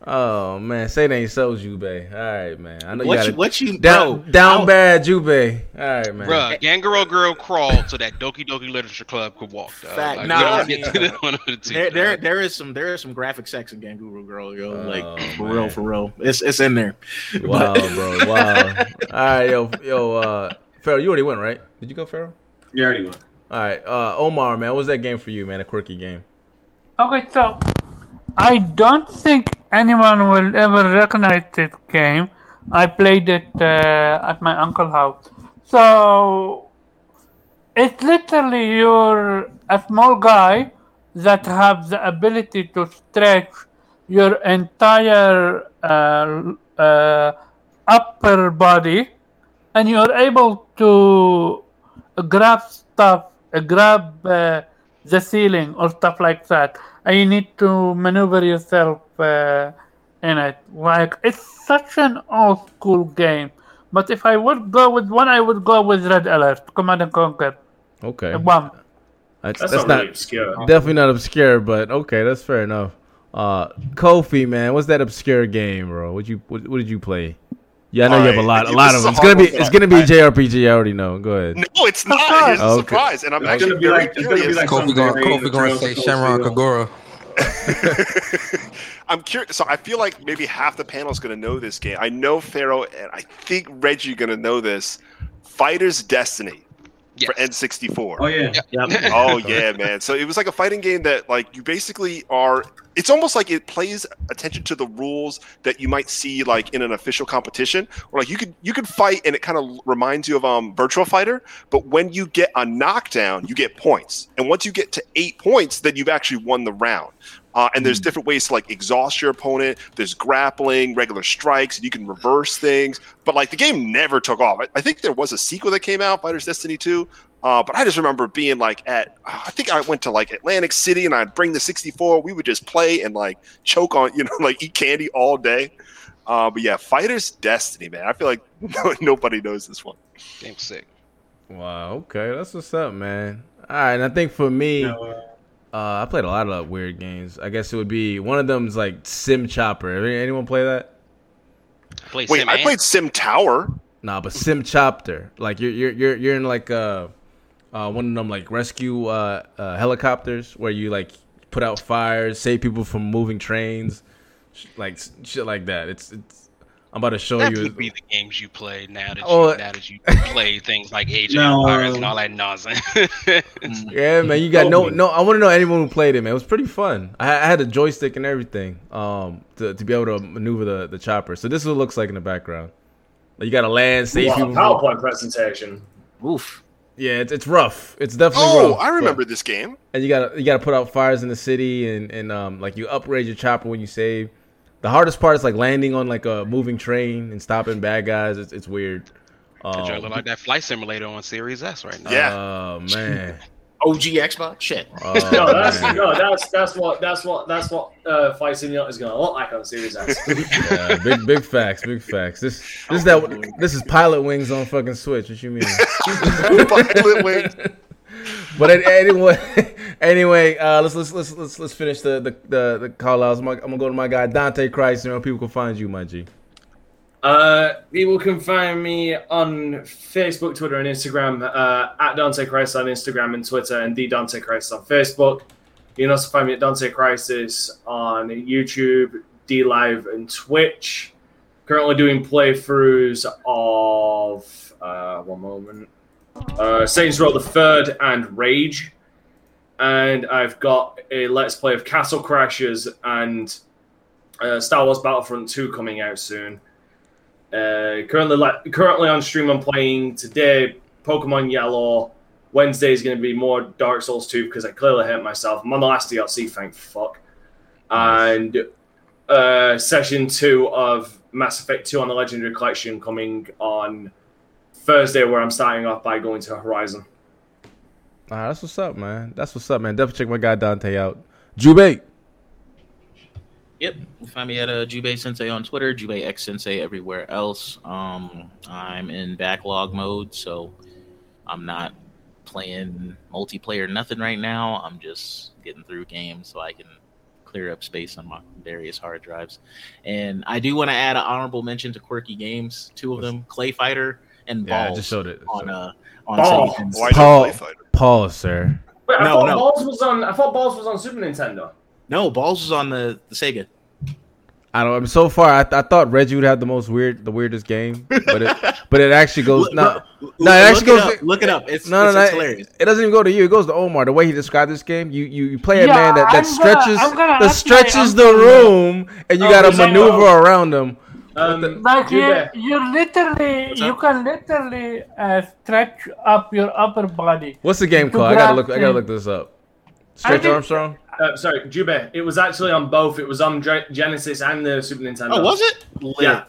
Oh man, say they ain't so Jube. All right, man. I know you What got you what you Down, bro, down I- bad, Jube. All right, man. Bruh, Ganguro Girl crawled so that Doki Doki Literature Club could walk. Dog. Fact. Like, Nah, we I mean, get to the one of the two. There, there, there is some, there is some graphic sex in Ganguro Girl, yo. Oh, like for man. real, for real. It's, it's in there. Wow, bro. Wow. All right, yo, yo, uh, Pharaoh, you already went, right? Did you go, Pharaoh? You already won. All right, uh, Omar, man, what was that game for you, man? A quirky game. Okay, so I don't think anyone will ever recognize this game. I played it uh, at my uncle's house. So it's literally you're a small guy that have the ability to stretch your entire uh, uh, upper body, and you're able to grab stuff, uh, grab uh, the ceiling or stuff like that. And you need to maneuver yourself uh, in it. Like it's such an old school game. But if I would go with one, I would go with Red Alert, Command and Conquer. Okay. One. That's, That's, that's not, not really obscure. definitely not obscure, but okay, that's fair enough. Uh, Kofi, man, what's that obscure game, bro? What you what, what did you play? Yeah, I know you have a Alright, lot, a lot is of them. It's gonna be it's gonna be. JRPG. I already know. Go ahead. No, it's not. Here's the Okay. surprise, and I'm It's actually gonna be very like- it's gonna be curious. like Kofi some gonna, Kofi gonna say trails Shamrock field. Agora. I'm curious. So I feel like maybe half the panel is going to know this game. I know Pharaoh, and I think Reggie going to know this. Fighter's Destiny Yes. for N64. Oh yeah. Yep. oh yeah, man. So it was like a fighting game that like you basically are it's almost like it plays attention to the rules that you might see like in an official competition or like you could you could fight and it kind of reminds you of um Virtua Fighter but when you get a knockdown you get points and once you get to eight points then you've actually won the round uh, and there's different ways to like exhaust your opponent. There's grappling, regular strikes, and you can reverse things. But like the game never took off. I, I think there was a sequel that came out, Fighters Destiny 2. Uh, but I just remember being like at, I think I went to like Atlantic City and I'd bring the 64. We would just play and like choke on, you know, like eat candy all day. Uh, but yeah, Fighters Destiny, man. I feel like nobody knows this one. Game sick. Wow. Okay, that's what's up, man. All right, and I think for me, No, uh, I played a lot of weird games. I guess it would be one of them's like Sim Chopper. Anyone play that? I played Wait, Sim I Ant. played Sim Tower. Nah, but Sim Chopper. Like you're you're you're you're in like uh, uh one of them like rescue uh, uh helicopters where you like put out fires, save people from moving trains, sh- like s- shit like that. It's it's. I'm about to show That you. would be the games you play now that Oh, you now that you play things like Age of No, Empires and all that nonsense. Yeah, man, you got no no. I want to know anyone who played it, man. It was pretty fun. I, I had a joystick and everything, um, to, to be able to maneuver the, the chopper. So this is what it looks like in the background. Like, you got to land, save What people. from- PowerPoint presentation. Oof. Yeah, it's, it's rough. It's definitely rough. Oh, rough. I but- remember this game. and you gotta you gotta put out fires in the city and and um like you upgrade your chopper when you save. The hardest part is like landing on like a moving train and stopping bad guys. It's it's weird. That joint Um, look like that flight simulator on Series S right now. Yeah. Oh man. OG Xbox. Shit. Oh, No, that's man. no, that's that's what that's what that's what uh, Flight Simulator is going to look like on Series S. Yeah, big big facts, big facts. This this is that this is pilot wings on fucking Switch. What you mean? Pilot Wings. But anyway, anyway, uh, let's let's let's let's let's finish the the the, the call outs. I'm, I'm gonna go to my guy Dante Christ. You know, people can find you, my G. Uh, people can find me on Facebook, Twitter, and Instagram uh, at Dante Christ on Instagram and Twitter, and the Dante Christ on Facebook. You can also find me at Dante Crisis on YouTube, D Live, and Twitch. Currently doing playthroughs of uh, one moment, uh, Saints Row the Third and Rage, and I've got a Let's Play of Castle Crashers and uh, Star Wars Battlefront 2 coming out soon. Uh, currently, like currently on stream, I'm playing today Pokemon Yellow. Wednesday is going to be more Dark Souls 2 because I clearly hate myself. I'm on the last DLC, thank fuck. And uh, session two of Mass Effect 2 on the Legendary Collection coming on Thursday, where I'm starting off by going to Horizon. Ah, that's what's up, man. That's what's up, man. Definitely check my guy Dante out. Jubei. Yep. You find me at uh, Jubei Sensei on Twitter, Jubei X Sensei everywhere else. Um, I'm in backlog mode, so I'm not playing multiplayer nothing right now. I'm just getting through games so I can clear up space on my various hard drives. And I do want to add an honorable mention to Quirky Games, two of them, Clay Fighter and Yeah, I just showed it. on uh on Ballz. Sega. Why not Paul, Play Fighter? pause, sir. Wait, I No, thought no. Ballz was on. I thought Ballz was on Super Nintendo. No, Ballz was on the, the Sega. I don't. I mean, so far, I, I thought Reggie would have the most weird, the weirdest game, but it, but it actually goes. No, no, it actually look goes. It up. Look it up. It's, no, no, it's, no, it's hilarious. It doesn't even go to you. It goes to Omar. The way he described this game, you you, you play a Yeah, man that, that I'm gonna- stretches I'm gonna that ask my stretches the uncle- room, and you Oh, got to he's saying, maneuver around them. Um, Like you, Jubei. you literally, you can literally uh, stretch up your upper body. What's the game called? I gotta look. I gotta look this up. Stretch did- Armstrong. Uh, sorry, Jube. It was actually on both. It was on Dre- Genesis and the Super Nintendo. Oh, was it? Lit. Yeah.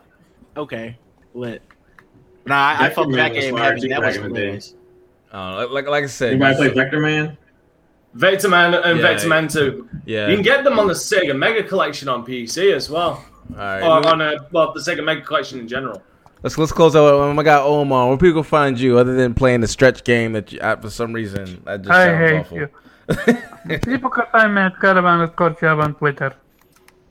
Okay. Lit. Nah, I, I Vector fucked that game fire heavy. too That back was in the day. hilarious. Uh, like like I said, Anybody play Vector Man? Vector Man and Yeah, Vector Man 2. yeah. You can get them on the Sega Mega Collection on PC as well. All right. Or on a, well, the Sega Mega Collection in general. Let's let's close out with my guy Omar. Where people find you other than playing the stretch game that you, uh, for some reason that just I sounds hate awful. you. People can find me at Caravan underscore Chub on Twitter.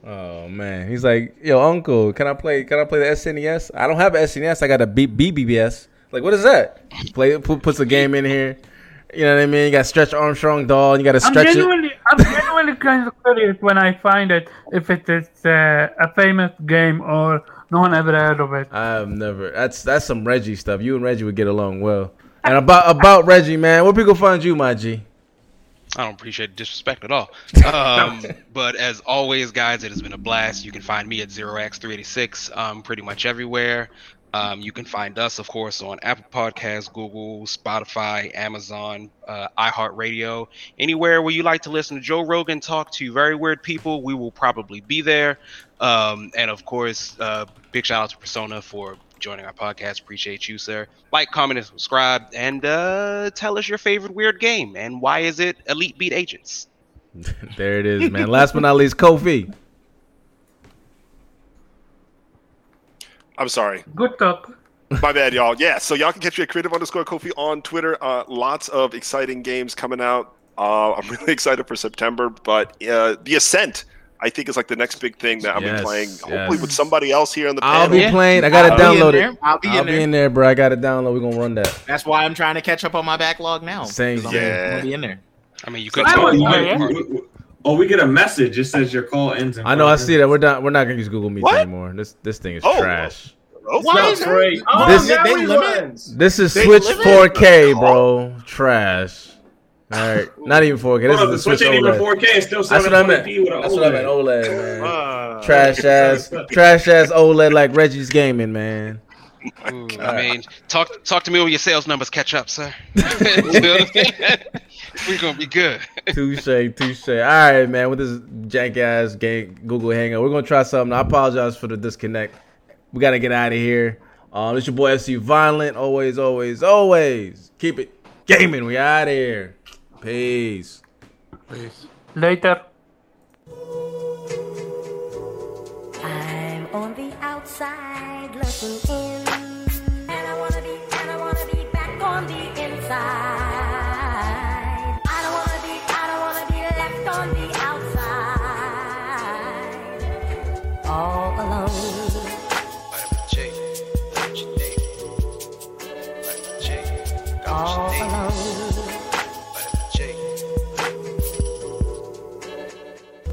Oh man, he's like, yo, uncle, can I play? Can I play the SNES? I don't have an SNES. I got a B- BBS. Like, what is that? Play put, puts a game in here. You know what I mean? You got Stretch Armstrong doll, and you got to I'm stretch it. genuinely, I'm kind of curious when I find it if it is uh, a famous game or no one ever heard of it. I've never. That's that's some Reggie stuff. You and Reggie would get along well. And about about Reggie, man, where people find you, my G? I don't appreciate disrespect at all. Um, but as always, guys, it has been a blast. You can find me at 0x386 um, pretty much everywhere. Um, you can find us, of course, on Apple Podcasts, Google, Spotify, Amazon, uh, iHeartRadio. Anywhere where you like to listen to Joe Rogan talk to very weird people, we will probably be there. Um, and of course, uh, big shout out to Persona for joining our podcast. Appreciate you, sir. Like, comment, and subscribe, and uh, tell us your favorite weird game and why is it Elite Beat Agents. there it is, man. Last but not least, Kofi. I'm sorry. Good talk. My bad, y'all. Yeah, so y'all can catch me at creative underscore Kofi on Twitter. Uh, lots of exciting games coming out. Uh, I'm really excited for September, but uh, The Ascent, I think, is like the next big thing that I'm Yes, playing. Hopefully, yes. with somebody else here on the panel. I'll be playing. I gotta I'll be in download it. I'll be in there. there, bro. I gotta download. We're gonna run that. That's why I'm trying to catch up on my backlog now. Same. I'm. I'm gonna be in there. I mean, you could I tell was me. there. We- we- Oh, we get a message. It says your call ends. In I know. I see that. We're not. We're not gonna use Google Meet What? anymore. This this thing is Oh. trash. Oh, Why is that- free. Oh, This- now they limit- This is They Switch live 4K, bro. Trash. All right, not even 4K. This Hold up, the is the Switch Switch ain't even 4K. It's still That's what I meant. 720p with an That's what I meant. OLED. OLED, man. Uh, Trash ass, trash ass OLED like Reggie's gaming, man. Ooh, I mean, talk talk to me when your sales numbers catch up, sir. You know what I'm saying? We're gonna be good. Touche, touche. All right, man. With this jank ass game Google Hangout, we're gonna try something. I apologize for the disconnect. We gotta get out of here. Um, it's your boy FC Violent. Always, always, always keep it gaming. We out of here. Peace. Peace. Later. I'm on the outside looking in, on the inside. I don't wanna be, I don't wanna be left on the outside, all alone. All alone.